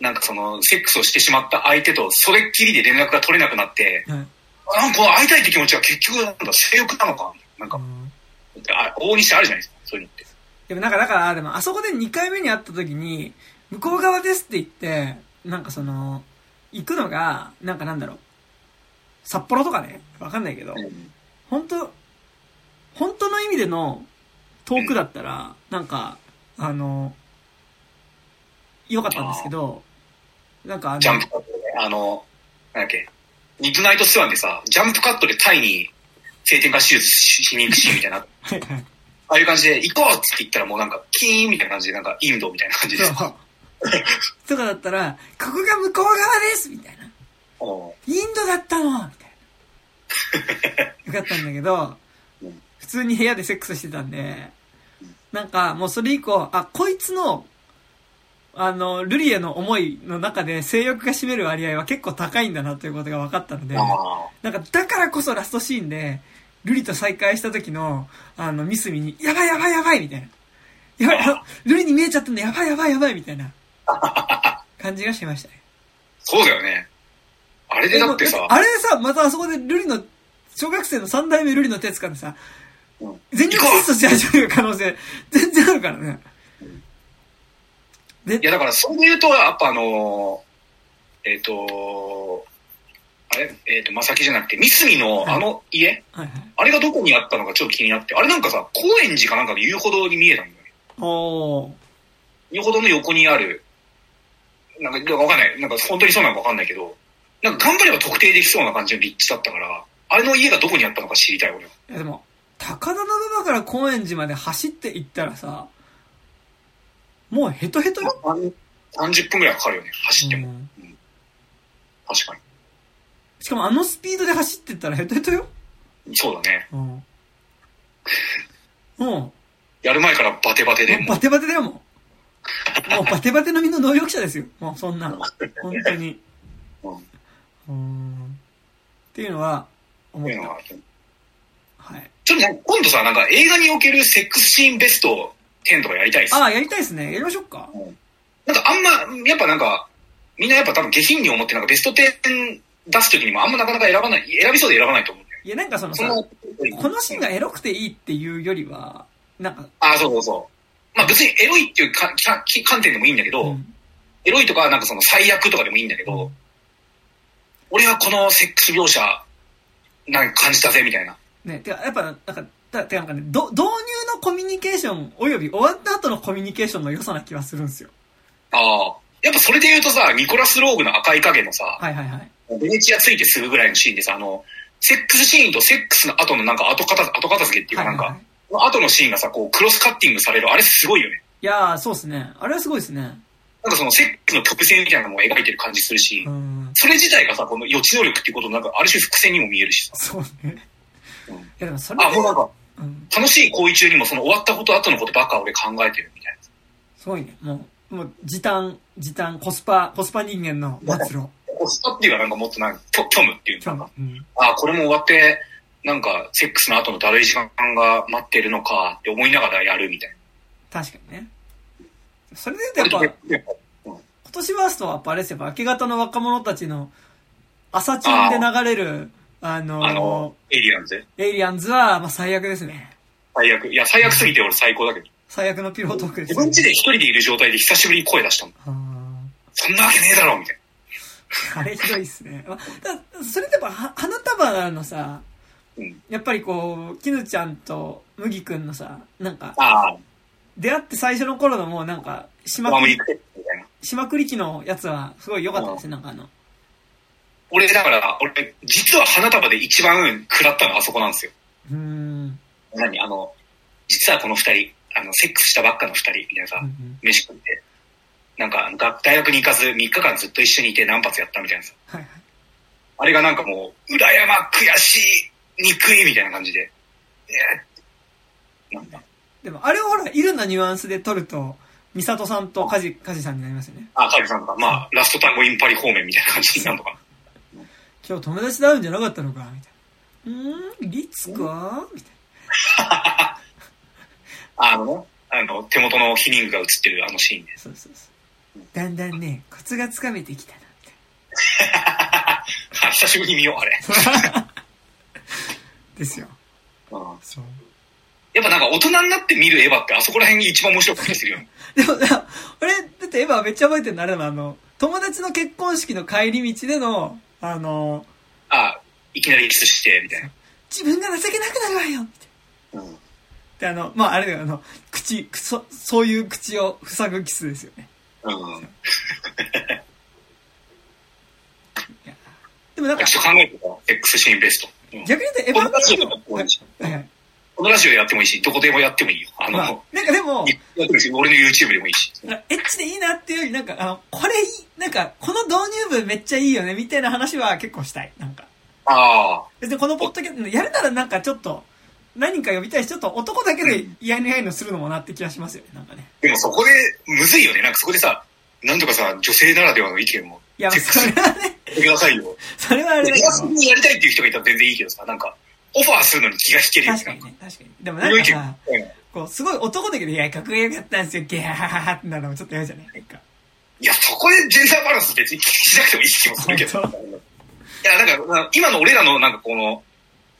Speaker 2: なんかその、セックスをしてしまった相手と、それっきりで連絡が取れなくなって、
Speaker 1: はい
Speaker 2: なんか会いたいって気持ちは結局なんだ、性欲なのかなんか
Speaker 1: う、ん
Speaker 2: あ往々にしてあるじゃないですか、そういうのって。
Speaker 1: でもなんか、だから、でもあそこで2回目に会った時に、向こう側ですって言って、なんかその、行くのが、なんかなんだろう、札幌とかね、わかんないけど、本当本当の意味での遠くだったら、なんか、あの、良かったんですけど、なんかあの、
Speaker 2: ジャンプカットでね、あの、なんだっけ、ミッドナイトスワンでさ、ジャンプカットでタイに性転換手術しに行くシーンみたいな、あ
Speaker 1: はいはい。
Speaker 2: あいう感じで、行こうって言ったらもうなんか、キーンみたいな感じで、なんか、インドみたいな感じで。
Speaker 1: とかだったら、ここが向こう側ですみたいな。
Speaker 2: うん
Speaker 1: インドだったのみ。[laughs] よかったんだけど
Speaker 2: うん、
Speaker 1: 普通に部屋でセックスしてたんで、なんかもうそれ以降、あ、こいつの、あの、ルリエの思いの中で性欲が占める割合は結構高いんだなということが分かったので、
Speaker 2: あ
Speaker 1: なんかだからこそラストシーンで、ルリと再会した時の、あの、ミスミに、やばいやばいやばいみたいな。やばい、あルリに見えちゃったんだ、やばいやばいやばいみたいな感じがしましたね。
Speaker 2: そうだよね。あれでだってさ
Speaker 1: あれでさ、またあそこでルリの、小学生の三代目ルリの手掴んでさ、
Speaker 2: うん
Speaker 1: 全力疾走し始める可能性、全然あるからね。で
Speaker 2: いや、だから、それで言うと、やっぱあのーえっ、とあれ？えっ、と、まさきじゃなくて、三隅のあの家、
Speaker 1: はいはい。
Speaker 2: あれがどこにあったのかちょっと気になって、あれなんかさ、高円寺かなんかの遊歩道に見えたんだよね。
Speaker 1: おー。
Speaker 2: 遊歩道の横にある、なんか、わかんない。なんか、本当にそうなのかわかんないけど、なんか頑張れば特定できそうな感じの立地だったから、あれの家がどこにあったのか知りたい、俺は。
Speaker 1: いやでも、高田馬場から高円寺まで走って行ったらさ、もうヘトヘトよ。
Speaker 2: 30分ぐらいかかるよね、走っても。
Speaker 1: うん
Speaker 2: 確か
Speaker 1: しかもあのスピードで走ってったらヘトヘトよ。
Speaker 2: に。そうだね。
Speaker 1: うん。も
Speaker 2: やる前からバテバテ
Speaker 1: う、
Speaker 2: で、
Speaker 1: バテバテだよ、もう。もうバテバテの身の能力者ですよ。もうそんな。本当に。
Speaker 2: うん
Speaker 1: うん。っていうのは、思った。はい。
Speaker 2: ちょっとね今度さ、なんか映画におけるセックスシーンベスト10とかやりたいっす。
Speaker 1: ああ、やりたいですね。やりましょうか。
Speaker 2: なんかあんま、やっぱなんか、みんなやっぱ多分下品に思ってなんかベスト10出すときにもあんまなかなか選ばない、選びそうで選ばないと思うんだよ。
Speaker 1: いや、なんかそのさ、
Speaker 2: その
Speaker 1: このシーンがエロくていいっていうよりは、なんか、
Speaker 2: あ、そうそうそう。まあ別にエロいっていうかか観点でもいいんだけど、
Speaker 1: うん
Speaker 2: エロいとかなんかその最悪とかでもいいんだけど、俺はこのセックス描写、なんか感じたぜみたいな。
Speaker 1: ね、てか、やっぱ、なんか、だてかなんかね、ど、導入のコミュニケーション、および終わった後のコミュニケーションの良さな気はするんですよ。
Speaker 2: ああ。やっぱそれで言うとさ、ニコラス・ローグの赤い影のさ、
Speaker 1: はいはいはい。
Speaker 2: ベネチアついてすぐぐらいのシーンでさ、あの、セックスシーンとセックスの後のなんか後片付後片付けっていうかなんか、
Speaker 1: はいはいはい
Speaker 2: 後のシーンがさ、こうクロスカッティングされる、あれすごいよね。
Speaker 1: いやー、そうっすね。あれはすごいですね。
Speaker 2: なんかそのセックスの曲線みたいなのも描いてる感じするし、
Speaker 1: うん。
Speaker 2: それ自体がさ、この予知能力っていうことなんかある種伏線にも見えるしさ。
Speaker 1: そうね。
Speaker 2: うん
Speaker 1: いやでもそれ
Speaker 2: あ、もうなんか、
Speaker 1: うん。
Speaker 2: 楽しい行為中にもその終わったこと後のことばっか俺考えてるみたいな。
Speaker 1: すごいね。もう、もう、時短、時短、コスパ、コスパ人間の末路。[laughs]
Speaker 2: コスパっていうかなんかもっとなんか、虚虚無っていうか。
Speaker 1: うん。
Speaker 2: あ、これも終わって、なんか、セックスの後のだるい時間が待ってるのかって思いながらやるみたい
Speaker 1: 確かにね。それで言うと
Speaker 2: な。
Speaker 1: やっぱ、今年ワーストはやっぱあれですよ、やっぱ明け方の若者たちの朝チュンで流れる、あの
Speaker 2: あの、エイリアンズ
Speaker 1: エイリアンズは、まあ最悪ですね。
Speaker 2: 最悪。いや、最悪すぎて俺最高だけど。
Speaker 1: 最悪のピロートークです
Speaker 2: 自分家で一人でいる状態で久しぶりに声出したもん。
Speaker 1: あ
Speaker 2: そんなわけねえだろみたい
Speaker 1: ーあれひどいっすね。[laughs] まあだそれでやっぱ、は花束のさ、
Speaker 2: な。うん。
Speaker 1: やっぱりこう、絹ちゃんと麦くんのさ、なんか、出会って最初の頃のもうなんか、しまくり
Speaker 2: マムリ、クみたいな。
Speaker 1: しまくり機のやつは、すごい良かったですね、なんかあの。
Speaker 2: 俺、だから、俺、実は花束で一番食らったのはあそこなんですよ。
Speaker 1: うーん。
Speaker 2: 何？あの、実はこの二人、あの、セックスしたばっかの二人、みたいなさ
Speaker 1: うん、うん
Speaker 2: 飯食って。なんか、が大学に行かず3日間ずっと一緒にいて何発やったみたいなさ。
Speaker 1: はいはい。
Speaker 2: あれがなんかもう、裏山悔しい、憎いみたいな感じで。えー、なんだ。
Speaker 1: でも、あれをほら、いろんなニュアンスで撮ると、ミサトさんとカジ、カジさんになりますよね。
Speaker 2: あ、カリさんか。まあ、ラスト単語インパリ方面みたいな感じになるのかな。
Speaker 1: 今日友達と会うんじゃなかったのか？みたいな。うーん、リツか？みたい [laughs]
Speaker 2: あのね、あの、手元のヒニングが映ってるあのシーンで
Speaker 1: な。そうそうそう。だんだんね、コツがつかめてきたな、み [laughs]
Speaker 2: 久しぶりに見よう、あれ。
Speaker 1: たいな。ですよ。
Speaker 2: うん
Speaker 1: そう。
Speaker 2: やっぱなんか大人になって見るエヴァってあそこら辺に一番面白かったりするよね。[laughs]
Speaker 1: でも、俺、だってエヴァめっちゃ覚えてるのあれだな、あの、友達の結婚式の帰り道での、あの、
Speaker 2: あいきなりキスして、みたいな。
Speaker 1: 自分が情けなくなるわよみたいな。
Speaker 2: うん。
Speaker 1: で、あの、まあ、あれだよ、あの、口、くそ、そういう口を塞ぐキスですよね。
Speaker 2: うん。
Speaker 1: でもなんか、
Speaker 2: ちょっと考えてた。セックスシーンベスト。うん
Speaker 1: 逆に言うとエヴァ
Speaker 2: このラジオでこのラジオでやってもいいし、どこでもやってもいいよ。あの、
Speaker 1: まあ、なんかでも、
Speaker 2: やってもいいし、俺の YouTube でもいいし。
Speaker 1: エッチでいいなっていうより、なんか、あの、これいい、なんか、この導入部めっちゃいいよね、みたいな話は結構したい。なんか。
Speaker 2: ああ。
Speaker 1: 別にこのポッドキャスト、やるならなんかちょっと、何人か呼びたいし、ちょっと男だけで嫌いの嫌いのするのもなって気がしますよね、なんかね。
Speaker 2: でもそこで、むずいよね。なんかそこでさ、なんとかさ、女性ならではの意見も
Speaker 1: いや、それはね、
Speaker 2: くださいよ。
Speaker 1: それはあれだけど、
Speaker 2: にやりたいっていう人がいたら全然いいけどさ、なんか、オファーするのに気が引けるよ
Speaker 1: 確かにね、確かに。でもなんかさ、こう、すごい男だけど、いや、かっこよかったんですよ、ゲハハハってなるのもちょっと嫌じゃない？なんか。
Speaker 2: いや、そこでジェンダーバランス別に気にしなくてもいい気もするけど。
Speaker 1: 本
Speaker 2: いや、なんか、今の俺らのなんかこの、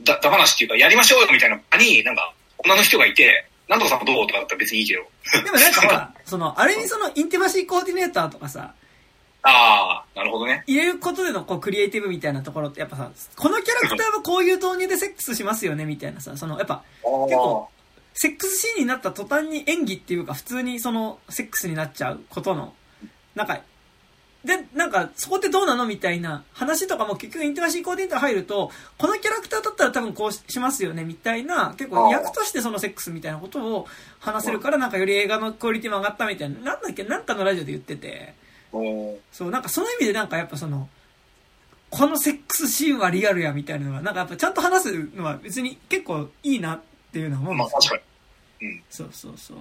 Speaker 2: だ、だ話っていうか、やりましょうよみたいな場に、なんか、女の人がいて、なんとかさんもどうとかだったら別にいいけど。
Speaker 1: でもなんかほら、その、ある意味その、インティマシーコーディネーターとかさ、
Speaker 2: ああ、なるほどね。
Speaker 1: 入れることでのこうクリエイティブみたいなところってやっぱさ、このキャラクターはこういう導入でセックスしますよねみたいなさ、そのやっぱ
Speaker 2: 結
Speaker 1: 構セックスシーンになった途端に演技っていうか普通にそのセックスになっちゃうことの、なんか、で、なんかそこってどうなのみたいな話とかも結局インテラシーコーディネーター入ると、このキャラクターだったら多分こうしますよねみたいな、結構役としてそのセックスみたいなことを話せるからなんかより映画のクオリティも上がったみたいな、なんだっけなんかのラジオで言ってて、
Speaker 2: うん
Speaker 1: そう、なんかその意味でなんかやっぱその、このセックスシーンはリアルやみたいなのが、なんかやっぱちゃんと話すのは別に結構いいなっていうのは思うん
Speaker 2: まあ
Speaker 1: ですよ。
Speaker 2: 確かに。うん。
Speaker 1: そうそうそう。っ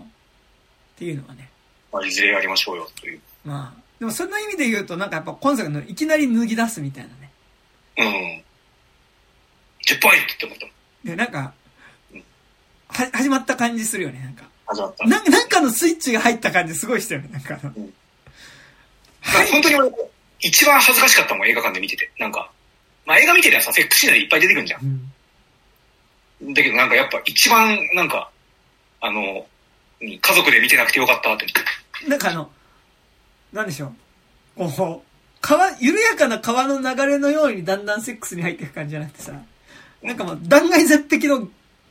Speaker 1: ていうのはね。
Speaker 2: まあ、いずれやりましょうよ、という。
Speaker 1: まあ、でもその意味で言うとなんかやっぱ今作のいきなり脱ぎ出すみたいなね。
Speaker 2: うん。10ポイントって思ったもん。
Speaker 1: で、なんか、は、始まった感じするよね、なんか。
Speaker 2: 始まった。
Speaker 1: ななんかのスイッチが入った感じすごいしたよね、なんかあの。
Speaker 2: なんか本当に俺、一番恥ずかしかったもん、映画館で見てて。なんか、まあ映画見てりゃさ、セックスシーンでいっぱい出てくるんじゃん。
Speaker 1: うん。
Speaker 2: だけどなんかやっぱ一番なんか、あの、家族で見てなくてよかったって。
Speaker 1: なんかあの、なんでしょう。こう、川、緩やかな川の流れのようにだんだんセックスに入っていく感じじゃなくてさ、なんかもう断崖絶壁の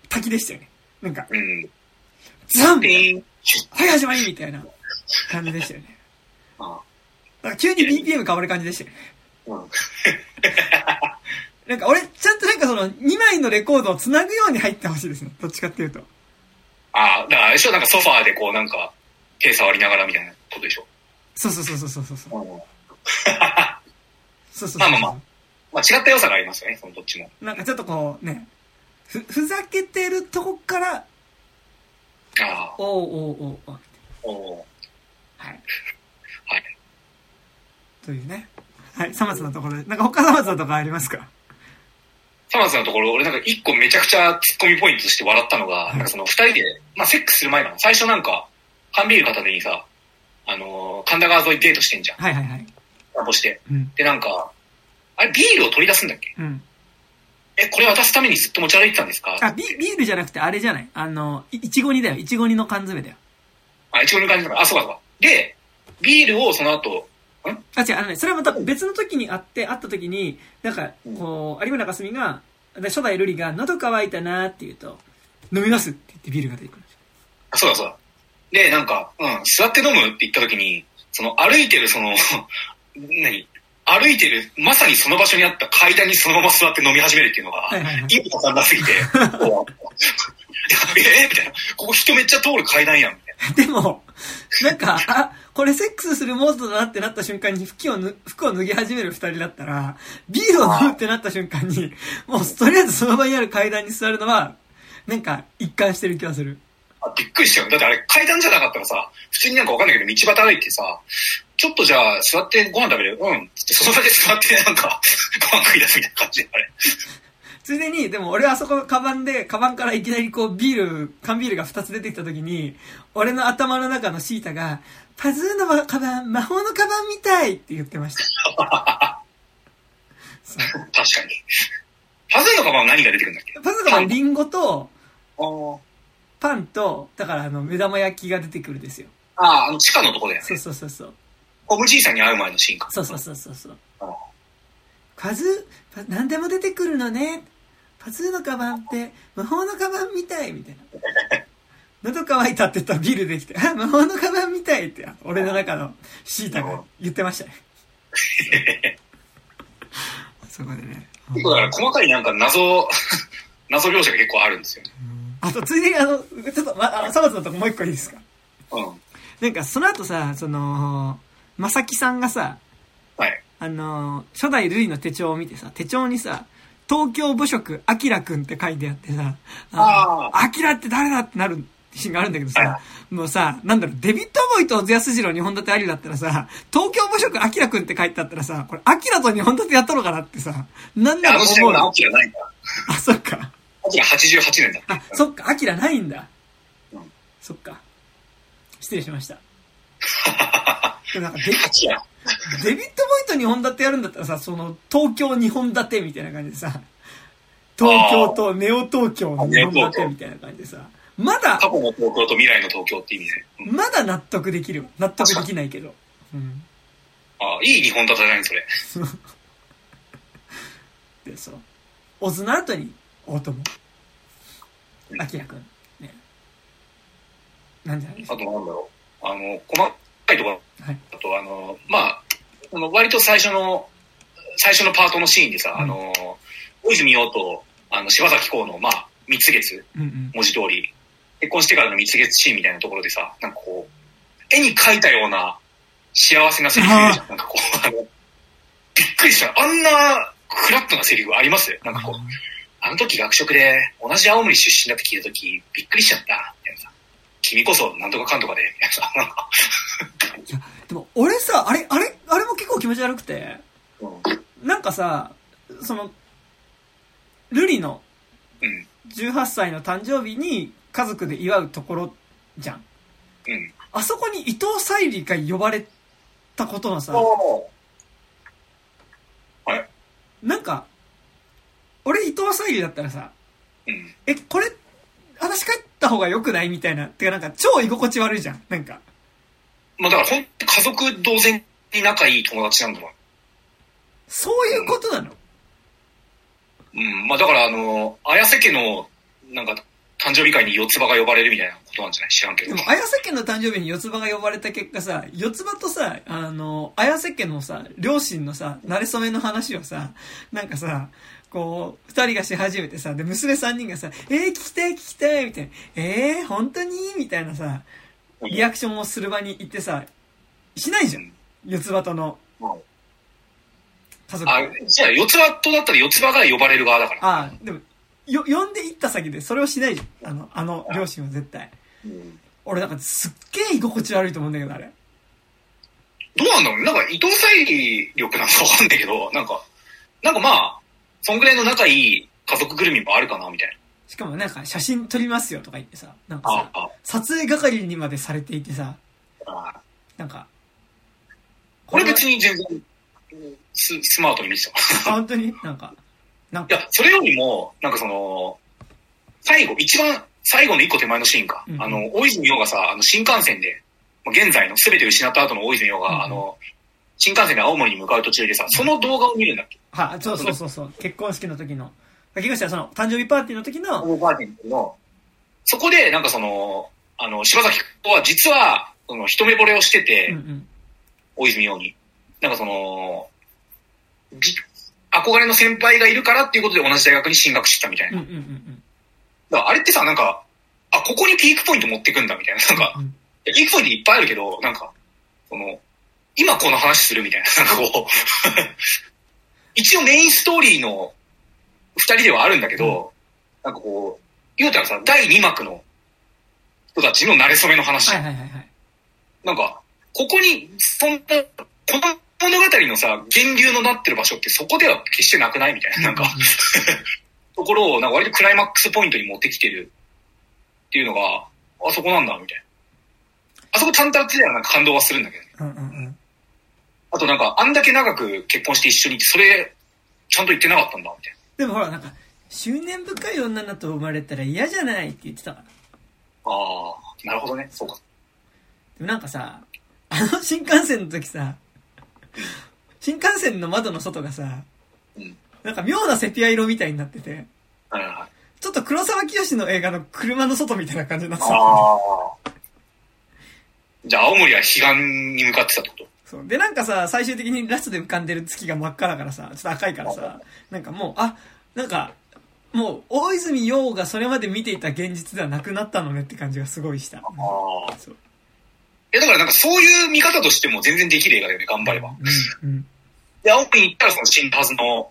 Speaker 1: 滝でしたよね。なんか、
Speaker 2: うん。
Speaker 1: ザン。はい、始まりみたいな感じでしたよね。
Speaker 2: あ
Speaker 1: なんか急に BPM 変わる感じでした。
Speaker 2: うん。
Speaker 1: なんか俺、ちゃんとなんかその2枚のレコードを繋ぐように入ってほしいですね。どっちかっていうと。
Speaker 2: ああ、だからあれでしょなんかソファーでこうなんか、手触りながらみたいなことでしょ
Speaker 1: そうそうそうそうそうそう。[laughs] そう
Speaker 2: うん。
Speaker 1: そうそうそう。
Speaker 2: まあまあまあまあ違った良さがありますよね、そのどっちも。
Speaker 1: なんかちょっとこうね、ふ、ふざけてるとこから、
Speaker 2: ああ。
Speaker 1: おうおうおうおう
Speaker 2: おお
Speaker 1: はい。
Speaker 2: はい。
Speaker 1: というね。はい、さまつのところで。なんか他さまつのところありますか？
Speaker 2: サマスのところ、俺なんか一個めちゃくちゃツッコミポイントとして笑ったのが、
Speaker 1: い
Speaker 2: なんかその二人で、まあセックスする前かな。最初なんか、缶ビール片手にさ、あのー神田川沿いデートしてんじゃん。
Speaker 1: はいはいはい。
Speaker 2: 散歩して。
Speaker 1: うん。
Speaker 2: で、なんか、あれビールを取り出すんだっけ？
Speaker 1: うん。
Speaker 2: え、これ渡すためにずっと持ち歩いてたんですか？
Speaker 1: あ、ビ、ビールじゃなくてあれじゃない？あの、いいちご煮だよ。いちご煮の缶詰だよ。
Speaker 2: あ、一応の感じだから。あ、そうかそうか。で、ビールをその後、ん
Speaker 1: あ、違う、あのね、それはまた別の時に会って、会った時に、なんか、こう、有村架純が、で初代瑠璃が喉乾いたなーって言うと、飲みますって言ってビールが出てくるんですよ。
Speaker 2: あそうだそうだ。で、なんか、うん、座って飲むって言った時に、その歩いてるその、[laughs] 何歩いてる、まさにその場所にあった階段にそのまま座って飲み始めるっていうのが、
Speaker 1: はいはいはい
Speaker 2: 一歩かかんなすぎて、[laughs] えみたいな。ここ人めっちゃ通る階段やん、みたいな。
Speaker 1: でも、なんか、あ、これセックスするモードだなってなった瞬間に服をぬ服を脱ぎ始める二人だったら、ビールを飲むってなった瞬間に、もうとりあえずその場にある階段に座るのは、なんか一貫してる気がする。
Speaker 2: あびっくりしたよ。だってあれ階段じゃなかったらさ、普通になんかわかんないけど道端歩いてさ、ちょっとじゃあ座ってご飯食べる？うん。つってその場で座ってなんか、[laughs] ご飯食い出すみたいな感じで、あれ。
Speaker 1: ついでに、でも俺あそこのカバンで、カバンからいきなりこうビール、缶ビールが2つ出てきた時に、俺の頭の中のシータが、パズーのカバン、魔法のカバンみたいって言ってました。[laughs]
Speaker 2: 確かに。パズーのカバンは何が出てくるんだっけ？
Speaker 1: パズーのカバン、リンゴと、パンと、だからあの、目玉焼きが出てくるですよ。
Speaker 2: あー、あの地下のとこだよね。
Speaker 1: そうそうそうそう。
Speaker 2: コムじいさんに会う前のシーンか。
Speaker 1: そうそうそうそうそう
Speaker 2: あ。
Speaker 1: パズー、パ何でも出てくるのね。パズーのカバンって魔法のカバンみたいみたいな。[laughs] 喉乾いたって言ったらビールできて、あ、魔法のカバンみたいって、俺の中のシータが言ってましたね。[laughs] そこでね。
Speaker 2: 結構だから細かいなんか謎、[laughs] 謎描写が結構あるんですよね。
Speaker 1: あと、ついでにあの、ちょっと、ま、あの、サバツのとこもう一個いいですか？
Speaker 2: うん。
Speaker 1: なんか、その後さ、その、まさきさんがさ、
Speaker 2: はい。
Speaker 1: あの、初代ルイの手帳を見てさ、手帳にさ、東京部職、アキラくんって書いてあってさ、
Speaker 2: あ
Speaker 1: アキラって誰だってなるシーンがあるんだけどさ、
Speaker 2: は
Speaker 1: もうさ、なんだろう、デビッドボーイと小津安二郎日本立てありだったらさ、東京部職、アキラくんって書いてあったらさ、これ、アキラと日本立てやったのかなってさ、なんだろう思うの？
Speaker 2: はアキラないから。
Speaker 1: あ、そっか。
Speaker 2: アキラ88年だった。
Speaker 1: あ、そっか、アキラないんだ。
Speaker 2: うん
Speaker 1: そっか。失礼しました。[laughs] なんかデ
Speaker 2: アキラ。
Speaker 1: デビッド・ボーイと2本立てやるんだったらさ、その、東京2本立てみたいな感じでさ、東京とネオ東京の2本立てみたいな感じでさ、まだ
Speaker 2: 過、去の東京と未来の東京って意味で。うん
Speaker 1: まだ納得できるわ。納得できないけど。うん。
Speaker 2: あいい日本立てじゃないそれ。[laughs]
Speaker 1: で、そう。オズの後に、大友。アキラくん。ね。なんじゃないです
Speaker 2: あ
Speaker 1: か。
Speaker 2: となんだろう。あの、細かいところ
Speaker 1: はい。
Speaker 2: だと、あの、まあ、あの割と最初の、最初のパートのシーンでさ、
Speaker 1: うん
Speaker 2: あの、大泉洋と、あの、柴咲コウの、まあ、蜜月、
Speaker 1: うんうん。
Speaker 2: 文字通り、結婚してからの蜜月シーンみたいなところでさ、なんかこう、絵に描いたような幸せなセリフ言うじゃん。なんかこう、あの、びっくりした。あんなフラットなセリフあります？なんかこう、あの時学食で同じ青森出身だって聞いた時、びっくりしちゃった。みたいなさ。君こそなんとかかんとかで、みたいなさ。なんか
Speaker 1: いや、でも俺さ、あれ、あれ、あれも結構気持ち悪くて、
Speaker 2: うん。
Speaker 1: なんかさ、その、ルリの
Speaker 2: うん。
Speaker 1: 18歳の誕生日に家族で祝うところじゃん。
Speaker 2: うん。
Speaker 1: あそこに伊藤沙莉が呼ばれたことのさ、
Speaker 2: はい。
Speaker 1: なんか、俺伊藤沙莉だったらさ、
Speaker 2: うん。
Speaker 1: え、これ、私帰った方が良くないみたいな。てかなんか超居心地悪いじゃん。なんか。
Speaker 2: まあだから本当家族同然に仲いい友達なんだもん。
Speaker 1: そういうことなの？
Speaker 2: うん。まあだからあの、綾瀬家の、なんか、誕生日会に四つ葉が呼ばれるみたいなことなんじゃない？知らんけど。
Speaker 1: でも、綾瀬家の誕生日に四つ葉が呼ばれた結果さ、四つ葉とさ、あの、綾瀬家のさ、両親のさ、慣れ初めの話をさ、なんかさ、こう、二人がし始めてさ、で、娘三人がさ、えー、聞きたい聞きたいみたいな、えー、本当に？みたいなさ、リアクションをする場に行ってさ、しないじゃん。四つ葉との
Speaker 2: うん
Speaker 1: 家族。
Speaker 2: あ、じゃあ四つ葉とだったら四つ葉が呼ばれる側だから。
Speaker 1: ああ、でも、よ、呼んで行った先でそれをしないじゃん。あの、あの両親は絶対。
Speaker 2: うん
Speaker 1: 俺なんかすっげえ居心地悪いと思うんだけど、あれ。
Speaker 2: どうなんだろうなんか伊藤沙莉力なんかわかんないけど、なんか、なんかまあ、そんぐらいの仲いい家族ぐるみもあるかな、みたい
Speaker 1: しかもなんか写真撮りますよとか言ってさ、なんか
Speaker 2: な。
Speaker 1: さ、撮影係にまでされていてさ。なんか、
Speaker 2: これ
Speaker 1: は
Speaker 2: 別に全然、ススマートに見てた。
Speaker 1: あ本当に？なんか、なんか、
Speaker 2: いや、それよりも、なんかその、最後、一番、最後の一個手前のシーンか。
Speaker 1: うん
Speaker 2: あの、大泉洋がさ、あの新幹線で、まあ現在の全て失った後の大泉洋が、
Speaker 1: うん
Speaker 2: あの、新幹線で青森に向かう途中でさ、その動画を見るんだっけ？
Speaker 1: は、そうそうそう。そう、結婚式の時の、結婚式はその、誕生日パーティーの時の、
Speaker 2: パーティーの、そこで、なんかその、あの、柴崎君は実は、その、一目惚れをしてて、
Speaker 1: うんうん、
Speaker 2: 大泉洋に。なんかその、じ憧れの先輩がいるからっていうことで同じ大学に進学してたみたいな。
Speaker 1: うんうんうん
Speaker 2: だからあれってさ、なんか、あ、ここにピークポイント持ってくんだみたいな。なんか、
Speaker 1: うん。
Speaker 2: ピークポイントいっぱいあるけど、なんか、その、今この話するみたいな。なんかこう、[laughs] 一応メインストーリーの二人ではあるんだけど、なんかこう、言うたらさ、第2幕の人たちの馴れ初めの話。
Speaker 1: はいはいはいはい。
Speaker 2: なんか、ここに、そんな、この物語のさ、源流のなってる場所ってそこでは決してなくないみたいな。なんか、[laughs] ところを、なんか割とクライマックスポイントに持ってきてるっていうのが、あそこなんだ、みたいな。あそこ単体ではなんか感動はするんだけどね。
Speaker 1: うんうんうん。
Speaker 2: あとなんか、あんだけ長く結婚して一緒にいて、それ、ちゃんと言ってなかったんだ、みたい
Speaker 1: でもほらなんか、執念深い女と生まれたら嫌じゃないって言ってたから。
Speaker 2: な。ああ、なるほどね。そうか。
Speaker 1: でもなんかさ、あの新幹線の時さ、[laughs] 新幹線の窓の外がさ、
Speaker 2: うん。
Speaker 1: なんか妙なセピア色みたいになってて、
Speaker 2: はいはいはい。
Speaker 1: ちょっと黒沢清の映画の車の外みたいな感じになってた。
Speaker 2: ああ。じゃあ、青森は彼岸に向かってたってこと？
Speaker 1: そう。で、なんかさ、最終的にラストで浮かんでる月が真っ赤だからさ、ちょっと赤いからさ、なんかもう、あ、なんか、もう、大泉洋がそれまで見ていた現実ではなくなったのねって感じがすごいした。
Speaker 2: ああ。
Speaker 1: そう。
Speaker 2: え、だからなんかそういう見方としても全然できる映画だよね、頑張れば。
Speaker 1: うん。うん。
Speaker 2: で、青森に行ったらその死んだはずの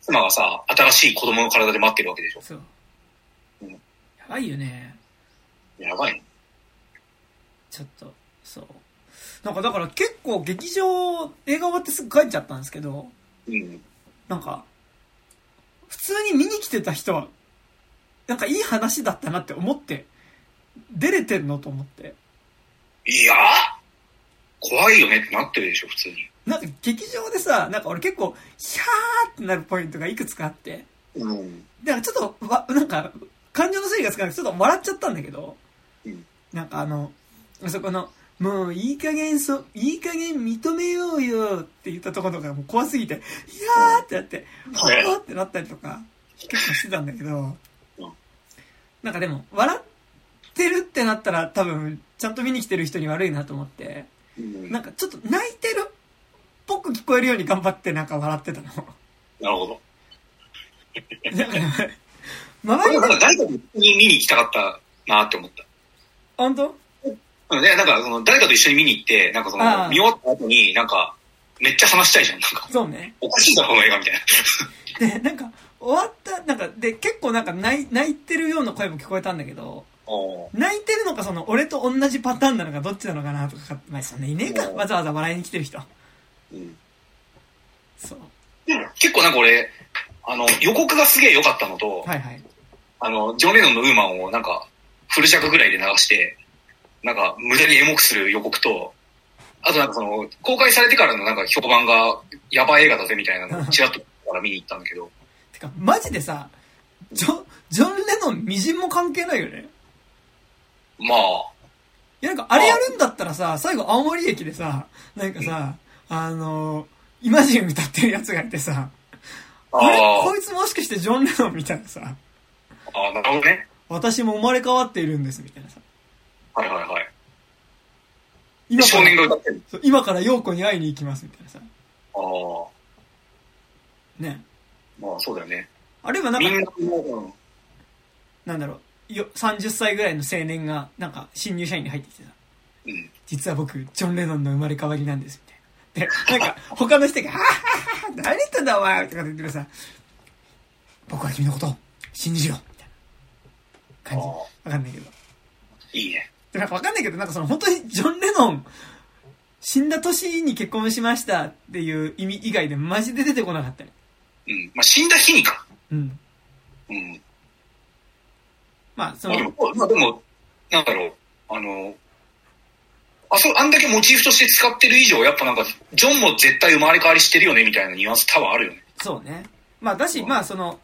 Speaker 2: 妻がさ、新しい子供の体で待ってるわけでしょ。
Speaker 1: そう
Speaker 2: うん。
Speaker 1: やばいよね。
Speaker 2: やばいね。
Speaker 1: ちょっと、そう。なんかだから結構劇場、映画終わってすぐ帰っちゃったんですけど、
Speaker 2: うん。
Speaker 1: なんか、普通に見に来てた人は、なんかいい話だったなって思って、出れてんのと思って。
Speaker 2: いやー怖いよねってなってるでしょ、普通に。
Speaker 1: なんか劇場でさ、なんか俺結構、ヒャーってなるポイントがいくつかあって、
Speaker 2: うん。
Speaker 1: だからちょっと、わ、なんか、感情の整理がつかなくてちょっと笑っちゃったんだけど、
Speaker 2: うん。
Speaker 1: なんかあの、あそこの、もういい加減そ、いい加減認めようよって言ったところとかもう怖すぎて、いやーってなって、はーってなったりとか、結構してたんだけど。
Speaker 2: うん、
Speaker 1: なんかでも、笑ってるってなったら多分、ちゃんと見に来てる人に悪いなと思って、
Speaker 2: うん。
Speaker 1: なんかちょっと泣いてるっぽく聞こえるように頑張ってなんか笑ってたの。
Speaker 2: なるほど。[laughs]
Speaker 1: なんかね、周り
Speaker 2: か誰かと一緒に見に行きたかったなって思った。
Speaker 1: 本当？
Speaker 2: うんね、なんかその誰かと一緒に見に行って、なんかその見終わった後になんかめっちゃ話したいじゃん。なんか
Speaker 1: そうね。
Speaker 2: おかしいだろこの映画みたいな。
Speaker 1: で、なんか、終わった、なんか、で、結構なんか泣い泣いてるような声も聞こえたんだけど、泣いてるのかその、俺と同じパターンなのかどっちなのかなとか、まあ、そんないねえか。わざわざ笑いに来てる人。
Speaker 2: うん
Speaker 1: そう。
Speaker 2: 結構なんか俺、あの予告がすげえ良かったのと、
Speaker 1: はいはい。
Speaker 2: あの、ジョン・レノンのウーマンをなんか、フル尺ぐらいで流して、なんか、無駄にエモくする予告と、あとなんかその、公開されてからのなんか評判が、やばい映画だぜみたいなのをちらっとから見に行ったんだけど、
Speaker 1: てか、マジでさ、ジョン、ジョン・レノンみじんも関係ないよね。
Speaker 2: まあ、
Speaker 1: いや、なんか、あれやるんだったらさ、最後青森駅でさ、なんかさ、あの、イマジン歌ってるやつがいてさ、あれ
Speaker 2: あ
Speaker 1: こいつもしかしてジョン・レノンみたいなさ、
Speaker 2: あ、ああ、なるほどね。
Speaker 1: 私も生まれ変わっているんですみたいなさ。
Speaker 2: はいはいはい。
Speaker 1: 今か
Speaker 2: 少年
Speaker 1: ら、
Speaker 2: が歌ってる。
Speaker 1: 今から陽子に会いに行きますみたいなさ。
Speaker 2: ああ、
Speaker 1: ね。
Speaker 2: まあそうだよね。
Speaker 1: あるいはなん
Speaker 2: みん
Speaker 1: か、
Speaker 2: な
Speaker 1: なんだろう、よ30歳ぐらいの青年が、なんか、新入社員に入ってきてさ、
Speaker 2: うん。
Speaker 1: 実は僕、ジョン・レノンの生まれ変わりなんです、みたいな。で、なんか、他の人が、はぁはぁはぁ何言ってんだお前とか言ってるさ、僕は君のことを信じるよ、みたいな感じ。
Speaker 2: あ
Speaker 1: わかんないけど。
Speaker 2: いいね。
Speaker 1: で、なんかわかんないけど、なんかその本当にジョン・レノン、死んだ年に結婚しましたっていう意味以外でマジで出てこなかったよ。
Speaker 2: うん。まあ死んだ日にか。
Speaker 1: うん。
Speaker 2: うん。
Speaker 1: まあ、その
Speaker 2: まあでも、、なんだろう、あの、あ、そう、あんだけモチーフとして使ってる以上、やっぱなんか、ジョンも絶対生まれ変わりしてるよね、みたいなニュアンス多分あるよね。
Speaker 1: そうね。まあ、だし、まあ、その、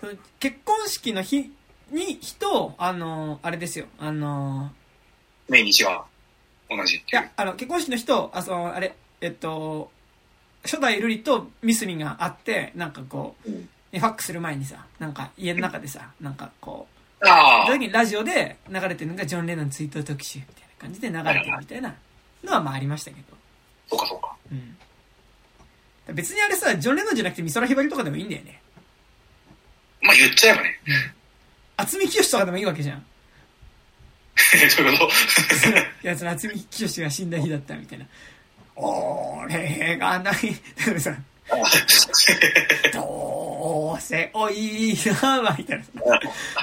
Speaker 1: その結婚式の日に、日と、あの、あれですよ、あの、
Speaker 2: 命日が同じいう。
Speaker 1: いや、あの、結婚式の日と、あ、その、あれ、えっと、初代瑠璃とミスミがあって、なんかこう、
Speaker 2: うん
Speaker 1: ねファックする前にさ、なんか家の中でさ、なんかこう、
Speaker 2: あ
Speaker 1: その時にラジオで流れてるのがジョン・レノン追悼特集みたいな感じで流れてるみたいなのはまあありましたけど。
Speaker 2: そうかそうか。
Speaker 1: うん。別にあれさ、ジョン・レノンじゃなくて美空ひばりとかでもいいんだよね。
Speaker 2: まあ言っちゃえばね。
Speaker 1: 渥美清とかでもいいわけじゃん。
Speaker 2: そういうこと？
Speaker 1: いや、その渥美清が死んだ日だったみたいな。俺がない、でもさ、どうせおいな、みたいなさ。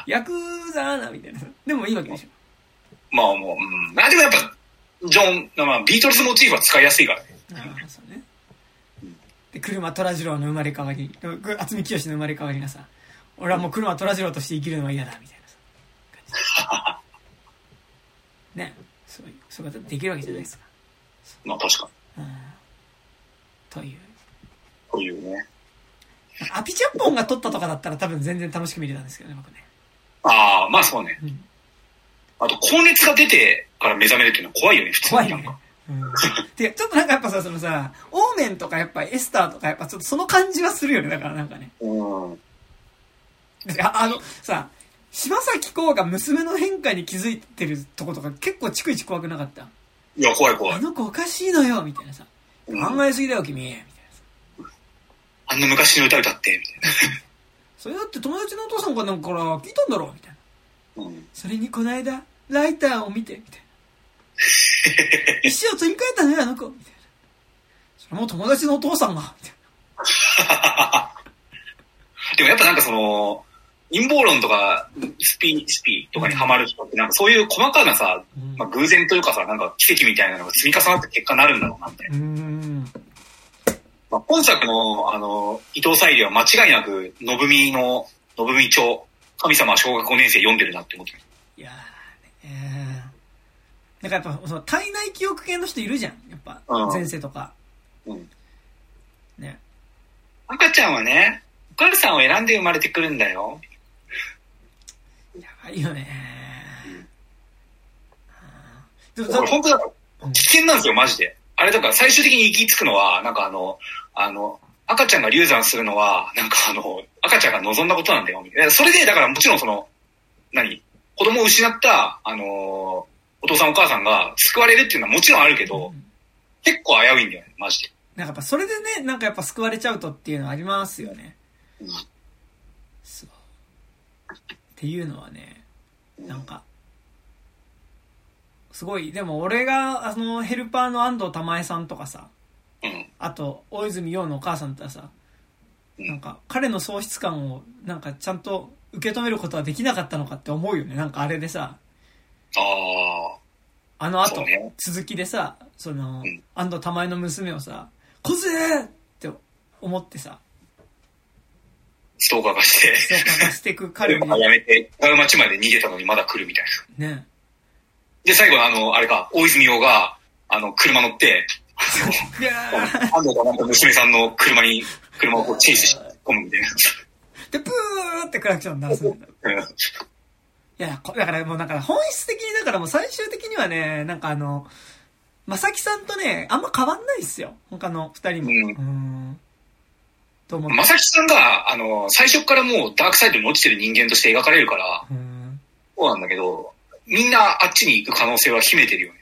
Speaker 1: ヤクザな、みたいなさ。でもいいわけでしょ。
Speaker 2: まあもう、うん。まあでもやっぱ、ジョン、まあビートルズモチーフは使いやすいからね。
Speaker 1: ああ、そうね。で、車虎次郎の生まれ変わり、渥美清の生まれ変わりがさ、俺はもう車虎次郎として生きるのは嫌だ、みたいなさ。感じ [laughs] ね。そういう、そういうことできるわけじゃないですか。
Speaker 2: まあ確かに。
Speaker 1: うん。という。
Speaker 2: というね。
Speaker 1: アピチャッポンが撮ったとかだったら多分全然楽しく見れたんですけどね、僕ね。
Speaker 2: ああ、まあそうね。
Speaker 1: うん。
Speaker 2: あと、高熱が出てから目覚めるっていうのは怖いよね、普通
Speaker 1: 怖いね
Speaker 2: になんか。。
Speaker 1: うん。てか、ちょっとなんかやっぱさ、そのさ、オーメンとかやっぱエスターとかやっぱちょっとその感じはするよね、だからなんかね。
Speaker 2: うん。
Speaker 1: ああの、さ、柴咲コウが娘の変化に気づいてるとことか結構逐一怖くなかった？
Speaker 2: いや、怖い怖い。
Speaker 1: あの子おかしいのよ、みたいなさ。
Speaker 2: うん
Speaker 1: 考えすぎだよ、君、みたい。
Speaker 2: あんな昔の歌歌って、みたい [laughs]
Speaker 1: それだって友達のお父さんかなんかから聞いたんだろ、みたいな。
Speaker 2: な。うん。
Speaker 1: それにこの間、ライターを見て、みたいな。[laughs] 石を取り替えたのよ、あの子、みたいな。それも友達のお父さんが、みたい
Speaker 2: でもやっぱなんかその、陰謀論とか、スピ、スピとかにハマる人って、なんかそういう細かなさ、
Speaker 1: うん
Speaker 2: まあ偶然というかさ、なんか奇跡みたいなのが積み重なって結果になるんだろうな、みたいな。
Speaker 1: な。うーん。
Speaker 2: まあ、本作の、あの、伊藤沙莉は間違いなく、信美の、信美町、神様は小学5年生読んでるなって思ってる。
Speaker 1: いやーね、えー、なんかやっぱ、その体内記憶系の人いるじゃん。やっぱ
Speaker 2: う、ん
Speaker 1: 前世とか。
Speaker 2: うん。
Speaker 1: ね。
Speaker 2: 赤ちゃんはね、お母さんを選んで生まれてくるんだよ。
Speaker 1: やばいよね
Speaker 2: うん
Speaker 1: あーでも
Speaker 2: これ本当だ危険なんですよ、マジで。あれだから最終的に行き着くのは、なんかあの、あの、赤ちゃんが流産するのは、なんかあの、赤ちゃんが望んだことなんだよ、みたいな。それで、だからもちろんその、何子供を失った、あのお父さんお母さんが救われるっていうのはもちろんあるけど、
Speaker 1: うん
Speaker 2: 結構危ういんだよね、マジで。
Speaker 1: なんかやっぱそれでね、なんかやっぱ救われちゃうとっていうのはありますよね。
Speaker 2: うん
Speaker 1: そう。っていうのはね、なんか、すごい、でも俺が、あの、ヘルパーの安藤玉恵さんとかさ、
Speaker 2: うん。
Speaker 1: あと、大泉洋のお母さんってさ、
Speaker 2: うん
Speaker 1: なんか、彼の喪失感を、なんか、ちゃんと受け止めることはできなかったのかって思うよね。なんかあれでさ、
Speaker 2: ああ。
Speaker 1: あの後、
Speaker 2: ね
Speaker 1: 続きでさ、その、
Speaker 2: うん
Speaker 1: 安藤玉恵の娘をさ、小杖って思ってさ、
Speaker 2: ストーカーがして、
Speaker 1: そうかがしてく彼に、[laughs]
Speaker 2: やめて、違う町まで逃げたのにまだ来るみたいな。
Speaker 1: ね。
Speaker 2: で、最後あの、あれか、大泉洋が、あの、車乗って、安藤がなんか娘さんの車に、車をこうチェイスして込むみたいな。
Speaker 1: で、プーってクラクション鳴らすんだよ。いや、こだからもうなんか本質的に、だからもう最終的にはね、なんかあの、まさきさんとね、あんま変わんないっすよ。他の二人も。
Speaker 2: うん
Speaker 1: うん。と思。
Speaker 2: まさきさんが、あの、最初からもうダークサイドに落ちてる人間として描かれるから、
Speaker 1: うん。
Speaker 2: そうなんだけど、みんなあっちに行く可能性は秘めてるよね。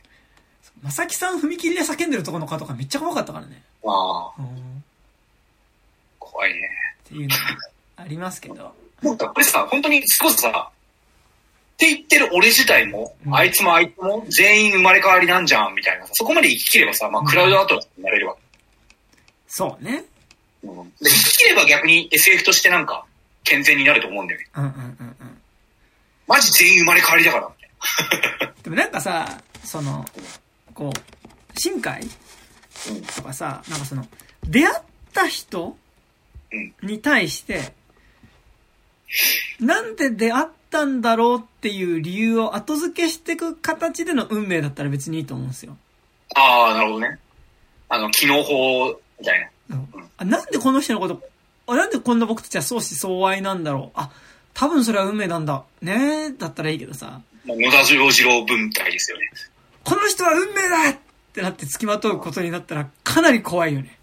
Speaker 1: まさきさん踏切で叫んでるとこの顔とかめっちゃ怖かったからね。
Speaker 2: ああ、
Speaker 1: うん。
Speaker 2: 怖いね。
Speaker 1: っていうのがありますけど。
Speaker 2: なんかこれさ、本当に少しさ、って言ってる俺自体も、
Speaker 1: うん
Speaker 2: あいつもあいつも全員生まれ変わりなんじゃん、みたいなさ。そこまで生き切ればさ、まあ、クラウドアートになれるわ
Speaker 1: そうね。
Speaker 2: け。うん、で生き切れば逆に SF としてなんか、健全になると思うんだよね。
Speaker 1: うんうんうんうん。
Speaker 2: マジ全員生まれ変わりだから、[laughs]
Speaker 1: でもなんかさ、その、こう、新海。とかさ、なんかその、出会った人
Speaker 2: うん
Speaker 1: に対して、なんで出会ったんだろうっていう理由を後付けしていく形での運命だったら別にいいと思うんですよ。
Speaker 2: ああ、なるほどね。あの、機能法みたいな。
Speaker 1: あなんでこの人のこと、あなんでこんな僕たちは相思相愛なんだろう。あ、多分それは運命なんだ。ねえ、だったらいいけどさ、
Speaker 2: まあ野田洋次郎文体ですよね。
Speaker 1: この人は運命だってなって付きまとうことになったらかなり怖いよね。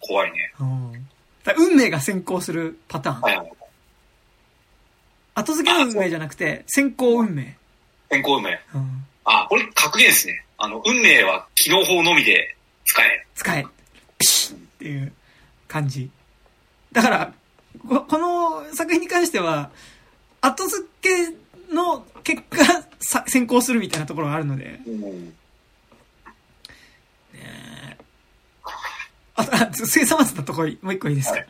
Speaker 2: 怖いね。
Speaker 1: うん。運命が先行するパターン。
Speaker 2: はいはい。
Speaker 1: 後付けの運命じゃなくて、先行運命。
Speaker 2: 先行運命。
Speaker 1: うん。
Speaker 2: あ、これ格言ですね。あの、運命は機能法のみで使え。
Speaker 1: 使え。ピシッっていう感じ。だから、ここの作品に関しては、後付けの結果、さ先行するみたいなところがあるので、
Speaker 2: うん。
Speaker 1: あと、あ、生産末のところ、もう一個いいですか、
Speaker 2: はい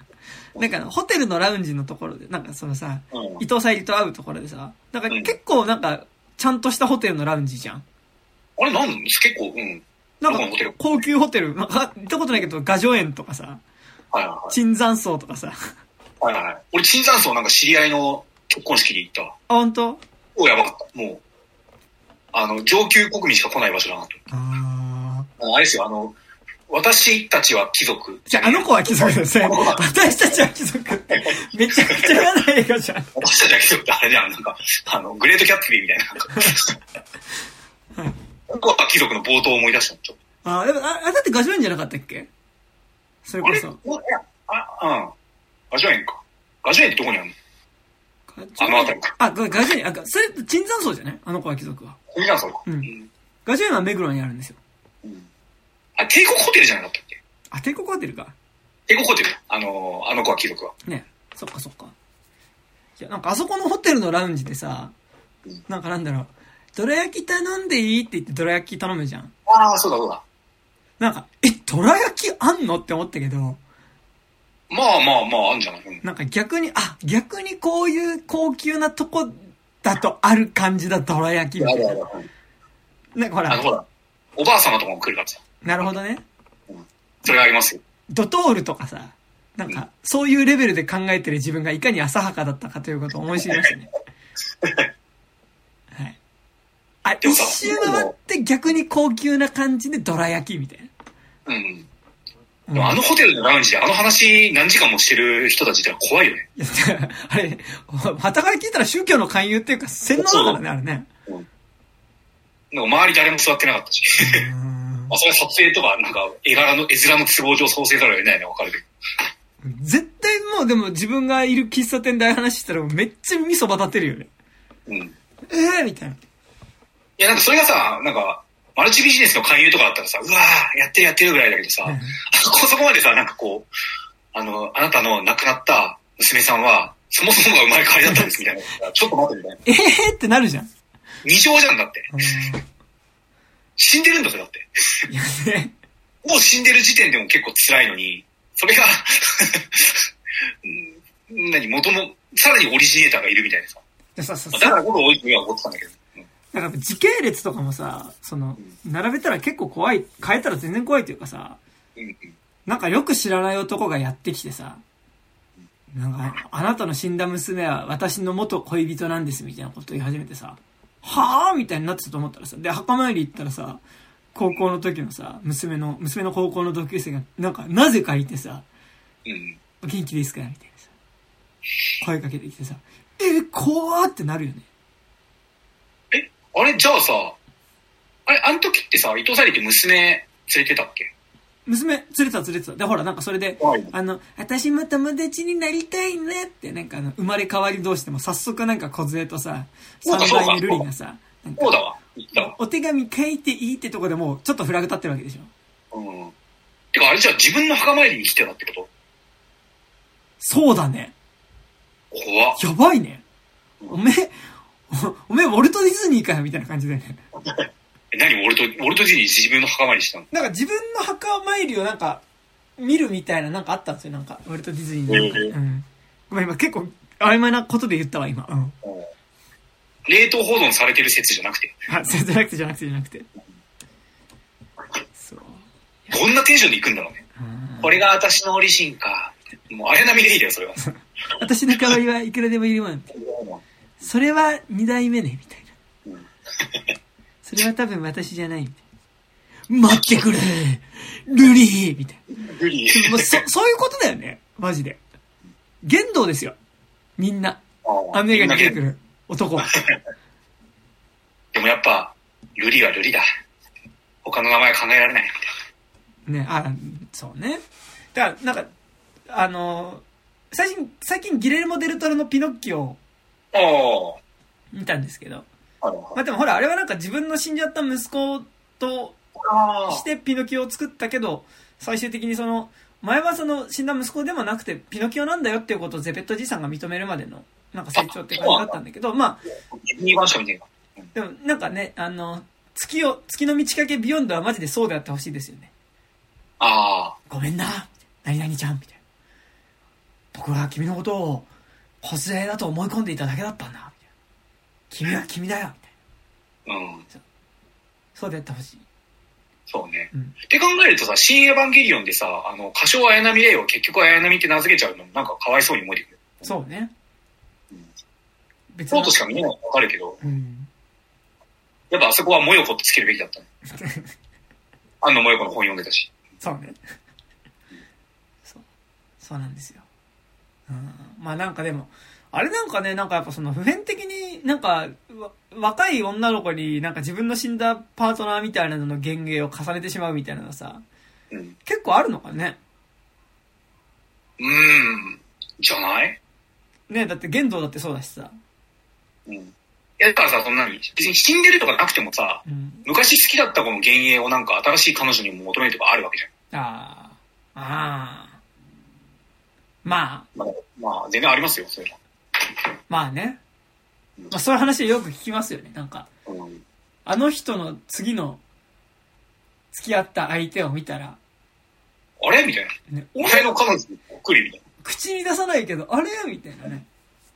Speaker 1: なんかホテルのラウンジのところで、なんかそのさ、
Speaker 2: うん
Speaker 1: 伊藤沙莉と会うところでさ、なんか
Speaker 2: うん
Speaker 1: 結構なんか、ちゃんとしたホテルのラウンジじゃん。
Speaker 2: あれなんです結構、うん。
Speaker 1: なんか高級ホテル、まあ、行ったことないけど、画女園とかさ、
Speaker 2: はい。
Speaker 1: 椿山荘とかさ、あ、
Speaker 2: はいはいはい。俺、椿山荘なんか知り合いの結婚式で行ったわ。
Speaker 1: 本当？
Speaker 2: おやばかった。もう、あの、上級国民しか来ない場所だなと。
Speaker 1: ああ。
Speaker 2: ああれですよ、あの、私たちは貴族。
Speaker 1: じゃあ、あの子は貴族ですね。私たちは貴族って、めちゃくちゃ嫌な映画じゃん。
Speaker 2: 私たちは貴族ってあれじゃん、なんか、あの、グレートキャッツビーみたいな。なんか
Speaker 1: はい
Speaker 2: 僕は貴族の冒頭を思い出したの、ちょっ
Speaker 1: あ、でも、あ、あだってガジュエンじゃなかったっけ？それ
Speaker 2: と。あれ？
Speaker 1: こそ。
Speaker 2: おいや、あ、うん。ガジュエンか。ガジュエンってどこにあるの？あの辺りか。
Speaker 1: あ、ガガジュエン、あ、それ、椿山荘じゃねあの子は貴族は。
Speaker 2: 椿山荘か。
Speaker 1: うん
Speaker 2: うん。
Speaker 1: ガジュエンは目黒にあるんですよ。
Speaker 2: うんあ、帝国ホテルじゃなかったっけ？
Speaker 1: あ、帝国ホテルか。
Speaker 2: 帝国ホテル。あの、あの子は貴族は。
Speaker 1: ね。そっかそっか。いや、なんかあそこのホテルのラウンジでさ
Speaker 2: うん、
Speaker 1: なんかなんだろう、どら焼き頼んでいいって言ってどら焼き頼むじゃん。
Speaker 2: ああ、そうだそうだ。
Speaker 1: なんか、え、どら焼きあんの？って思ったけど、
Speaker 2: まあまあまあ、あんじゃない、うん
Speaker 1: なんか逆に、あ、逆にこういう高級なとこだとある感じだ、どら焼きみたいな。なんかほ
Speaker 2: あの、
Speaker 1: ら、
Speaker 2: ほら、おばあ様とかも来るからさ。
Speaker 1: なるほどね。
Speaker 2: それがありますよ。
Speaker 1: ドトールとかさ、なんか、そういうレベルで考えてる自分がいかに浅はかだったかということを思い知りましたね。[laughs] はい。あ、一周回って逆に高級な感じでどら焼きみたいな。
Speaker 2: うん。あのホテルのラウンジであの話何時間もしてる人たちって怖いよね。[laughs]
Speaker 1: あれ、またから聞いたら宗教の勧誘っていうか洗脳だからね、あれね。
Speaker 2: なんか周り誰も座ってなかったし。
Speaker 1: うん [laughs]
Speaker 2: まあそれは撮影とか、なんか絵柄の、絵面の都合上創生ざるを得ないのはわかるけど。
Speaker 1: 絶対もうでも自分がいる喫茶店で話したらめっちゃ味噌ば立てるよね。
Speaker 2: うん。
Speaker 1: ええー、みたいな。
Speaker 2: いや、なんかそれがさ、なんか、マルチビジネスの勧誘とかだったらさ、うわー、やってるやってるぐらいだけどさ、
Speaker 1: うん
Speaker 2: あそこそこまでさ、なんかこう、あの、あなたの亡くなった娘さんは、そもそもが生まれ変わりだったんですみたいな。[laughs] ちょっと待ってみたいな。
Speaker 1: ええー、ってなるじゃん。
Speaker 2: 二乗じゃんだって。
Speaker 1: うん
Speaker 2: 死んでるんだぜ、だって。
Speaker 1: いやね。
Speaker 2: もう死んでる時点でも結構辛いのに、それが [laughs] うん、何、元の、さらにオリジネーターがいるみたいなさ。
Speaker 1: でさ、さ、
Speaker 2: だからこそ多いには思ってたんだけど。うん
Speaker 1: なんか時系列とかもさ、その、並べたら結構怖い、変えたら全然怖いっていうかさ、なんかよく知らない男がやってきてさ、なんか、あなたの死んだ娘は私の元恋人なんですみたいなこと言い始めてさ、はぁみたいになってたと思ったらさ、で、墓参り行ったらさ、高校の時のさ、娘の、娘の高校の同級生が、なんか、なぜかいてさ、
Speaker 2: うん。
Speaker 1: 元気ですかみたいなさ。声かけてきてさ、え、怖ってなるよね。
Speaker 2: あれ、じゃあさ、あれ、あの時ってさ、伊藤沙莉って娘連れてたっけ？
Speaker 1: 娘、連れてた連れてた。で、ほら、なんかそれで、
Speaker 2: はい
Speaker 1: あの、私も友達になりたいねって、なんかあの、生まれ変わり同士でも早速なんか小杖とさ、三代目ルリがさ、なんか
Speaker 2: そうだわ。
Speaker 1: お手紙書いていいってとこでもうちょっとフラグ立ってるわけでしょ。
Speaker 2: うん。てか、あれじゃあ自分の墓参りに来てたってこと？
Speaker 1: そうだね。
Speaker 2: 怖っ。
Speaker 1: やばいね。おめえ、[laughs] おおめえ、ウォルト・ディズニーかよ、みたいな感じだよね。
Speaker 2: え何俺と、俺とジに自分の墓参りしたの？
Speaker 1: なんか自分の墓参りをなんか、見るみたいななんかあったんですよ、なんか。ウォルト・ディズニーのなんか。
Speaker 2: へえ
Speaker 1: うん。ごめん、今結構曖昧なことで言ったわ、今。うん。
Speaker 2: 冷凍保存されてる説じゃなくて。
Speaker 1: あ、じゃなくてじゃなくてじゃなくて。そう。
Speaker 2: どんなテンションで行くんだろうね。
Speaker 1: うん
Speaker 2: これが私のオリジンか。もう綾波レイだよ、それは。[laughs]
Speaker 1: 私の代わりはいくらでもいるわん。[laughs] それは二代目ね、みたいな
Speaker 2: うん。
Speaker 1: それは多分私じゃない、みたいな。待ってくれルリーみたいな。もうそ、そういうことだよね。マジで。言動ですよ。みんな。あの映画に出てくる男。
Speaker 2: でもやっぱ、ルリはルリだ。他の名前考えられない。
Speaker 1: ね、あ、そうね。だから、なんか、あの、最近、最近ギレルモ・デルトロのピノッキオ。見たんですけど。
Speaker 2: あ
Speaker 1: まあでもほら、あれはなんか自分の死んじゃった息子と
Speaker 2: あ
Speaker 1: してピノキオを作ったけど、最終的にその、前はその死んだ息子でもなくてピノキオなんだよっていうことをゼペットじいさんが認めるまでの、なんか成長って感じだったんだけど、まあ、でもなんかね、あの、月を、月の満ち欠けビヨンドはマジでそうであってほしいですよね。
Speaker 2: あ
Speaker 1: ごめんな、何々ちゃん、みたいな。僕は君のことを、小杖だと思い込んでいただけだったんだ、みたいな。君は君だよ、みたいな。
Speaker 2: あ。うん。
Speaker 1: そうであってほしい。
Speaker 2: そうね。
Speaker 1: うん
Speaker 2: って考えるとさ、新エヴァンゲリオンでさ、あの、歌唱綾波レイを結局綾波って名付けちゃうのなんかかわいそうに思えてくる。
Speaker 1: そうね
Speaker 2: うん。
Speaker 1: 別
Speaker 2: そうとしか見えないのわかるけど、
Speaker 1: うん。
Speaker 2: やっぱあそこはもよこってつけるべきだったね。あんのもよこの本読んでたし。
Speaker 1: そうね。そう。そうなんですよ。うん。まあなんかでも、あれなんかね、なんかやっぱその普遍的になんか、わ若い女の子になんか自分の死んだパートナーみたいなのの幻影を重ねてしまうみたいなのさ、
Speaker 2: うん。
Speaker 1: 結構あるのかね？
Speaker 2: うーん。じゃない？
Speaker 1: ねだって玄道だってそうだしさ。
Speaker 2: うん。いや、だからさ、そんなに、別に死んでるとかなくてもさ、
Speaker 1: うん。
Speaker 2: 昔好きだった子の幻影をなんか新しい彼女にも求めるとかあるわけじゃん。
Speaker 1: ああ。ああ。まあ、
Speaker 2: まあ、まあ、全然ありますよ、そういう
Speaker 1: まあね。まあそういう話よく聞きますよね。なんか。あの人の次の付き合った相手を見たら、
Speaker 2: あれ？みたいな。
Speaker 1: ね、
Speaker 2: お前の彼女にこっくりみたい
Speaker 1: 口に出さないけど、あれ？みたいなね。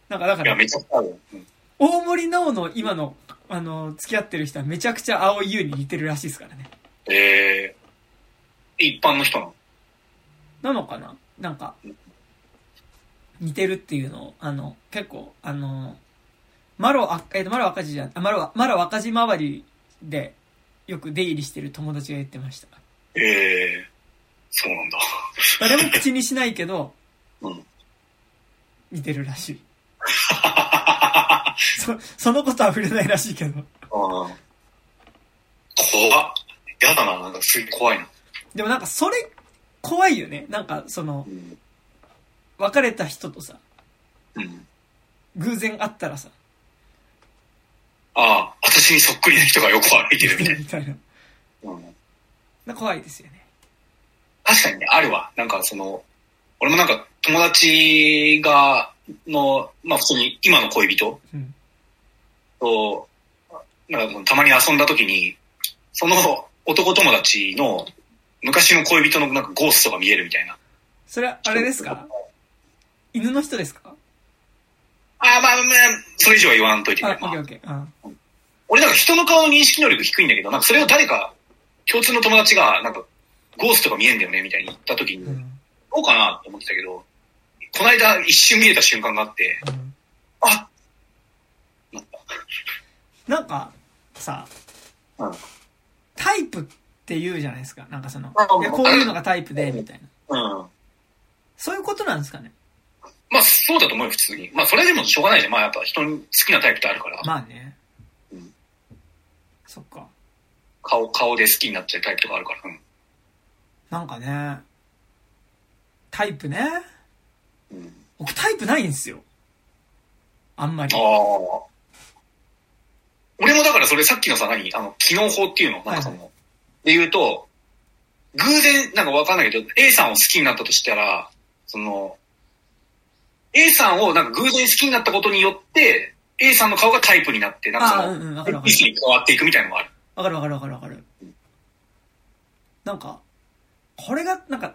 Speaker 1: なんかだから、
Speaker 2: めっちゃあるよ。うん。
Speaker 1: 大森直の今の、あの、付き合ってる人はめちゃくちゃ青い優に似てるらしいですからね。
Speaker 2: えー、一般の人なの？
Speaker 1: なのかな？なんか、似てるっていうのを、あの、結構、あの、マロ、あえっ、と、マロ赤字じゃん、あ、マロ、マロ赤字周りで、よく出入りしてる友達が言ってました。
Speaker 2: えー、そうなんだ。
Speaker 1: 誰も口にしないけど、
Speaker 2: うん。
Speaker 1: 似てるらしい。そ、そのことは触れないらしいけど。
Speaker 2: あー怖っ。やだな、なんかすごい怖いな。
Speaker 1: でもなんかそれ、怖いよね。なんか、その
Speaker 2: う、ん。
Speaker 1: 別れた人とさ、
Speaker 2: うん。
Speaker 1: 偶然会ったらさ、
Speaker 2: ああ、私にそっくりな人が横歩いてるみたい [laughs]
Speaker 1: みたいな。
Speaker 2: な。うん。
Speaker 1: な怖いですよね。
Speaker 2: 確かにね、あるわ。なんかその、俺もなんか友達が、の、まあ普通に今の恋人
Speaker 1: うん。
Speaker 2: と、なんかそのたまに遊んだ時に、その男友達の昔の恋人のなんかゴーストが見えるみたいな。
Speaker 1: それは、あれですか？犬の人ですか？
Speaker 2: ああ、まあまあ、それ以上は言わんといてくれ、
Speaker 1: あオッ
Speaker 2: まあ
Speaker 1: ケーオッケー。あ
Speaker 2: 俺なんか人の顔の認識能力低いんだけど、なんかそれを誰か、共通の友達が、なんか、ゴーストが見えんだよね、みたいに言った時に、
Speaker 1: うん。
Speaker 2: どうかなって思ってたけど、この間一瞬見えた瞬間があって、
Speaker 1: うん
Speaker 2: あなった。
Speaker 1: なんか、さ、
Speaker 2: うん
Speaker 1: タイプって言うじゃないですか。なんかそのこういうのがタイプで、みたいな。
Speaker 2: うん。
Speaker 1: そういうことなんですかね。
Speaker 2: まあそうだと思うよ、普通に。まあそれでもしょうがないじゃん。まあやっぱ人に好きなタイプってあるから。
Speaker 1: まあね。
Speaker 2: うん
Speaker 1: そっか。
Speaker 2: 顔、顔で好きになっちゃうタイプとかあるから。うん。
Speaker 1: なんかね、タイプね。
Speaker 2: うん、
Speaker 1: 僕タイプないんですよ。あんまり
Speaker 2: あ。あ。俺もだからそれさっきのさ、何？あの、機能法っていうの？なんかその、
Speaker 1: は
Speaker 2: で言うと、偶然、なんかわかんないけど、A さんを好きになったとしたら、その、A さんをなんか偶然好きになったことによって、A さんの顔がタイプになって、なんかそ
Speaker 1: ああ、うん
Speaker 2: の。意識に変わっていくみたいなのがある。
Speaker 1: わかるわかるわかるわかる。なんか、これが、なんか、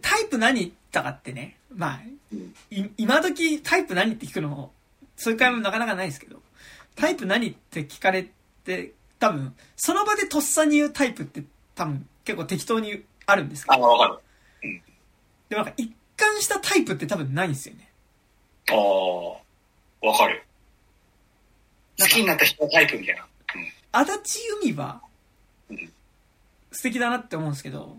Speaker 1: タイプ何言ったかってね。まあ、
Speaker 2: うん
Speaker 1: い今時タイプ何って聞くのも、そういう会話もなかなかないですけど、タイプ何って聞かれて、多分、その場でとっさに言うタイプって多分結構適当にあるんですけ
Speaker 2: あ、
Speaker 1: ど、
Speaker 2: わか
Speaker 1: でもなんか一貫したタイプって多分ないんですよね。
Speaker 2: る。ああ、わかる。好きになった人のタイプみたいな。
Speaker 1: 足立由美は
Speaker 2: うん、
Speaker 1: 素敵だなって思うんですけど、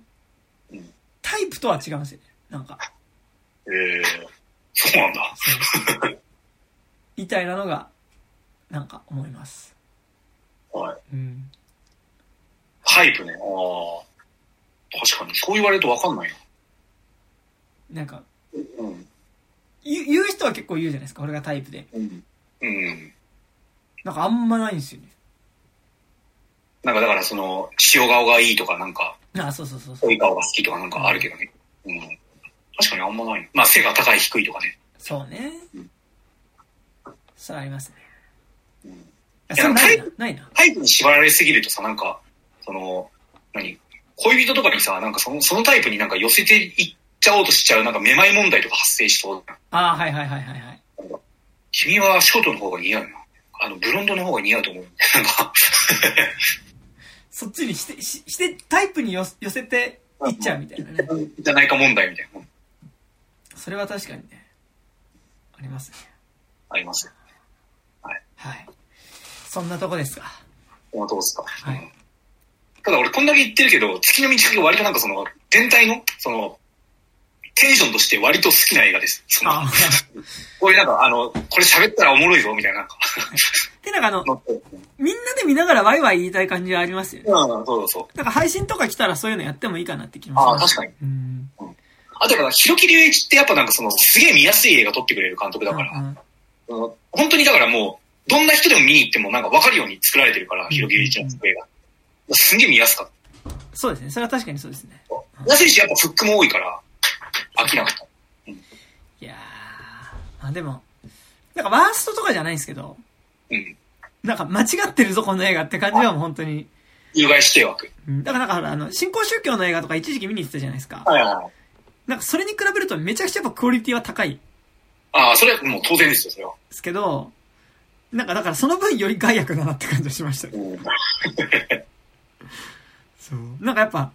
Speaker 2: うん
Speaker 1: タイプとは違うんですよね。なんか、
Speaker 2: うん。ええそうなんだ。
Speaker 1: みたいなのが、なんか思います。
Speaker 2: はい。
Speaker 1: うん。
Speaker 2: タイプね。ああ。確かに。そう言われるとわかんないな。
Speaker 1: なんか、
Speaker 2: うん。
Speaker 1: 言う言う人は結構言うじゃないですか、俺がタイプで。
Speaker 2: うん。うん。
Speaker 1: なんかあんまないんですよね。
Speaker 2: なんかだからその、塩顔がいいとかなんか、
Speaker 1: あ、そうそうそうそう。
Speaker 2: 濃い顔が好きとかなんかあるけどね。うん。確かにあんまない。まあ背が高い低いとかね。
Speaker 1: そうね
Speaker 2: うん。
Speaker 1: それありますね。
Speaker 2: うん。
Speaker 1: あそれないな。ないな。
Speaker 2: タイプに縛られすぎるとさ、なんか、その、何？恋人とかにさ、なんかその、そのタイプになんか寄せていっちゃおうとしちゃう、なんかめまい問題とか発生しそうだな。
Speaker 1: ああ、はいはいはいはいはい。
Speaker 2: 君はショートの方が似合うな。あの、ブロンドの方が似合うと思う。なんか、
Speaker 1: そっちにして、しして、タイプによ寄せていっちゃうみたいなね。
Speaker 2: じゃないか問題みたいな。
Speaker 1: それは確かにね。ありますね。
Speaker 2: あります。
Speaker 1: はい。そんなとこですか。
Speaker 2: このとこですか。
Speaker 1: はい
Speaker 2: うんただ俺こんだけ言ってるけど、月の満ち欠け割となんかその、全体の、その、テンションとして割と好きな映画です。その
Speaker 1: ああ。[laughs]
Speaker 2: こういうなんか、あの、これ喋ったらおもろいぞ、みたいな、なんか。
Speaker 1: で、なんかあの、[laughs] みんなで見ながらワイワイ言いたい感じはありますよね。
Speaker 2: うん、そうそう。
Speaker 1: なんか配信とか来たらそういうのやってもいいかなって気もし
Speaker 2: ああ、
Speaker 1: ます。
Speaker 2: 確かに。
Speaker 1: うん。
Speaker 2: あとだから、広木隆一ってやっぱなんかその、すげえ見やすい映画撮ってくれる監督だから、
Speaker 1: うん
Speaker 2: 本当にだからもう、どんな人でも見に行ってもなんか分かるように作られてるから、
Speaker 1: ん
Speaker 2: 広木隆一の映画。すんげえ見やすかっ
Speaker 1: そうですね。それは確かにそうですね。
Speaker 2: た。だし、やっぱフックも多いから、飽きなかった。
Speaker 1: いやー。あ、でも、なんかワーストとかじゃないんですけど、
Speaker 2: うん。
Speaker 1: なんか間違ってるぞ、この映画って感じはもう本当に。
Speaker 2: 有害指定枠。
Speaker 1: うんだからなんかあの、新興宗教の映画とか一時期見に行ってたじゃないですか。
Speaker 2: はいはいはい。
Speaker 1: なんかそれに比べるとめちゃくちゃやっぱクオリティは高いんで
Speaker 2: ああ、それはもう当然ですよ、それは。
Speaker 1: すけど、なんかだからその分より害悪だなって感じがしました。[laughs] そう。なんかやっぱ、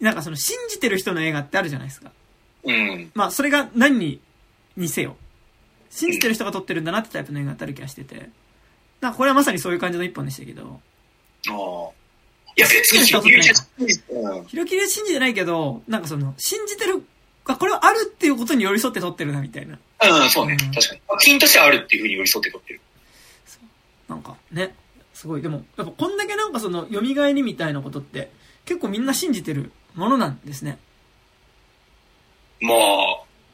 Speaker 1: なんかその信じてる人の映画ってあるじゃないですか。
Speaker 2: うん。
Speaker 1: まあそれが何に、にせよ。信じてる人が撮ってるんだなってタイプの映画ってある気がしてて。なこれはまさにそういう感じの一本でしたけど、
Speaker 2: ああ。いや、別に。
Speaker 1: ひろきりは信じてないけど、なんかその、信じてる、あ、これはあるっていうことに寄り添って撮ってるなみたいな。
Speaker 2: うん、そうね。
Speaker 1: うん
Speaker 2: 確かに。作品としてはあるっていうふうに寄り添って撮ってる。
Speaker 1: なんかね、すごい。でも、やっぱこんだけなんかその、蘇りみたいなことって、結構みんな信じてるものなんですね。
Speaker 2: まあ、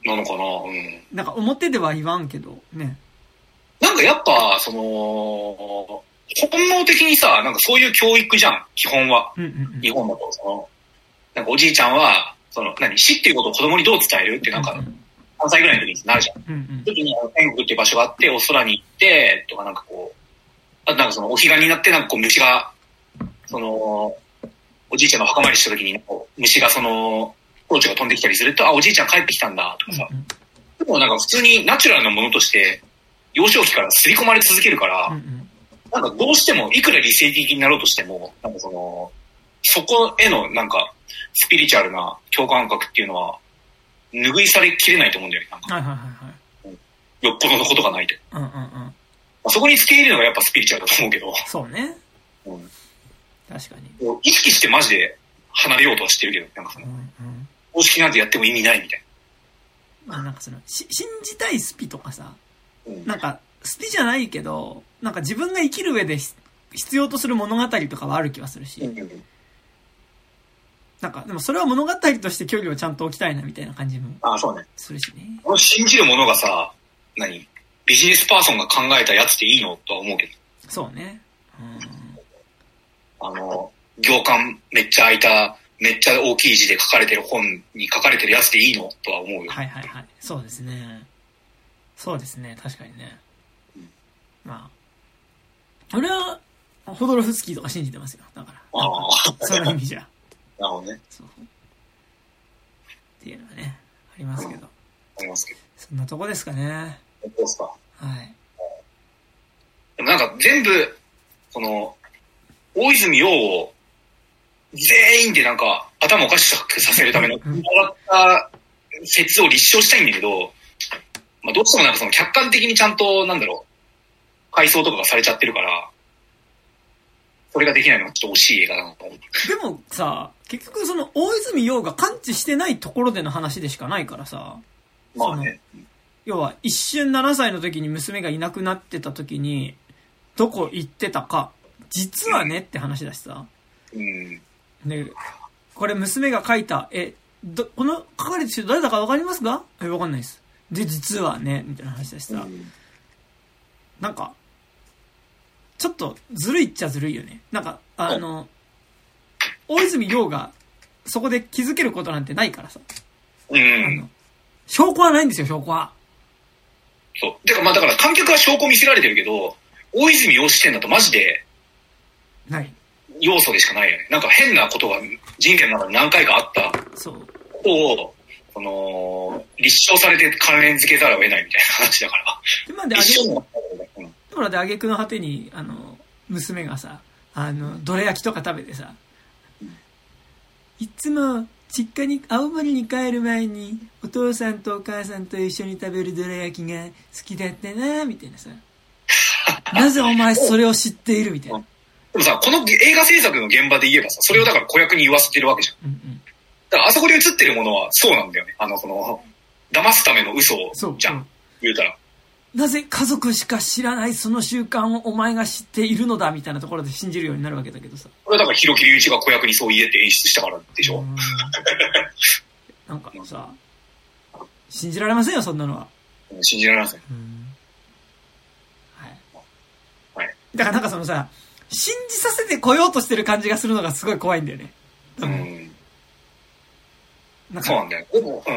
Speaker 2: なのかな。うん。
Speaker 1: なんか表では言わんけど、ね。
Speaker 2: なんかやっぱ、その、本能的にさ、なんかそういう教育じゃん、基本は。
Speaker 1: うんうんうん。
Speaker 2: 日本だと、その、なんかおじいちゃんは、その、何、死っていうことを子供にどう伝えるってなんか
Speaker 1: う、ん
Speaker 2: 3歳ぐらいの時になるじゃん。
Speaker 1: うんうん。
Speaker 2: 時に天国っていう場所があって、お空に行って、とかなんかこう、あとなんかそのお彼岸になってなんかこう虫が、その、おじいちゃんの墓参りした時に、虫がその、蝶々が飛んできたりすると、あ、おじいちゃん帰ってきたんだ、とかさ。
Speaker 1: うん
Speaker 2: でもなんか普通にナチュラルなものとして、幼少期から刷り込まれ続けるから。なんかどうしても、いくら理性的になろうとしても、なんかその、そこへのなんか、スピリチュアルな共感覚っていうのは、拭いされきれないと思うんだよね。なんか
Speaker 1: はいはいはいはい。
Speaker 2: よっぽどのことがないと。
Speaker 1: うんうんうん。
Speaker 2: まあそこに付け入れるのがやっぱスピリチュアルだと思うけど、
Speaker 1: そうね。
Speaker 2: うん
Speaker 1: 確かに。
Speaker 2: 意識してマジで離れようとはしてるけど、なんかその、
Speaker 1: うんうん。
Speaker 2: 公式なんてやっても意味ないみたい
Speaker 1: まあなんかその、し信じたいスピとかさ、
Speaker 2: うん。
Speaker 1: なんか、スピじゃないけど、なんか自分が生きる上でひ必要とする物語とかはある気はするし、
Speaker 2: うん
Speaker 1: なんか、でもそれは物語として距離をちゃんと置きたいなみたいな感じも
Speaker 2: あ、そうね。
Speaker 1: するしね。
Speaker 2: この信じるものがさ、何？ビジネスパーソンが考えたやつでいいのとは思うけど。
Speaker 1: そうね。うん。
Speaker 2: あの、行間めっちゃ開いた、めっちゃ大きい字で書かれてる本に書かれてるやつでいいの？とは思うよ。
Speaker 1: はいはいはい。そうですね。そうですね。確かにね。まあ。俺は、ホドロフスキーとか信じてますよ。だから。
Speaker 2: ああ、
Speaker 1: その意味じゃ。[laughs]
Speaker 2: なるほどね。
Speaker 1: そう。っていうのはね、ありますけど。
Speaker 2: ありますけど。
Speaker 1: そんなとこですかね。
Speaker 2: 本当ですか？
Speaker 1: はい。
Speaker 2: でもなんか全部、その、大泉洋を全員でなんか頭おかしくさせるための、
Speaker 1: うん
Speaker 2: 終わった説を立証したいんだけど、まあどうしてもなんかその客観的にちゃんと、なんだろう、回想とかがされちゃってるから、それができないのがちょっと惜しい映画だなと思って。
Speaker 1: でもさ、結局その大泉洋が感知してないところでの話でしかないからさ、
Speaker 2: まあね。
Speaker 1: 要は一瞬7歳の時に娘がいなくなってた時に、どこ行ってたか、実はねって話だしさ。
Speaker 2: うん。
Speaker 1: で、これ娘が描いた絵、ど、この描かれてる人誰だかわかりますか？え、わかんないです。で、実はね、みたいな話だしさ。
Speaker 2: うん
Speaker 1: なんか、ちょっとずるいっちゃずるいよね。なんか、あの、大泉洋がそこで気づけることなんてないからさ。
Speaker 2: う
Speaker 1: あ
Speaker 2: ん
Speaker 1: の。、証拠はないんですよ、証拠は。
Speaker 2: そう。てかまあだから観客は証拠見せられてるけど、大泉洋視点だとマジで
Speaker 1: ない。
Speaker 2: 要素でしかないよね。なんか変なことが人生の中で何回かあった
Speaker 1: そう。
Speaker 2: ことを、その、立証されて関連付けざるを得ないみたいな話だから。
Speaker 1: で、まあ、で、あげ、
Speaker 2: うん
Speaker 1: ほらで、挙句の果てに、あの、娘がさ、あの、どら焼きとか食べてさ、いつも、実家に、青森に帰る前に、お父さんとお母さんと一緒に食べるどら焼きが好きだったな、みたいなさ。[laughs] なぜお前それを知っているみたいな。
Speaker 2: でもさ、この映画制作の現場で言えばさ、それをだから子役に言わせてるわけじゃん。
Speaker 1: うんうん。
Speaker 2: だからあそこで映ってるものはそうなんだよね。あの、その、騙すための嘘
Speaker 1: そう。
Speaker 2: じゃん。言うたら。
Speaker 1: なぜ家族しか知らないその習慣をお前が知っているのだみたいなところで信じるようになるわけだけどさ。
Speaker 2: これはだから、広木隆一が子役にそう言えって演出したからでしょ。
Speaker 1: うんなんかさ、信じられませんよ、そんなのは。
Speaker 2: うん信じられません。
Speaker 1: はい。
Speaker 2: はい。
Speaker 1: だからなんかそのさ、信じさせてこようとしてる感じがするのがすごい怖いんだよね。
Speaker 2: う
Speaker 1: うん
Speaker 2: ん。
Speaker 1: なんか、
Speaker 2: そうなんだよ。でも、うん。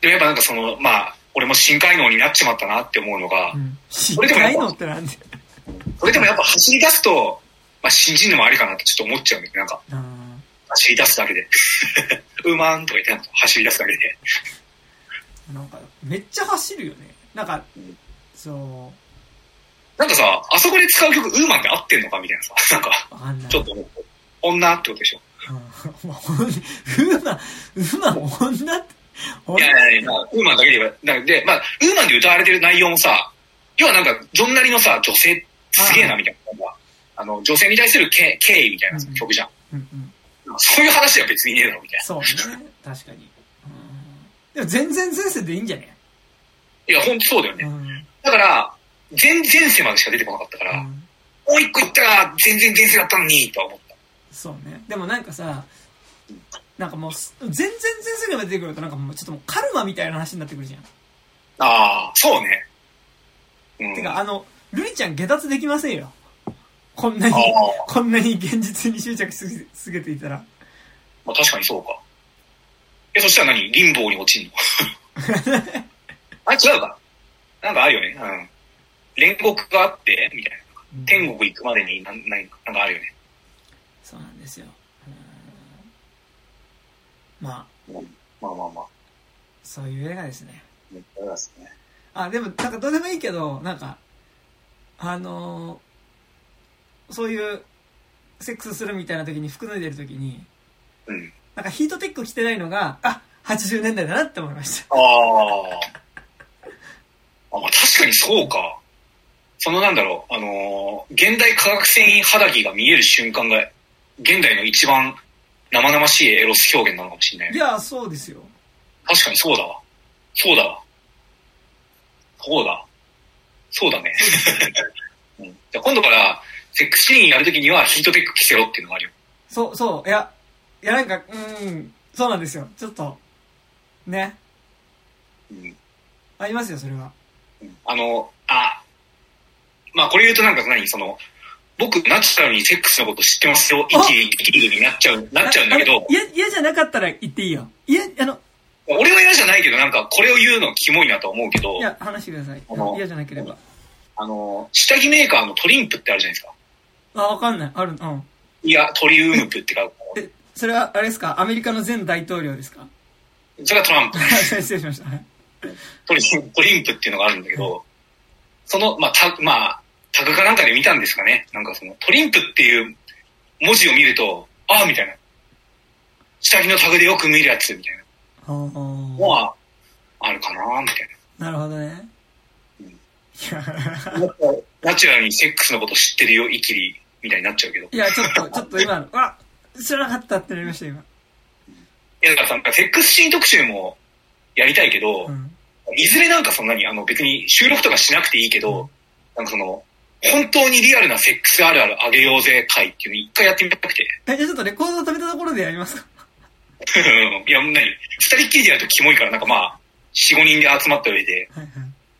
Speaker 2: でもやっぱなんかその、まあ、俺も深海能になっちまったなって思うのが、
Speaker 1: うん。信
Speaker 2: れでもやっ
Speaker 1: てなんで。
Speaker 2: それでもやっぱ走り出すと、まあ信じるのもありかなってちょっと思っちゃうんだけど、なんか、
Speaker 1: うん
Speaker 2: 走り出すだけで。[laughs] うーまんとか言って走り出すだけで。
Speaker 1: なんか、めっちゃ走るよね。なんか
Speaker 2: うん、
Speaker 1: そ
Speaker 2: なんかさ、あそこで使う曲、ウーマンって合ってんのかみたいなさ、なんか、
Speaker 1: ん。
Speaker 2: ちょっと思う、女ってことでしょ。
Speaker 1: うん。[laughs] ほん、うま、うま、女って、
Speaker 2: いやいやいや、まあ、ウーマンだけで言えば、だで、まあ、ウーマンで歌われてる内容もさ、要はなんか、ジョンなりのさ、女性、すげえな、みたいな。あの、女性に対する敬敬意みたいな曲じゃん。
Speaker 1: うんうん。
Speaker 2: そういう話は別にねえだろ、みたい
Speaker 1: そうね。確かに。うん。でも全然前世でいいんじゃね？
Speaker 2: な。いや、ほんとそうだよね。
Speaker 1: うん。
Speaker 2: だから、全前世までしか出てこなかったから、
Speaker 1: うん
Speaker 2: もう一個言ったら全然前世だったのに、とは思った。
Speaker 1: そうね。でもなんかさ、なんかもうす、全然前世が出てくるとなんかもうちょっともうカルマみたいな話になってくるじゃん。
Speaker 2: ああ、そうね。うん。
Speaker 1: てか、あの、ルリちゃん下脱できませんよ。こんなにこんなに現実に執着しすぎていたら。
Speaker 2: まあ確かにそうか。え、そしたら何？貧乏に落ちんの？[laughs] あれ違うか。なんかあるよね。うん。煉獄があって、みたいな。天国行くまでになんなんかあるよね。
Speaker 1: そうなんですよ。うんまあ、
Speaker 2: まあまあまあ。
Speaker 1: そういう映画ですね。
Speaker 2: ですね。
Speaker 1: あ、でも、なんかどうでもいいけど、なんか、あのーそういう、セックスするみたいな時に服脱いでる時に、
Speaker 2: うん。
Speaker 1: なんかヒートテック着てないのが、あ、80年代だなって思いました。
Speaker 2: ああ。あ、まあ確かにそうか。そのなんだろう、あのー現代化学繊維肌着が見える瞬間が、現代の一番生々しいエロス表現なのかもしれないね。
Speaker 1: いや、そうですよ。
Speaker 2: 確かにそうだわ。そうだわ。そうだ。そうだね。[laughs] うん、じゃあ今度から、セックスシーンやるときにはヒートテック着せろっていうのがあるよ。
Speaker 1: そう、そう、いや、いやなんか、うん、そうなんですよ。ちょっと、ね。
Speaker 2: うん
Speaker 1: ありますよ、それは。
Speaker 2: あの、あ、まあこれ言うとなんか何その、僕ナチュラルにセックスのこと知ってますよ、生きるになっちゃう、なっちゃうんだけど
Speaker 1: 嫌、嫌じゃなかったら言っていいよ。いや、あの、
Speaker 2: 俺は嫌じゃないけどなんかこれを言うのキモいなと思うけど
Speaker 1: い、や、話してください。嫌じゃなければ。
Speaker 2: あの、下着メーカーのトリンプってあるじゃないですか。
Speaker 1: あ、わかんない。ある、うん。
Speaker 2: いや、トリウムプって書く。
Speaker 1: え、それは、あれですか？アメリカの前大統領ですか？
Speaker 2: それがトランプ。[laughs]
Speaker 1: 失礼しました。はい
Speaker 2: トリトリンプっていうのがあるんだけど、その、まあ、タまあ、タグかなんかで見たんですかね。なんかその、トリンプっていう文字を見ると、ああみたいな。下着のタグでよく見るやつ、みたいな。は、あるかなみたい
Speaker 1: なるほどね。
Speaker 2: うん
Speaker 1: いや、
Speaker 2: な。ナチュラルにセックスのこと知ってるよ、イキリ、みたいになっちゃうけど。
Speaker 1: いや、ちょっと、ちょっと今の、う [laughs] わ知らなかったってなりました、今。
Speaker 2: いや、だからさ、セックスシーン特集もやりたいけど、
Speaker 1: うん。
Speaker 2: いずれなんかそんなに、あの別に収録とかしなくていいけど、なんかその、本当にリアルなセックスあるあるあげようぜ会っていうの一回やってみたくて。
Speaker 1: え、じゃあちょっとレコードを止めたところでやりますか？[laughs]
Speaker 2: いや、もう何？二人っきりでやるとキモいから、なんかまあ、四五人で集まった上で、
Speaker 1: はいはい。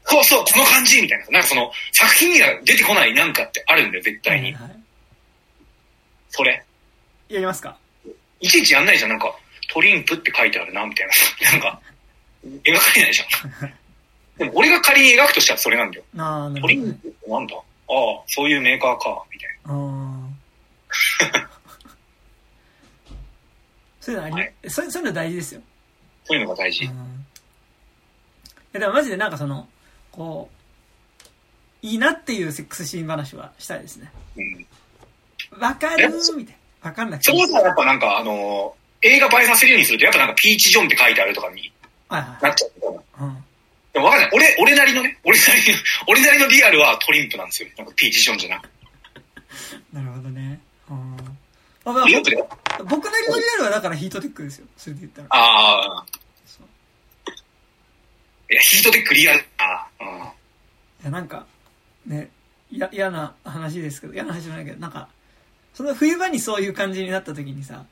Speaker 2: そうそう、この感じみたいな。なんかその、作品には出てこないなんかってあるんだよ、絶対に。
Speaker 1: はいはい
Speaker 2: それ。
Speaker 1: やりますか？
Speaker 2: いちいちやんないじゃん、なんか、トリンプって書いてあるな、みたいな。[laughs] なんか、描かれないじゃん。[laughs] でも俺が仮に描くとしたらそれなんだよ。トリンプってなんだ？ああ、そういうメーカーか、みたいな。[laughs]
Speaker 1: そういうのあり、
Speaker 2: はい
Speaker 1: そういうの大事ですよ。
Speaker 2: そういうのが大事。
Speaker 1: うん。いや、でもマジでなんかその、こう、いいなっていうセックスシーン話はしたいですね。
Speaker 2: うん。
Speaker 1: わかるーみたいな。わかんなくても。
Speaker 2: そうだやっぱなんかあのー映画映えさせるようにすると、やっぱなんかピーチジョンって書いてあるとかに
Speaker 1: はいは
Speaker 2: なっちゃうみたいな。
Speaker 1: い。うん。
Speaker 2: でもわかんない。俺、俺なりのね、俺なりの、[laughs] 俺なりのリアルはトリンプなんですよ。なんかピーチジョンじゃなくて。[laughs]
Speaker 1: なるほどね。うん。あまあ。僕なりのリアルはだからヒートテックですよ。それで言ったら。
Speaker 2: ああ。いや、ヒートテックリアルだな。うん。
Speaker 1: いや、なんか、ね、いや、嫌な話ですけど、嫌な話じゃないけど、なんか、その冬場にそういう感じになった時にさ、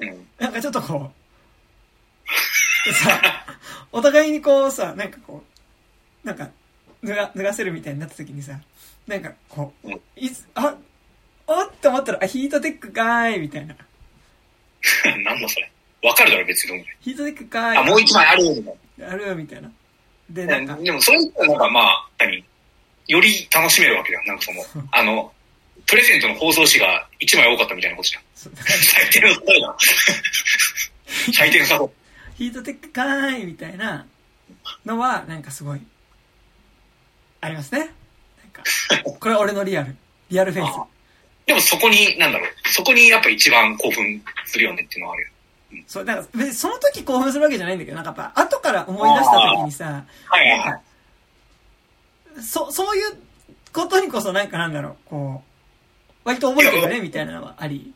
Speaker 2: うん。
Speaker 1: なんかちょっとこう、[laughs] さ、お互いにこうさ、なんかこう、なんか、脱が、脱がせるみたいになった時にさ、なんかこう
Speaker 2: うん、
Speaker 1: いつ、あ、おって思ったら、あ、ヒートテックかーい、みたいな。[laughs]
Speaker 2: なんだそれ。わかるだろ、別に。
Speaker 1: ヒートテックかーい。
Speaker 2: あ、もう一枚あるみたい
Speaker 1: あるみたいな。で、なんか
Speaker 2: な。、でも、それってなんかまあ、何？より楽しめるわけだよ。なんかその、あの、プレゼントの包装紙が一枚多かったみたいなことじゃん。最低の。最低の。[laughs]
Speaker 1: ヒートテックかーいみたいなのは、なんかすごい、ありますね。なんか、これは俺のリアル。リアルフェイス。
Speaker 2: でもそこに、なんだろう、そこにやっぱ一番興奮するよねっていうのはあるよ。
Speaker 1: そう、なんか別にその時興奮するわけじゃないんだけど、なんかやっぱ後から思い出した時にさ、
Speaker 2: はいはい
Speaker 1: そ、そういうことにこそなんかなんだろう、こう、割と覚えてるね、みたいなのはあり。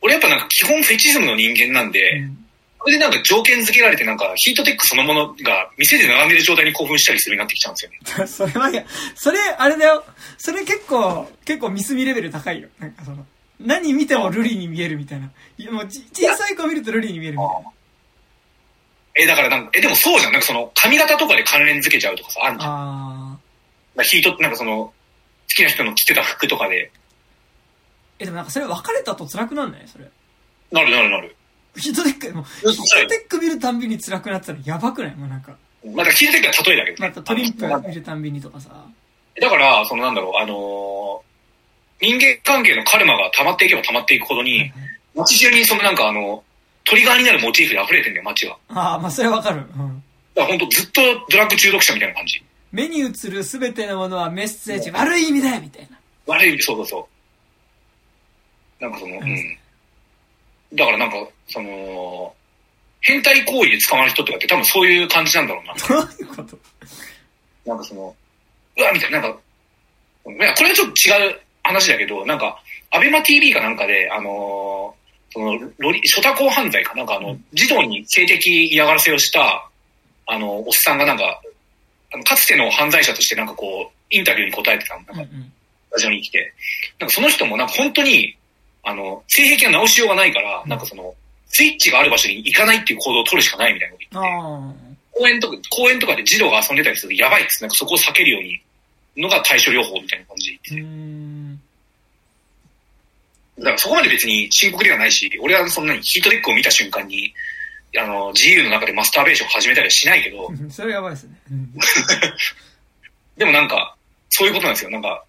Speaker 2: 俺やっぱなんか基本フェチズムの人間なんで、
Speaker 1: うん
Speaker 2: それでなんか条件付けられてなんかヒートテックそのものが店で並んでる状態に興奮したりするようになってきちゃうんですよね。[laughs]
Speaker 1: それは、いや、それ、あれだよ。それ結構、結構ミスミレベル高いよ。なんかその、何見てもルリに見えるみたいな。いや、もうち小さい子見るとルリに見えるみたいな。
Speaker 2: え、だからなんか、え、でもそうじゃん。なんかその髪型とかで関連付けちゃうとかさ、あんじゃん。
Speaker 1: あ
Speaker 2: ヒートってなんかその、好きな人の着てた服とかで、
Speaker 1: ー。え、でもなんかそれ別れたと辛くなんない？それ。
Speaker 2: なるなるなる。
Speaker 1: ヒートテック、もう、ヒートテック見るたんびに辛くなってたらやばくない？もうなんか。
Speaker 2: まあだヒートテックは例えだけどね
Speaker 1: なんか。トリンプ見るたんびにとかさ。
Speaker 2: だから、そのなんだろう、あのー人間関係のカルマが溜まっていけば溜まっていくほどに、街中にそのなんかあの、トリガーになるモチーフで溢れてんだよ、街は。
Speaker 1: ああ、まあそれわかる。うん。
Speaker 2: だから本当ずっとドラッグ中毒者みたいな感じ。
Speaker 1: 目に映るすべてのものはメッセージ、悪い意味だよみたいな。
Speaker 2: 悪い意味で、そうそうそう。なんかその、うん。だからなんか、その、変態行為で捕まる人とかって多分そういう感じなんだろうな。[laughs]
Speaker 1: どういうこと？
Speaker 2: なんかその、うわ、みたいな、なんか、いや、これはちょっと違う話だけど、なんか、アベマ TV かなんかで、あのーその、ロリ、初多校犯罪かなんかあの、児童に性的嫌がらせをした、あの、おっさんがなんか、あのかつての犯罪者としてなんかこう、インタビューに答えてたの。なんか、ラジオに来て。なんかその人もなんか本当に、あの、性癖が直しようがないから、なんかその、スイッチがある場所に行かないっていう行動を取るしかないみたいなこと言って、公園とか、公園とかで児童が遊んでたりするとやばいっつって、なんかそこを避けるように、のが対処療法みたいな感じで言ってて。だからそこまで別に深刻ではないし、俺はそんなにヒートテックを見た瞬間に、あの、自由の中でマスターベーションを始めたりはしないけど、
Speaker 1: それやばいですね。[laughs]
Speaker 2: でもなんか、そういうことなんですよ。なんか、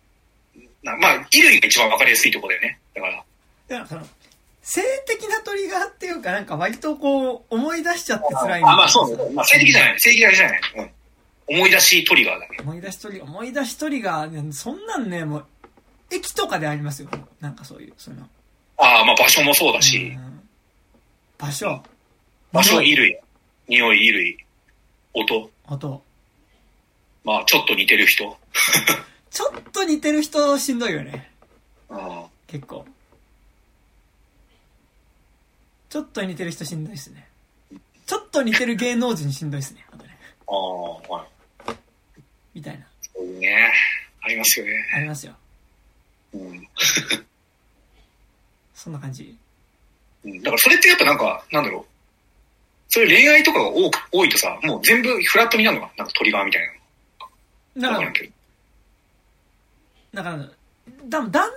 Speaker 2: なまあ、衣類が一番わかりやすいところだよね。だから。
Speaker 1: だからその、性的なトリガーっていうか、なんか割とこう、思い出しちゃって辛い
Speaker 2: あ、まあそうね。まあ性的じゃない。性的だけじゃない。うん。思い出しトリガーだね。
Speaker 1: 思い出しトリガー、思い出しトリガー、そんなんね、もう、駅とかでありますよ。なんかそういう、そういうの。
Speaker 2: ああ、まあ場所もそうだし。
Speaker 1: 場所。
Speaker 2: 場所、衣類。匂い、衣類。音。
Speaker 1: 音。
Speaker 2: まあ、ちょっと似てる人。[laughs]
Speaker 1: ちょっと似てる人しんどいよね。
Speaker 2: あ
Speaker 1: 結構。ちょっと似てる人しんどいですね。ちょっと似てる芸能人しんどいですね。あとね。
Speaker 2: あ、はい。
Speaker 1: みたいな。
Speaker 2: そういうね。ありますよね。
Speaker 1: ありますよ。
Speaker 2: うん。[laughs]
Speaker 1: そんな感じ。
Speaker 2: うん、だからそれってやっぱなんか、なんだろう。そういう恋愛とかが多く多いとさ、もう全部フラットになるのか？なんかトリガーみたいな。
Speaker 1: だから、だから、だだんだん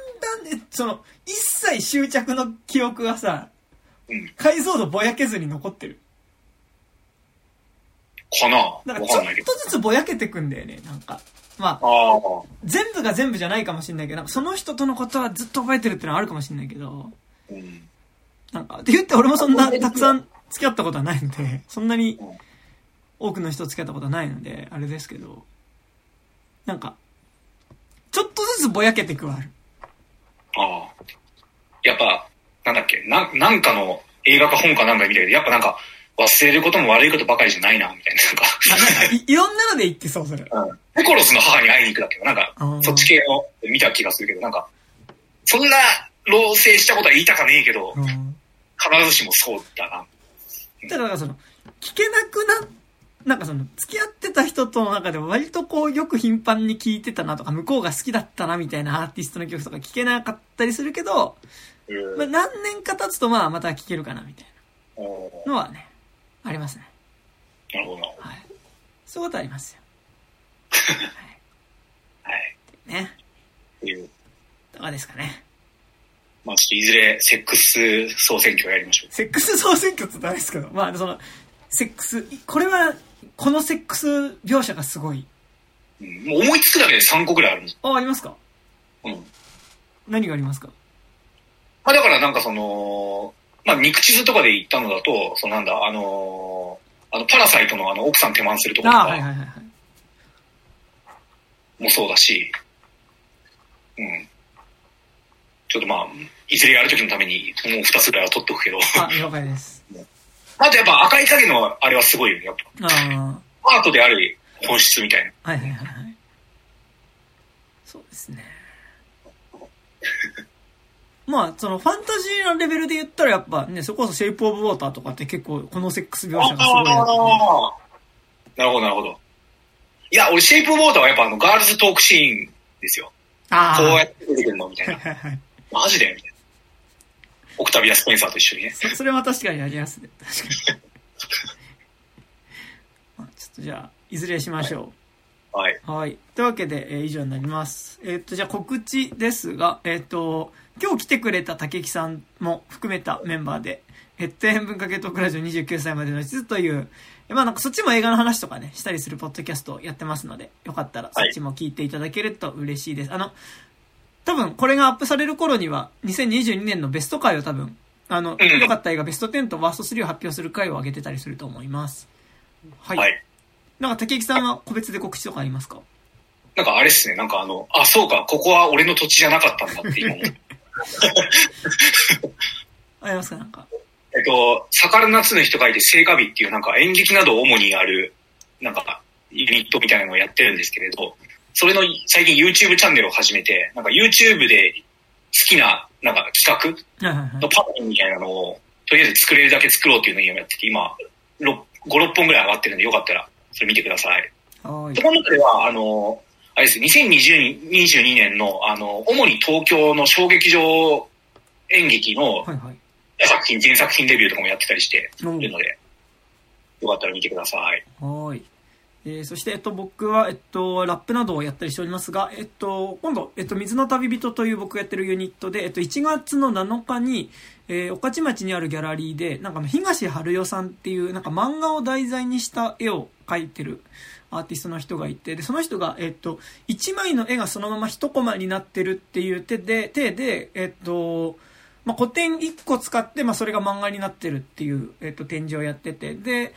Speaker 1: ね、その、一切執着の記憶がさ、
Speaker 2: うん、
Speaker 1: 解像度ぼやけずに残ってる。
Speaker 2: かな？
Speaker 1: なんかちょっとずつぼやけてくんだよね、なんか。まあ、
Speaker 2: あ
Speaker 1: 全部が全部じゃないかもしれないけど、なんかその人とのことはずっと覚えてるってのはあるかもしれないけど、
Speaker 2: うん、
Speaker 1: なんか、って言って俺もそんなたくさん付き合ったことはないので、そんなに多くの人と付き合ったことはないので、あれですけど、なんか、ちょっとずつぼやけてくはある。
Speaker 2: ああ。やっぱ、なんだっけ、な、なんかの映画か本かなんか見たけど、やっぱなんか、忘れることも悪いことばかりじゃないな、みたいな。なんか
Speaker 1: い、[laughs] いろんなので言ってそう、それ。
Speaker 2: うん。ペコロスの母に会いに行くだけ？ど、なんか、そっち系の見た気がするけど、なんか、そんな、老成したことは言いたかねえけど、
Speaker 1: うん、
Speaker 2: 必ずしもそうだな。
Speaker 1: だからその、聞けなくな、なんかその、付き合ってた人との中で割とこう、よく頻繁に聴いてたなとか、向こうが好きだったなみたいなアーティストの曲とか聞けなかったりするけど、
Speaker 2: うん、
Speaker 1: まあ、何年か経つとまあまた聞けるかなみたいなのはね、ありますね。
Speaker 2: なるほど。
Speaker 1: はい。そういうことありますよ。[laughs]
Speaker 2: はい。はい。
Speaker 1: ね。
Speaker 2: いう。
Speaker 1: いかがですかね。
Speaker 2: まあちょっといずれセックス総選挙をやりましょう。
Speaker 1: セックス総選挙ってダメですけど、まあその、セックス、これは、このセックス描写がすごい。
Speaker 2: うん、もう思いつくだけで3個ぐらいあるんです
Speaker 1: あ、ありますか？
Speaker 2: うん。
Speaker 1: 何がありますか？
Speaker 2: まあだからなんかその、まあ肉地図とかで言ったのだと、そのなんだ、あのー、あの、パラサイトのあの、奥さん手満するところと
Speaker 1: あ、はいはいはいはい。
Speaker 2: もそうだし、うん。ちょっとまあ、いずれやるときのために、もう2つぐらいは取っとくけど。
Speaker 1: あ、了解です。[laughs]
Speaker 2: あとやっぱ赤い影のあれはすごいよね、やっ
Speaker 1: ああ。
Speaker 2: ぱ。アートである本質みたいな。
Speaker 1: はいはいはいはい。そうですね。[laughs] まあ、そのファンタジーなレベルで言ったらやっぱね、それこそシェイプオブウォーターとかって結構このセックス描写がすごいね。
Speaker 2: なるほどなるほど。いや、俺シェイプオブウォーターはやっぱあのガールズトークシーンですよ。
Speaker 1: ああ。
Speaker 2: こうやって出てくるのみたいな。
Speaker 1: はいはいはい。
Speaker 2: マジで？みたいな。オクタビア・スペンサーと一緒にね。
Speaker 1: そそれは確かにありますね。確かに。まあ、ちょっとじゃあ、いずれしましょう。
Speaker 2: はい。
Speaker 1: はい。というわけで、えー以上になります。えーっと、じゃあ告知ですが、えーっと、今日来てくれた竹木さんも含めたメンバーで、ヘッドエン文化系トークラジオ29歳までの地図という、えまあなんかそっちも映画の話とかね、したりするポッドキャストをやってますので、よかったらそっちも聞いていただけると嬉しいです。あの、多分これがアップされる頃には、2022年のベスト回を多分、あの、
Speaker 2: うん
Speaker 1: 良かった映画ベスト10とワースト3を発表する回を上げてたりすると思います。はい。
Speaker 2: はい。
Speaker 1: なんか竹木さんは個別で告知とかありますか？
Speaker 2: なんかあれっすね、なんかあの、あ、そうか、ここは俺の土地じゃなかったんだって今思った。[laughs]
Speaker 1: ありますか？なんか。
Speaker 2: えっと、魚夏の日と書いて聖火日っていうなんか演劇などを主にやる、なんかユニットみたいなのをやってるんですけれど、それの最近 YouTube チャンネルを始めて、なんか YouTube で好きななんか企画の。パロディみたいなのを、とりあえず作れるだけ作ろうっていうのを今やってて、今、6 5、6本ぐらい上がってるんで、よかったらそれ見てください。
Speaker 1: はい。
Speaker 2: その中では、あの、あれです、2020 22年の、あの、主に東京の小劇場演劇の
Speaker 1: はいはい。
Speaker 2: 作品、全作品デビューとかもやってたりしてるので、よかったら見てください。
Speaker 1: はい。えーそして、えっと、僕は、えっと、ラップなどをやったりしておりますが、えっと、今度、えっと、水の旅人という僕がやってるユニットで、えっと、1月の7日に、えー、御徒町にあるギャラリーで、なんか東春代さんっていう、なんか漫画を題材にした絵を描いてるアーティストの人がいて、で、その人が、えっと、1枚の絵がそのまま1コマになってるっていう手で、手で、えっと、まあ、古典1個使って、まあ、それが漫画になってるっていう、えっと、展示をやってて、で、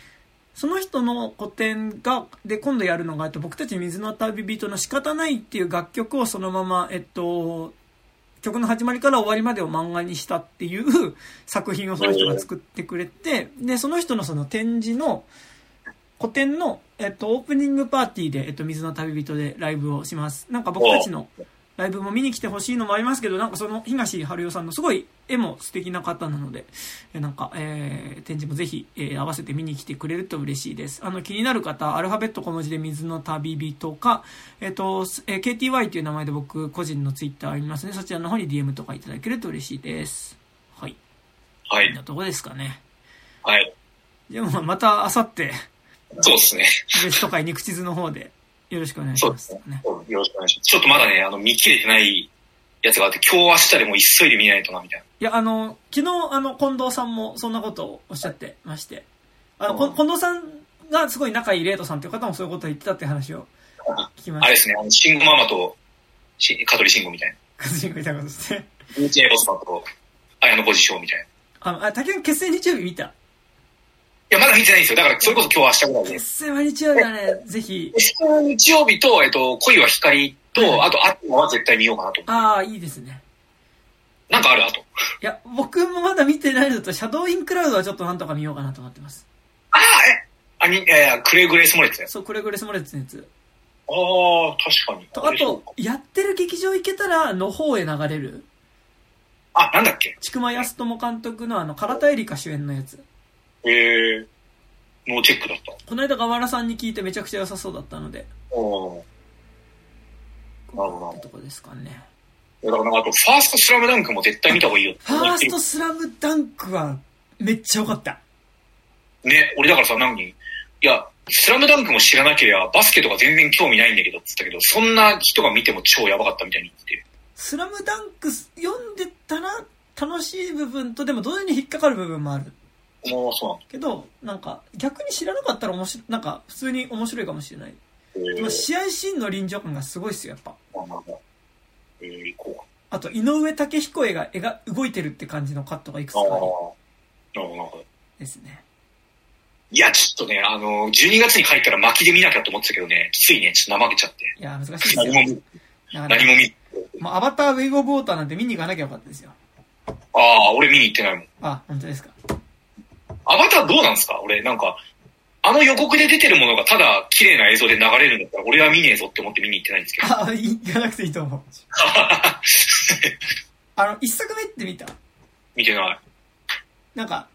Speaker 1: その人の古典が、で、今度やるのが、えっと、僕たち水の旅人の仕方ないっていう楽曲をそのまま、えっと、曲の始まりから終わりまでを漫画にしたっていう作品をその人が作ってくれて、で、その人のその展示の、古典の、えっと、オープニングパーティーで、えっと、水の旅人でライブをします。なんか僕たちのライブも見に来てほしいのもありますけど、なんかその東春代さんのすごい絵も素敵な方なので、えなんか、えー、展示もぜひ、えー合わせて見に来てくれると嬉しいです。あの、気になる方、アルファベット小文字で水の旅人か、えっ、と、すえー KTY という名前で僕、個人のツイッターありますね。そちらの方に DM とかいただけると嬉しいです。はい。
Speaker 2: はい
Speaker 1: こんな。とこですかね。
Speaker 2: はい。
Speaker 1: じゃあ、まあまた、あさって、
Speaker 2: そうですね。
Speaker 1: ベスト会肉地図の方で、よろしくお願いしま
Speaker 2: そうですす
Speaker 1: ね。
Speaker 2: よろしくお願いします。ちょっとまだね、あの、見切れてないやつがあって、今日明日でもう急いで見ないとな、みたいな。
Speaker 1: いや、あの、昨日、あの、近藤さんもそんなことをおっしゃってまして、あの、こ
Speaker 2: うん
Speaker 1: 近藤さんがすごい仲いいレイトさんという方もそういうことを言ってたって話を聞きまし
Speaker 2: あれですね、あの、シンゴママと、し香取慎吾みたいな。
Speaker 1: た。カズチンがいたことですね。
Speaker 2: ニチエロスさんと、綾野ポジションみたいな。い
Speaker 1: あの、あ、竹内決戦日曜日見た。
Speaker 2: や、まだ見てないんですよ。だから、それこそ今日明日ぐらいで。
Speaker 1: 決戦は日曜日はね、ぜひ、
Speaker 2: 日曜日と、えっと、恋は光と、
Speaker 1: はい
Speaker 2: あと、あとは絶対見ようかなと。
Speaker 1: ああ、いいですね。
Speaker 2: なんかあるあと。
Speaker 1: いや、僕もまだ見てないのと、シャドウインクラウドはちょっとなんとか見ようかなと思ってます。
Speaker 2: ああ、え、あ、に、いやいや、クレイグレースモレッツね。
Speaker 1: そう、これぐらいスモレッツのやつ。
Speaker 2: ああ、確かに。
Speaker 1: と、あと、やってる劇場行けたら、の方へ流れる、
Speaker 2: あ、なんだっけ
Speaker 1: ちくまやすとも監督のあの、唐田絵里香主演のやつ。
Speaker 2: えー、ノーチェックだった。
Speaker 1: この間、河原さんに聞いてめちゃくちゃ良さそうだったので、
Speaker 2: おーなるほど
Speaker 1: ってとこですかね。
Speaker 2: いやだからなんかあと、ファーストスラムダンクも絶対見た方がいいよ
Speaker 1: ファーストスラムダンクは、めっちゃ良かった。
Speaker 2: ね、俺だからさ、何？に、いや、スラムダンクも知らなければ、バスケとか全然興味ないんだけどって言ったけど、そんな人が見ても超やばかったみたいに言ってて。
Speaker 1: スラムダンク読んでたら楽しい部分とでも同時に引っかかる部分もある。
Speaker 2: もうそう。
Speaker 1: けど、なんか逆に知らなかったら面白い、なんか普通に面白いかもしれない。
Speaker 2: えー
Speaker 1: でも試合シーンの臨場感がすごいっすよ、やっぱ。
Speaker 2: あなんかえー、行こ
Speaker 1: あと、井上武彦絵が、絵が動いてるって感じのカットがいくつ
Speaker 2: うか。ああ
Speaker 1: かあ
Speaker 2: なるほど。
Speaker 1: ですね。
Speaker 2: いや、ちょっとね、あの、12月に入ったら巻きで見なきゃと思ってたけどね、きついね、ちょっと怠けちゃって。
Speaker 1: いや、難しいですよ。
Speaker 2: 何も見、何も見、
Speaker 1: もうアバターウェイブオブウォーターなんて見に行かなきゃよかったですよ。
Speaker 2: ああ、俺見に行ってないもん。
Speaker 1: あ、本当ですか。
Speaker 2: アバターどうなんですか？俺なんか、あの予告で出てるものがただ綺麗な映像で流れるんだったら俺は見ねえぞって思って見に行ってないんですけど。[laughs]
Speaker 1: あ、い行かなくていいと思う。[laughs] あの、一作目って見た？
Speaker 2: 見てない。
Speaker 1: なんか、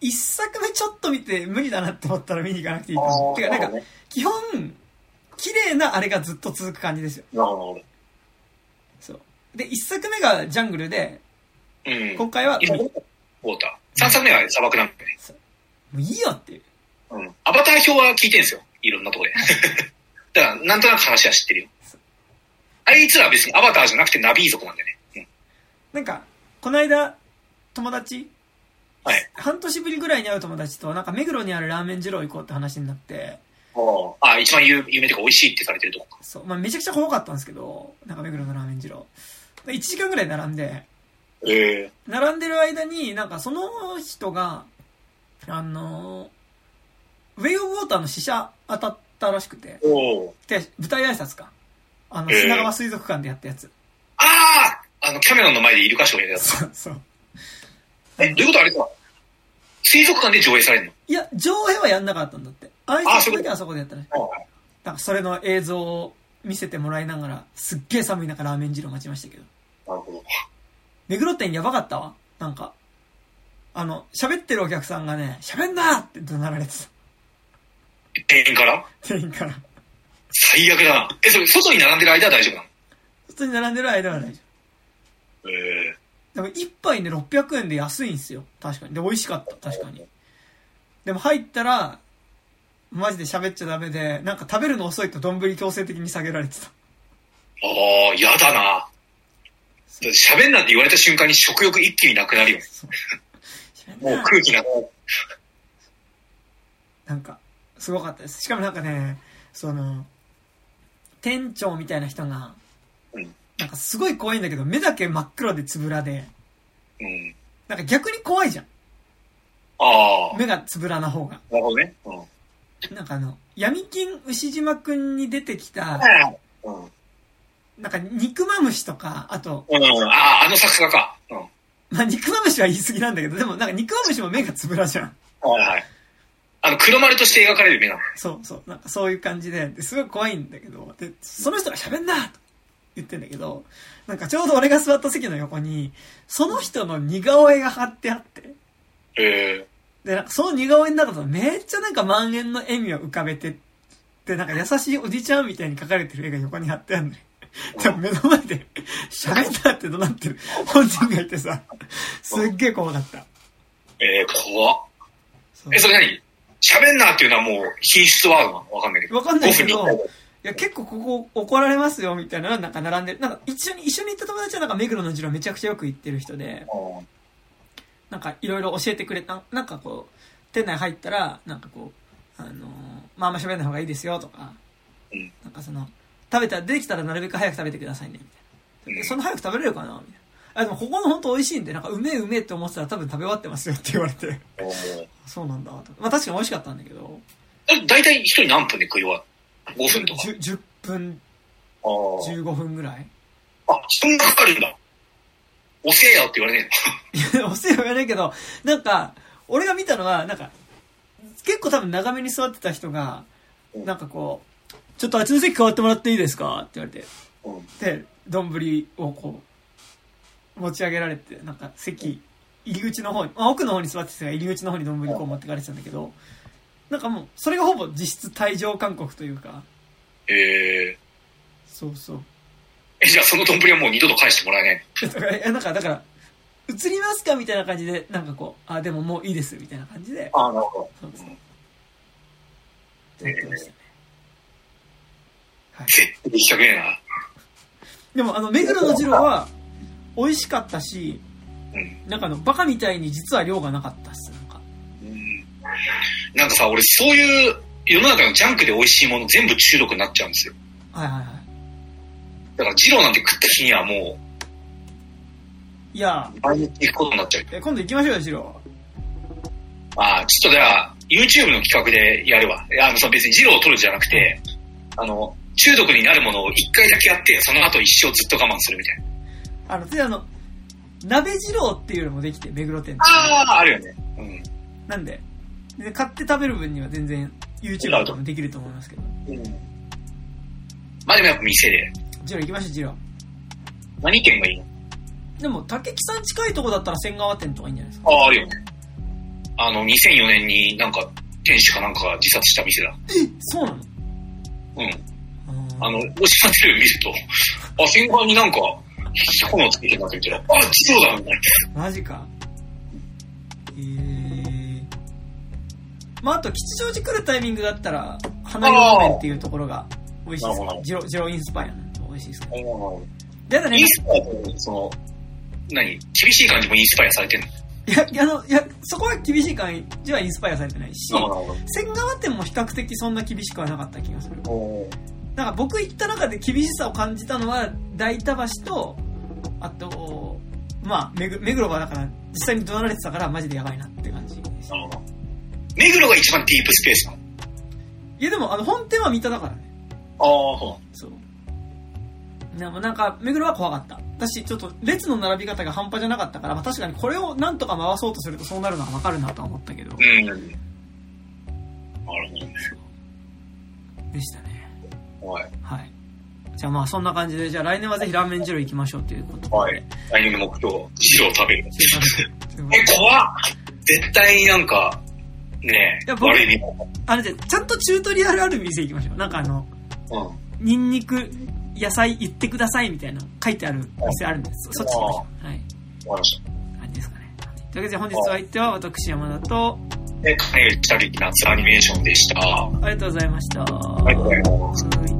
Speaker 1: 一作目ちょっと見て無理だなって思ったら見に行かなくていいと思う。てか、なんか、基本、綺麗なあれがずっと続く感じですよ。
Speaker 2: ほどなる
Speaker 1: そう。で、一作目がジャングルで、
Speaker 2: ほど。うん。
Speaker 1: 今回は、
Speaker 2: ウォーター。3作目は砂漠なんだよね。
Speaker 1: ういいよっていう。
Speaker 2: うん。アバター表は聞いてんすよ。いろんなとこで。[laughs] だから、なんとなく話は知ってるよ。あいつらは別にアバターじゃなくてナビー族なんだよね。うん。
Speaker 1: なんか、この間、友達、
Speaker 2: はい。
Speaker 1: 半年ぶりぐらいに会う友達と、なんか目黒にあるラーメン二郎行こうって話になって、
Speaker 2: ああ、一番有有名とか美味しいってされてるとこか。
Speaker 1: そう、まあめちゃくちゃ怖かったんですけど、なんか目黒のラーメン二郎。1時間ぐらい並んで、
Speaker 2: ええ
Speaker 1: 並んでる間に、なんかその人が、あの、ウェイオブウォーターの試写当たったらしくて、で、舞台挨拶か。あの、
Speaker 2: へー
Speaker 1: 品川水族館でやったやつ。
Speaker 2: あああの、キャメロンの前でイルカショーやるやつ。
Speaker 1: そう、そう。
Speaker 2: え、どういうことあれか水族館で上映されるの？
Speaker 1: いや、上映はやんなかったんだって。挨拶だけはそこでやったらしい。
Speaker 2: あ
Speaker 1: なんかそれの映像を見せてもらいながら、すっげえ寒い中ラーメン二郎待ちましたけど。
Speaker 2: あ、なるほど。
Speaker 1: 目黒店やばかったわ。なんか、あの、喋ってるお客さんがね、喋んなって怒鳴られてた。
Speaker 2: 店員から？
Speaker 1: 店員から。
Speaker 2: 最悪だな。え、それ、外に並んでる間は大丈夫なの？
Speaker 1: 普通に並んでる間は大丈夫。
Speaker 2: え
Speaker 1: でも一杯ね、600円で安いんですよ。確かに。で、美味しかった。確かに。でも入ったら、マジで喋っちゃダメで、なんか食べるの遅いと丼強制的に下げられてた。
Speaker 2: ー、ああ、嫌だな。喋んなって言われた瞬間に食欲一気になくなるよ。もう空気なくなる。
Speaker 1: なんか、すごかったです。しかもなんかね、その、店長みたいな人が、
Speaker 2: うん
Speaker 1: なんかすごい怖いんだけど、目だけ真っ黒でつぶらで、
Speaker 2: うん。
Speaker 1: なんか逆に怖いじゃん。
Speaker 2: ああ、
Speaker 1: 目がつぶらな方が。
Speaker 2: なるほどね。うん。
Speaker 1: なんかあの、闇金牛島くんに出てきた、
Speaker 2: うん。うん。
Speaker 1: なんか肉まむしとか、あと、
Speaker 2: ああ、あの作家か。うん。
Speaker 1: まあ肉まむしは言い過ぎなんだけど、でもなんか肉まむしも目がつぶらじゃん。
Speaker 2: はいはい。あの、黒丸として描かれる目なの。
Speaker 1: そうそう、なんかそういう感じで、ですごい怖いんだけど、で、その人が喋んなと言ってんだけど、なんかちょうど俺が座った席の横に、その人の似顔絵が貼ってあって、
Speaker 2: え
Speaker 1: で、なんかその似顔絵の中だとめっちゃなんか満円の笑みを浮かべて、で、なんか優しいおじちゃんみたいに描かれてる絵が横に貼ってあるのよ。[laughs] でも目の前で喋んなって怒鳴ってる本人がいてさ、すっげえ怖かった。
Speaker 2: ー、えー、怖っ。え、それ何？喋んなっていうのはもう品質ワードなの？わかんないけど。
Speaker 1: わかんないけど
Speaker 2: 5分に一回
Speaker 1: いや、結構ここ怒られますよ、みたいなのがなんか並んでる。なんか一緒に、一緒に行った友達はなんか目黒の次郎めちゃくちゃよく行ってる人で、
Speaker 2: うん
Speaker 1: なんかいろいろ教えてくれた、なんかこう、店内入ったら、なんかこう、あのーまああんま喋んない方がいいですよとか、
Speaker 2: うん
Speaker 1: なんかその、食べたら、出てきたらなるべく早く食べてくださいね、みたいな。そんな早く食べれるかな？みたいな。あ、でもここの本当美味しいんで、なんかうめえうめえって思ってたら多分食べ終わってますよって言われて、そうなんだと。まあ確かに美味しかったんだけど、
Speaker 2: え大体一人何分で食い終わる ?5 分とか
Speaker 1: ？10, 10分、
Speaker 2: あー
Speaker 1: 15分ぐらい
Speaker 2: あ、そんなかかるんだ。遅えよって言われね
Speaker 1: いや、[laughs] おせえは言わないけど、なんか、俺が見たのは、なんか、結構多分長めに座ってた人が、なんかこう、ちょっとあっちの席変わってもらっていいですか？って言われて。で、丼をこう、持ち上げられて、なんか席、入り口の方に、あ奥の方に座ってた人が入り口の方に丼こう持ってかれてたんだけど、なんかもう、それがほぼ実質退場勧告というか、
Speaker 2: え
Speaker 1: そうそう。
Speaker 2: ー、え、じゃあその丼はもう二度と返してもらえない
Speaker 1: だから、なんか、だから、映りますかみたいな感じで、なんかこう、あ、でももういいです、みたいな感じで、
Speaker 2: ああ、なるほ
Speaker 1: そうそう。
Speaker 2: うん。
Speaker 1: やってました？ね。はい。
Speaker 2: 絶対行きたくねえな。
Speaker 1: でも、あの、目黒の二郎は、美味しかったし、
Speaker 2: うん。
Speaker 1: なんかあの、バカみたいに実は量がなかったっす、なんか。
Speaker 2: うんなんかさ、俺そういう世の中のジャンクで美味しいもの全部中毒になっちゃうんですよ。
Speaker 1: はいはいはい。
Speaker 2: だから二郎なんて食った日にはも
Speaker 1: いや
Speaker 2: う、毎日行くことになっちゃう。
Speaker 1: え今度行きましょうよ、二郎。
Speaker 2: ああ、ちょっとじゃあ、YouTube の企画でやるわ。いやあの、その別に二郎を取るんじゃなくて、あの、中毒になるものを一回だけやって、その後一生ずっと我慢するみたいな。
Speaker 1: あの、で、あの、鍋二郎っていうのもできて、目黒店で。
Speaker 2: ああ、あるよね。うん。
Speaker 1: なんで、で買って食べる分には全然 YouTube とかもできると思いますけど。
Speaker 2: まあでもやっぱ店で。
Speaker 1: 二郎行きましょう、二郎。
Speaker 2: 何店がいいの？
Speaker 1: でも、竹木さん近いとこだったら千川店とかいいんじゃないですか。
Speaker 2: ああ、あるよね。あの、2004年になんか、店主かなんかが自殺した店だ。
Speaker 1: えそうなの？
Speaker 2: うん。
Speaker 1: あ
Speaker 2: あの、ロシアテレビ見ると、あ、戦艦になんか、炎つけてなって言ったら、あ、自動だみたいな。
Speaker 1: マジか。えー。まあ、あと、吉祥寺来るタイミングだったら、花ラーメンっていうところが美味しいです
Speaker 2: なるほど
Speaker 1: ジロ、ジロインスパイアなんで美味しいですけど。
Speaker 2: イ
Speaker 1: で、あとね
Speaker 2: ン、スパイアって、その、何？厳しい感じもインスパイアされてんの？
Speaker 1: いや、あの、いや、そこは厳しい感じはインスパイアされてないし。千川店も比較的そんな厳しくはなかった気がする。
Speaker 2: お
Speaker 1: なんか僕行った中で厳しさを感じたのは、大田橋と、あと、まあ、目黒目黒がだから、実際に怒鳴られてたから、マジでやばいなって感じです。
Speaker 2: なるほど。目黒が一番ディープスペースなの
Speaker 1: いやでも、あの、本店は三田だからね。
Speaker 2: ああ、そ
Speaker 1: そう。でもなんか、目黒は怖かった。私、ちょっと列の並び方が半端じゃなかったから、まあ確かにこれをなんとか回そうとするとそうなるのはわかるなとは思ったけど
Speaker 2: う。。うん。なるほどね。
Speaker 1: でしたね。
Speaker 2: はい。
Speaker 1: はい。じゃあまあそんな感じで、じゃあ来年はぜひラーメン二郎行きましょうということで。
Speaker 2: はい。来年の目標、ジロー食べる。え、怖っ絶対になんか、ねえ、悪い。
Speaker 1: あの、じゃあちゃんとチュートリアルある店行きましょう。なんかあの、
Speaker 2: うん。
Speaker 1: ニンニク、野菜言ってくださいみたいな書いてある店あるんです。そそっち行きましょう。はい。
Speaker 2: わかりました。
Speaker 1: 感じですかね。というわけで本日は相手は私山田と、
Speaker 2: で、金内たり夏アニメーションでした。あ
Speaker 1: ありがとうございました。
Speaker 2: りがとうございます。
Speaker 1: はい